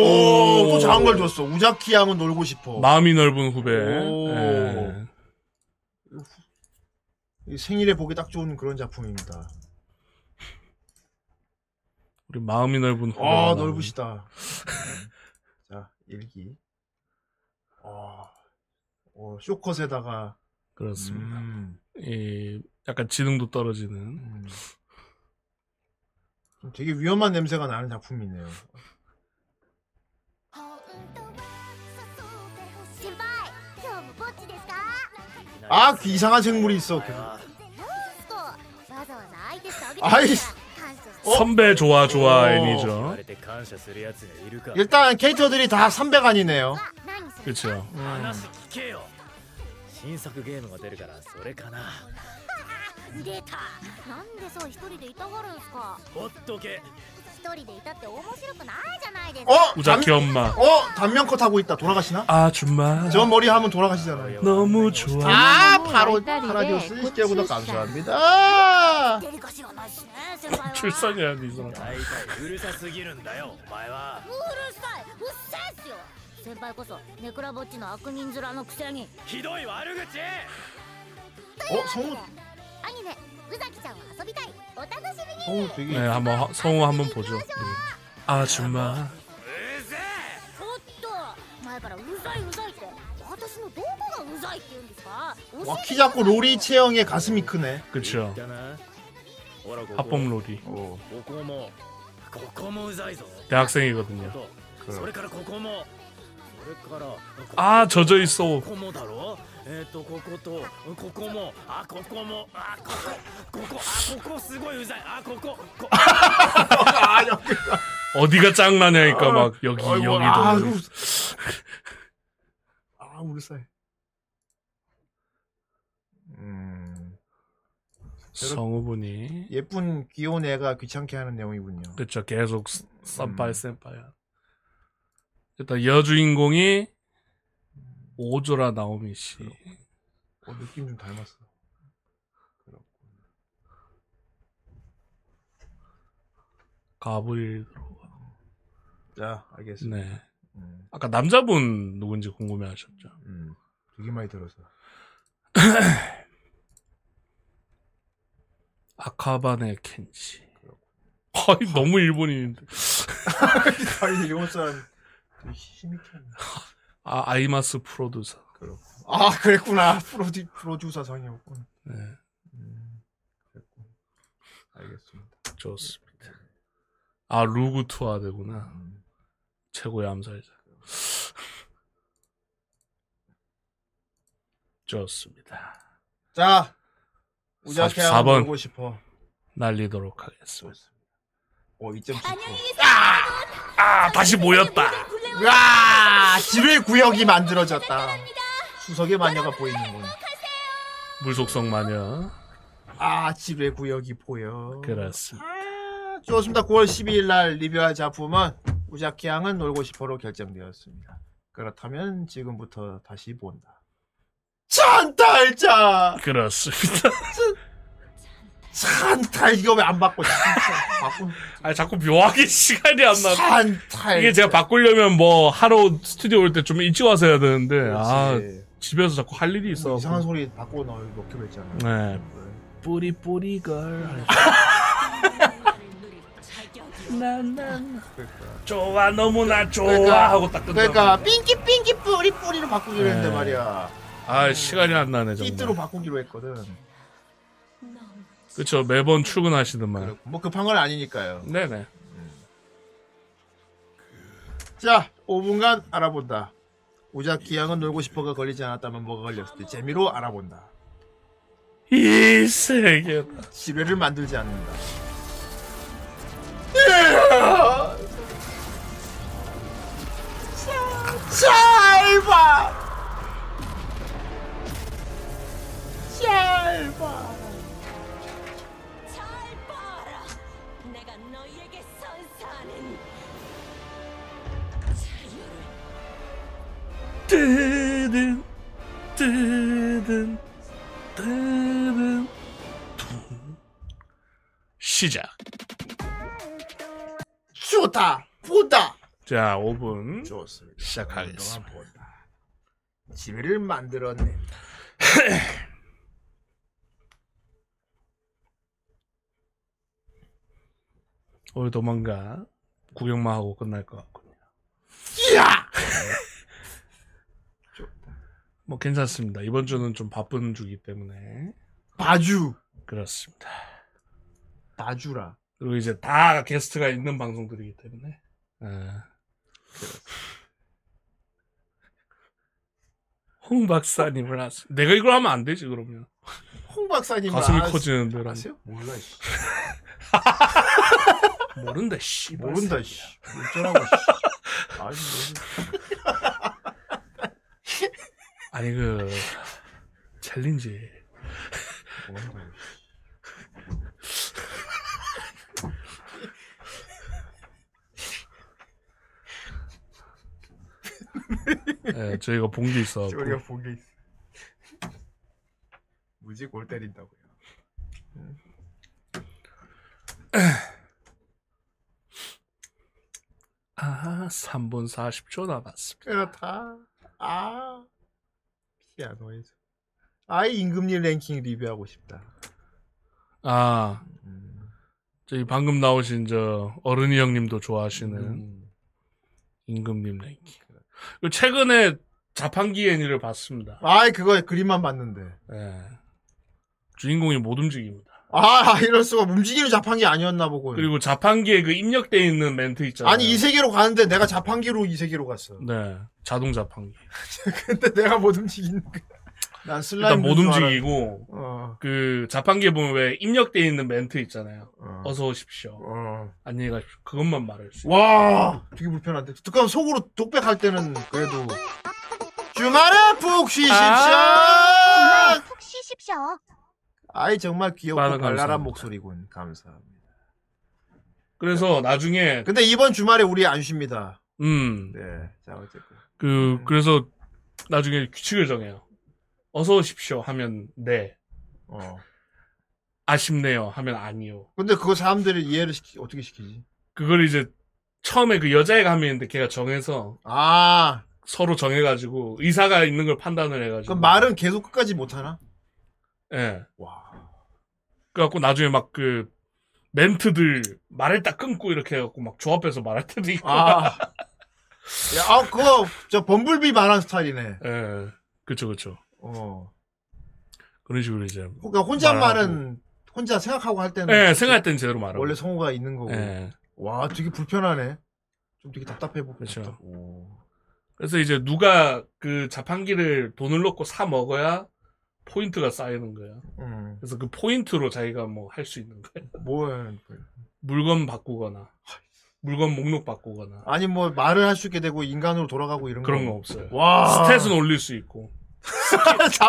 또 작은 걸 줬어. 우자키 양은 놀고 싶어. 마음이 넓은 후배. 오. 예. 이 생일에 보기 딱 좋은 그런 작품입니다. 우리 마음이 넓은. 아, 넓으시다. 자, 일기. 아, 어, 쇼컷에다가. 그렇습니다. 음, 이 약간 지능도 떨어지는. 음. 좀 되게 위험한 냄새가 나는 작품이네요. 아, 그 이상한 생물이 있어. 계속. 아이, 선배 좋아 좋아 오. 애니죠. 일단 캐릭터들이 다 300안이네요. 그렇죠. 話聞けよ新作ゲームが出るからそれかな出たなんでそう一人でいたがるんすかほっとけ一人でいたって面白くないじゃないですか 어? 우자키 단- 엄마. 어? 단면컷 하고 있다. 돌아가시나? 아줌마. 저 머리 하면 돌아가시잖아요. 너무 좋아. 아, 바로 월달이래. 파라디오스 곧 1개구독 출산. 감사합니다. デリカシーがないしね先輩は 출산이 아니 이 사람. 大体うるさすぎるんだよお前はうるさいうっせえっすよ先輩こそネクラぼっちの悪人面のくせにひどい悪口 어? 성우, アニメ 宇崎ちゃんは遊びたいお楽しみに 성우 되게. 네, 한번 하- 성우 한번 보죠. 네. 아줌마. ちょっと前からうざいうざいって私のどこがうざいって言うんですか教え 와, て 키 작고 로리 체형에 가슴이 크네. 그렇죠. だなほらここ 합법 로리. 어. ここもここもうざいぞ 대학생이거든요. とそれからここもそれからこ 아 젖어 있어. ここもだろ えっ、とこことここもあここもあここここあここすごいうざいあこここ 아, 여기. 어디가 짱나냐니까 막 여기 아이고, 여기도 아이고. 아 우르사해. 음. 성우분이 예쁜 귀여운 애가 귀찮게 하는 내용이군요. 그쵸 계속 음. 쌈빠이 쌈빠야 일단 여주인공이 오조라 나오미 씨. 어, 느낌 좀 닮았어. 가브리엘 들어가. 자, 알겠습니다. 네. 음, 아까 남자분 누군지 궁금해 하셨죠? 음, 되게 많이 들어서. 아카바네 켄지 아이 너무 일본인인데. 아니 일본 사람 힘이 켰네. 아 아이마스 프로듀서 아 그랬구나. 프로디 프로듀서상이었군. 네 음, 그랬군. 알겠습니다. 좋습니다 아 루그 투아되구나 음. 최고의 암살자 좋습니다 자, 우자케 44번. 한번 보고 싶어. 날리도록 하겠습니다 어, 2.7%. 아 다시 모였다 와, 지뢰 구역이 만들어졌다. 수석의 마녀가 보이는군. 물속성 마녀 아, 지뢰 구역이 보여. 그렇습니다 좋습니다. 9월 12일 날 리뷰할 작품은 우자키 양은 놀고 싶어로 결정되었습니다. 그렇다면 지금부터 다시 본다. 찬탈자! 그렇습니다 찬탈 이거 왜 안 바꿔 진짜 바꾸 아 자꾸 묘하게 시간이 안 나. 찬탈 이게 제가 바꾸려면 뭐 하러 스튜디오 올 때 좀 일찍 와서 해야 되는데 아 집에서 자꾸 할 일이 있어. 뭐 이상한 소리 바꿔 넣어 놓기로 했잖아. 네. 뿌리 뿌리 걸. 난난 좋아 너무나 좋아 그러니까, 하고 딱 끝나. 그러니까 삥기 삥기 뿌리 뿌리로 바꾸기로 했는데 네. 말이야. 아 시간이 안 나네 정말. 바꾸기로 했거든. 그쵸 매번 출근하시더만. 뭐 급한 건 아니니까요. 네네. 자, 5분간 알아본다. 우자키 양은 놀고 싶어가 걸리지 않았다면 뭐가 걸렸을지 재미로 알아본다. 이 세계다. 지뢰를 만들지 않는다. 잘 봐! 잘 봐! 뜨든 뜨든 뜨든 둥. 시작. 좋다! 보다! 자, 5분 좋습니다. 시작하겠습니다. 그동안 보다. 지뢰를 만들어낸다. 오늘 도망가 구경만 하고 끝날 것 같군요. 야! 뭐 괜찮습니다. 이번 주는 좀 바쁜 주기 때문에 바주! 그렇습니다. 바주라. 그리고 이제 다 게스트가 있는 방송들이기 때문에. 예. 홍 박사님을 하세요. 내가 이걸 하면 안 되지 그러면. 홍 박사님 가슴이 아- 커지는데. 아세요? 몰라 씨. 모른다 씨. 모른다 씨. 어쩌라고 씨. 아니 아니 그 챌린지. 예, 저희가 본 게 있어. 우리가 본게 있어. 무지 골 때린다고요. 아, 3분 40초 남았습니다. 그렇다. 아 피아노에서. 아이 임금님 랭킹 리뷰하고 싶다. 아, 저희 방금 나오신 저 어른이 형님도 좋아하시는 음. 임금님 랭킹. 그리고 최근에 자판기 애니를 봤습니다. 아이 그거 그림만 봤는데. 예. 주인공이 못 움직입니다. 아 이럴 수가 움직이는 자판기 아니었나 보고. 그리고 자판기에 그 입력돼 있는 멘트 있잖아요. 아니 이 세계로 가는데 내가 자판기로 이 세계로 갔어. 네, 자동 자판기. 근데 내가 못 움직이는 거야. 난 슬라임 일단 못 움직이고 어. 그 자판기에 보면 왜 입력돼 있는 멘트 있잖아요. 어. 어. 서 오십시오. 어. 안녕히 가십시오. 그것만 말할 수 있어요. 와, 되게 불편한데. 그럼 속으로 독백할 때는 그래도 주말에 푹 쉬십시오. 주말에 푹 쉬십시오. 아이 정말 귀엽고 발랄한. 목소리군. 감사합니다. 그래서 나중에 근데 이번 주말에 우리 안 쉽니다. 음. 네. 자, 어쨌든. 그 그래서 나중에 규칙을 정해요. 어서 오십시오 하면 네. 어. 아쉽네요 하면 아니요. 근데 그거 사람들이 이해를 시키, 어떻게 시키지? 그걸 이제 처음에 그 여자애가 하면 있는데 걔가 정해서 아, 서로 정해가지고 의사가 있는 걸 판단을 해가지고. 그럼 말은 계속 끝까지 못 하나? 예. 와. 그래갖고 나중에 막 그 멘트들 말을 딱 끊고 이렇게 해갖고 막 조합해서 말할 때도 있고. 아. 야, 아, 그거, 저, 범블비 말한 스타일이네. 예. 그쵸, 그쵸. 어. 그런 식으로 이제. 그러니까 혼잣말은. 혼자 생각하고 할 때는. 예, 생각할 땐 제대로 말하고. 원래 성우가 있는 거고. 예. 와, 되게 불편하네. 좀 되게 답답해 보고. 그쵸. 오. 그래서 이제 누가 그 자판기를 돈을 넣고 사 먹어야 포인트가 쌓이는 거예요. 음. 그래서 그 포인트로 자기가 뭐 할 수 있는 거예요. 뭐, 물건 바꾸거나, 물건 목록 바꾸거나. 아니, 뭐, 말을 할 수 있게 되고, 인간으로 돌아가고 이런 그런 거. 거 없어요. 와. stat은 올릴 수 있고.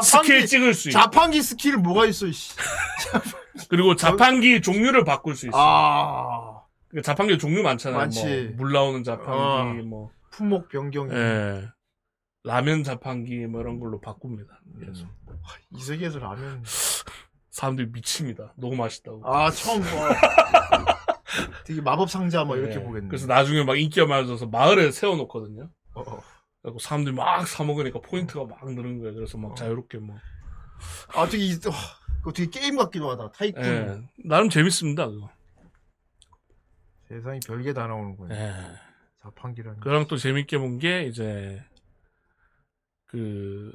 스킬 찍을 수 있고. 자판기 스킬 뭐가 있어, 씨. 그리고 자판기 종류를 바꿀 수 있어 요. 아. 그 자판기 종류 많잖아요. 많지. 뭐, 물 나오는 자판기, 어. 뭐. 품목 변경. 예. 라면 자판기, 뭐 이런 걸로 바꿉니다. 계속. 이 세계에서 라면. 사람들이 미칩니다. 너무 맛있다고. 아, 처음 봐. 되게 마법 상자 뭐 이렇게 네. 보겠네. 그래서 나중에 막 인기가 많아져서 마을에 세워놓거든요. 어, 어. 그리고 사람들이 막 사 먹으니까 포인트가 막 느는 거예요. 그래서 막 자유롭게 뭐. 아, 되게, 이- 와, 그거 되게 게임 같기도 하다. 타이쿤. 예. 나름 재밌습니다, 그거. 세상이 별게 다 나오는구나. 예. 자판기라는. 그랑 또 재밌게 본 게 이제 그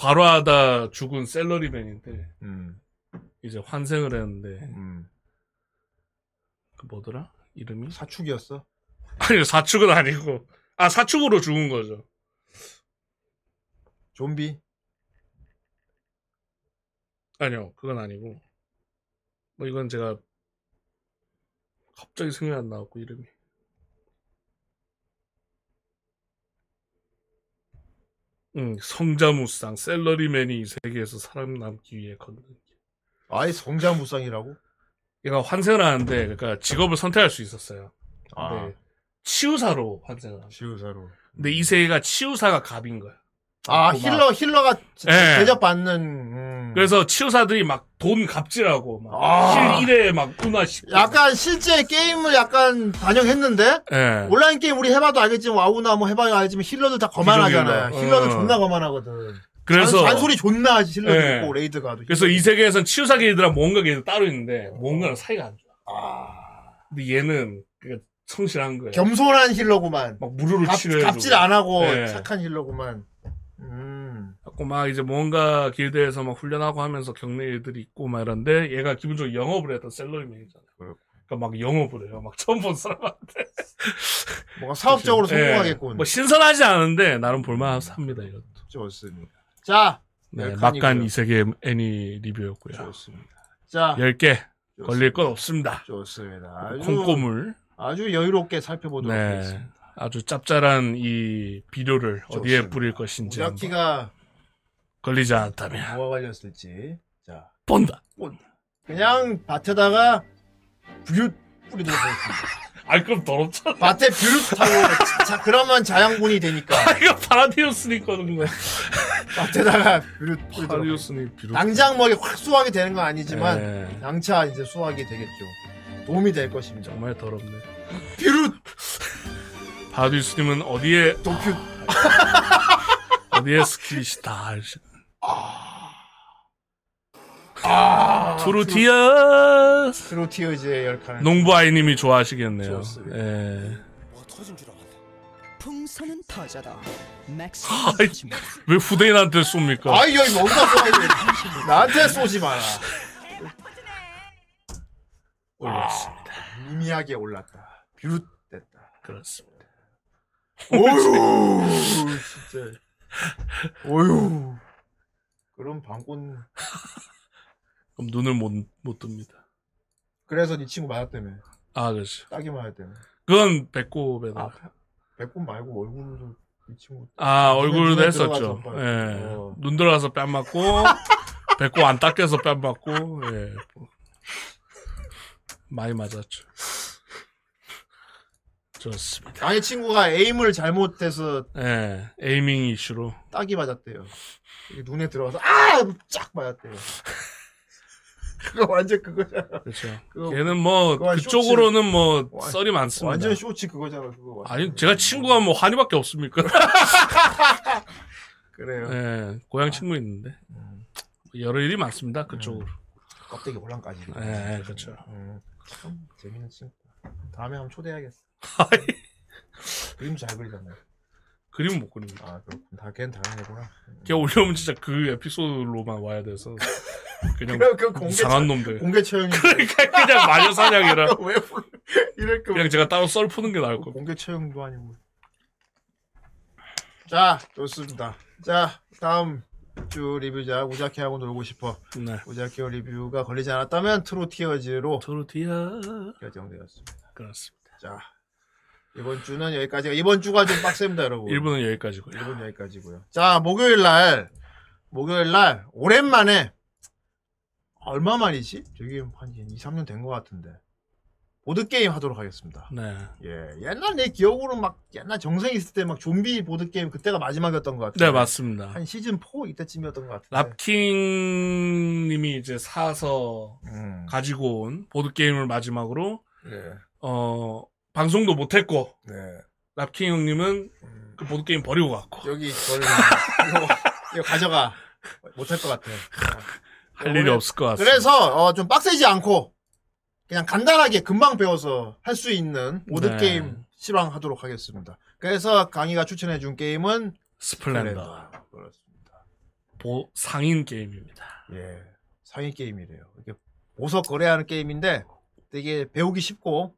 과로하다 죽은 셀러리맨인데 음. 이제 환생을 했는데 음. 그 뭐더라 이름이 사축이었어? 아니 사축은 아니고 아 사축으로 죽은 거죠. 좀비? 아니요 그건 아니고 뭐 이건 제가 갑자기 생각이 안 나갖고 이름이 응 성자무쌍 셀러리맨이 이 세계에서 살아남기 위해 걷는 길. 아예 성자무쌍이라고? 얘가 환생을 하는데 그러니까 직업을 선택할 수 있었어요. 아. 근데 치유사로 환생을 하는. 치유사로. 근데 이 세계가 치유사가 갑인 거야. 아, 막- healer, healer가 예. 대접받는, 음. 그래서 치유사들이 막 돈 갑질하고 막 아. heal 1에 막 은화 10. 약간 실제 게임을 약간 반영했는데 예. 온라인 게임 우리 해봐도 알겠지만 WoW나 뭐 해봐야 알지만 healer들 다 거만하잖아요. healer들 어. 존나 거만하거든. 그래서 잔, 소리 존나 하지 healer들 예. 있고 raid 가도. 그래서 이 세계에선 치유사 길드랑 모험가 길드 따로 있는데 모험가랑 사이가 안 좋아. 근데 얘는 그러니까 성실한 거예요. 겸손한 힐러구만. 막 무료로 갑, 치료해. 갑질 안 하고 예. 착한 힐러구만. 음. 갖고 막 이제 뭔가 길드에서 막 훈련하고 하면서 경례 일들이 있고 막 이런데 얘가 기본적으로 영업을 했던 셀러리맨이잖아요. 그러니까 막 영업을 해요. 막 처음 본 사람한테. 뭔가 사업적으로 그치? 예. 성공하겠군. 뭐 신선하지 않은데 나름 볼만합니다 이것도. 좋습니다. 자, 네, 열 막간 칸이고요. 이세계 애니 리뷰였고요. 좋습니다. 자, 10개 걸릴 건 없습니다. 좋습니다. 아주 콩고물. 아주 여유롭게 살펴보도록 네. 하겠습니다. 아주 짭짤한 이 비료를 어디에 좋습니다. 뿌릴 것인지 무작기가 걸리지 않았다면 뭐가 걸렸을지. 자, 본다. 본다. 그냥 밭에다가 뷰 뿌리도록 하겠습니다. 아 그럼 더럽잖아. 밭에 뷰를 타고 자 그러면 자양분이 되니까 이거 파라디오스니 거는 거야. 밭에다가 뷰를 뿌리도록 파라디오스니 비료. 당장 뭐 이렇게 확 수확이 되는 건 아니지만 네. 장차 이제 수확이 되겠죠. 도움이 될 것입니다. 정말 더럽네. 뷰를 파라디오스님은 어디에 도큐 어디에 스킬이 다 알지. 아 트루티어스. 트로티어즈의 열칸 농부 아이님이 좋아하시겠네요. 좋습니다. 예. 뭐 터진 줄 알았네. 풍선은 터져도 맥스. 아이, 왜 후대인한테 쏩니까? 아이 여기 뭔가 쏘아야 나한테 쏘지 마라. 올렸습니다. 미미하게 올랐다. 뷰 됐다. 그렇습니다. 오유 진짜. 오유. 그럼 방꾼 그럼 눈을 못, 못 뜹니다. 그래서 네 친구 맞았다며. 아, 그렇죠. 딱이 맞았다며. 그건 배꼽에다. 아, 배꼽 말고 얼굴도 이 친구. 아, 얼굴도 했었죠. 예. 어. 눈 들어가서 뺨 맞고, 배꼽 안 닦여서 뺨 맞고, 예. 많이 맞았죠. 좋습니다. 아니 친구가 에임을 잘못해서 예, 에이밍 이슈로. 딱이 맞았대요. 눈에 들어가서 아쫙 맞았대요. 그거 완전 그거잖아. 그렇죠. 그거- 걔는 뭐, 그거 그쪽으로는 뭐, 완- 썰이 많습니다. 완전 쇼치 그거잖아. 그거. 완전. 아니, 제가 친구가 뭐, 한이밖에 없습니까? 그래요. 예, 고향 친구 있는데. 여러 일이 많습니다, 그쪽으로. 껍데기 혼란까지. 예, 예, 그렇죠. 음, 참 재밌는 친구. 다음에 한번 초대해야겠어. 그림 잘 그리잖아요. 그림 못 그립니다. 아 그렇군. 다 걔는 다른 애구나. 걔 올려오면 진짜 그 에피소드로만 와야 돼서. 그냥 그럼 그 공개 이상한 체- 놈들. 공개 체형이 그러니까 그냥 마녀 사냥이라. 왜 불러? 이럴 거 그냥 제가 따로 썰 푸는 게 나을 거. 공개 체형도 아니고. 자, 좋습니다. 자, 다음 주 리뷰자 우자키하고 놀고 싶어. 네. 우자키어 리뷰가 걸리지 않았다면 트로티어즈로 트로티어 결정되었습니다. 그렇습니다. 자, 이번 주는 여기까지가 이번 주가 좀 빡셉니다, 여러분. 1부는 여기까지고요. 1분 여기까지고요. 자, 목요일 날 목요일 날 오랜만에 얼마 만이지? 저기 한 2, 3년 된 것 같은데. 보드 게임 하도록 하겠습니다. 네. 예. 옛날 내 기억으로 막 옛날 정생 있을 때 막 좀비 보드 게임 그때가 마지막이었던 것 같아요. 네, 맞습니다. 한 시즌 4 이때쯤이었던 것 같은데. 랍킹 님이 이제 사서 음. 가지고 온 보드 게임을 마지막으로 예. 어 방송도 못 했고 네. 랍킹 형님은 그 보드 게임 버리고 갔고 여기 저를 이거, 이거 가져가. 못할 것 같아. 할 일이 없을 것 같습니다. 그래서 어, 좀 빡세지 않고 그냥 간단하게 금방 배워서 할 수 있는 보드 네. 게임 실황하도록 하겠습니다. 그래서 강희가 추천해 준 게임은 Splendor. 그렇습니다. 보 상인 게임입니다. 예, 상인 게임이래요. 이게 보석 거래하는 게임인데 되게 배우기 쉽고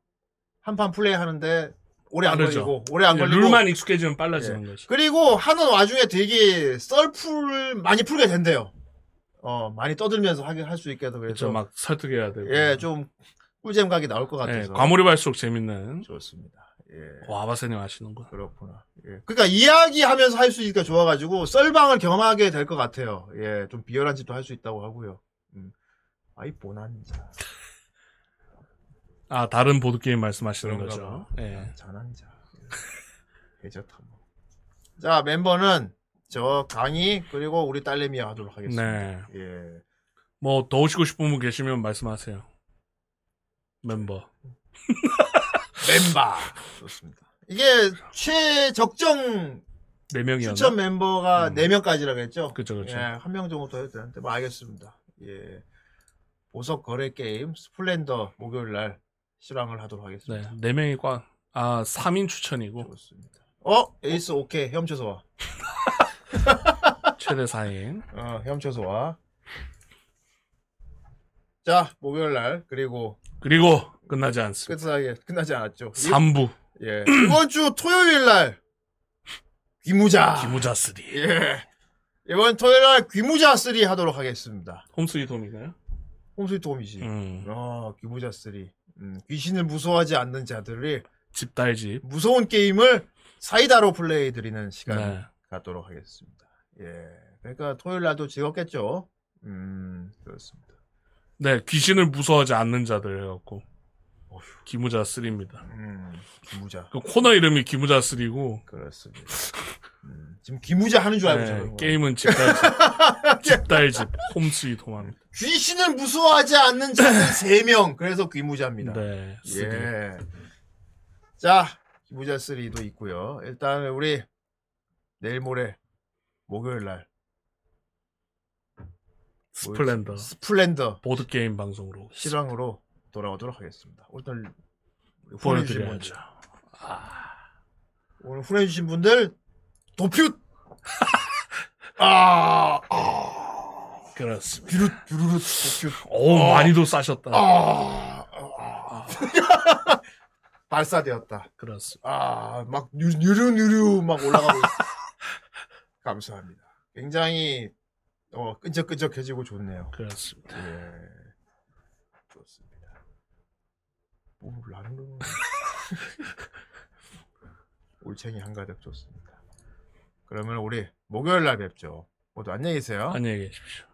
한 판 플레이 하는데 오래 안 빠르죠. 걸리고 오래 안 예, 걸리고 룰만 익숙해지면 빨라지는 예. 거죠. 그리고 하는 와중에 되게 썰풀 많이 풀게 된대요. 어 많이 떠들면서 하게 할 수 있게 해서 그래서. 막 설득해야 되고. 예, 좀 꿀잼 각이 나올 것 예, 같아서. 과몰입할수록 재밌는. 좋습니다. 예. 와, 아바세님 아시는군. 그렇구나. 예. 그러니까 이야기하면서 할 수 있으니까 좋아가지고 썰방을 경험하게 될 것 같아요. 예, 좀 비열한 짓도 할 수 있다고 하고요. 음. 아이 보난자. 아, 다른 보드 게임 말씀하시는 그런가 거죠. 봐. 예. 잔한자. 해저탐. 자 멤버는 저 강희 그리고 우리 딸내미와 하도록 하겠습니다. 네. 예. 뭐, 더 오시고 싶은 분 계시면 말씀하세요. 멤버. 멤버. 좋습니다. 이게 최적정 4명이었나? 추천 멤버가 음. 4명까지라고 했죠? 그쵸, 그쵸. 예, 한 명 정도 더 해도 되는데, 뭐, 알겠습니다. 예. 보석 거래 게임, Splendor, 목요일 날 실황을 하도록 하겠습니다. 네. 4명이 꽉. 아, 3인 추천이고. 좋습니다. 어? 에이스 오케이. 헤엄쳐서 와. 최대 4인. 어, 헤엄쳐서 와. 자, 목요일 날, 그리고 그리고 끝나지 않습니다. 끝나게, 끝나지 않았죠. 3부. 예. 이번 주 토요일 날, 귀무자. 귀무자 3. 예. 이번 토요일 날 귀무자 3 하도록 하겠습니다. 홈스윗 홈인가요? 홈스위트 홈이지. 음. 아, 귀무자 3. 음, 귀신을 무서워하지 않는 자들이 집달집. 무서운 게임을 사이다로 플레이 드리는 시간 네. 갖도록 하겠습니다. 예. 그러니까 토요일 날도 즐겁겠죠? 음, 그렇습니다. 네, 귀신을 무서워하지 않는 자들 해갖고. 기무자 3입니다. 음, 귀무자. 그 코너 이름이 기무자 3고. 그렇습니다. 음, 지금 귀무자 하는 줄 알고 저러는 거야. 게임은 집달집. 집달집. home sweet home합니다. 귀신을 무서워하지 않는 자들 3명. 그래서 귀무자입니다. 네. 예. 자, 귀무자 3도 있고요. 일단 우리 내일 모레 목요일 날 Splendor. Splendor 보드 게임 방송으로. 실황으로 돌아오도록 하겠습니다. 오늘 후원해주신 분들, 보여드려야죠. 오늘 후원해주신 분들 도표 아, 그렇습니다. 비룻 비루룻 도표 오, 아. 많이도 싸셨다. 아, 아. 발사되었다. 그렇습니다. 아, 막 뉴- 뉴르뉴르 막 올라가고 있어. 감사합니다. 굉장히 어 끈적끈적해지고 좋네요. 그렇습니다. 예. 좋습니다. 뭐 라는 거 올챙이 한가득 좋습니다. 그러면 우리 목요일 날 뵙죠. 모두 안녕히 계세요. 안녕히 계십시오.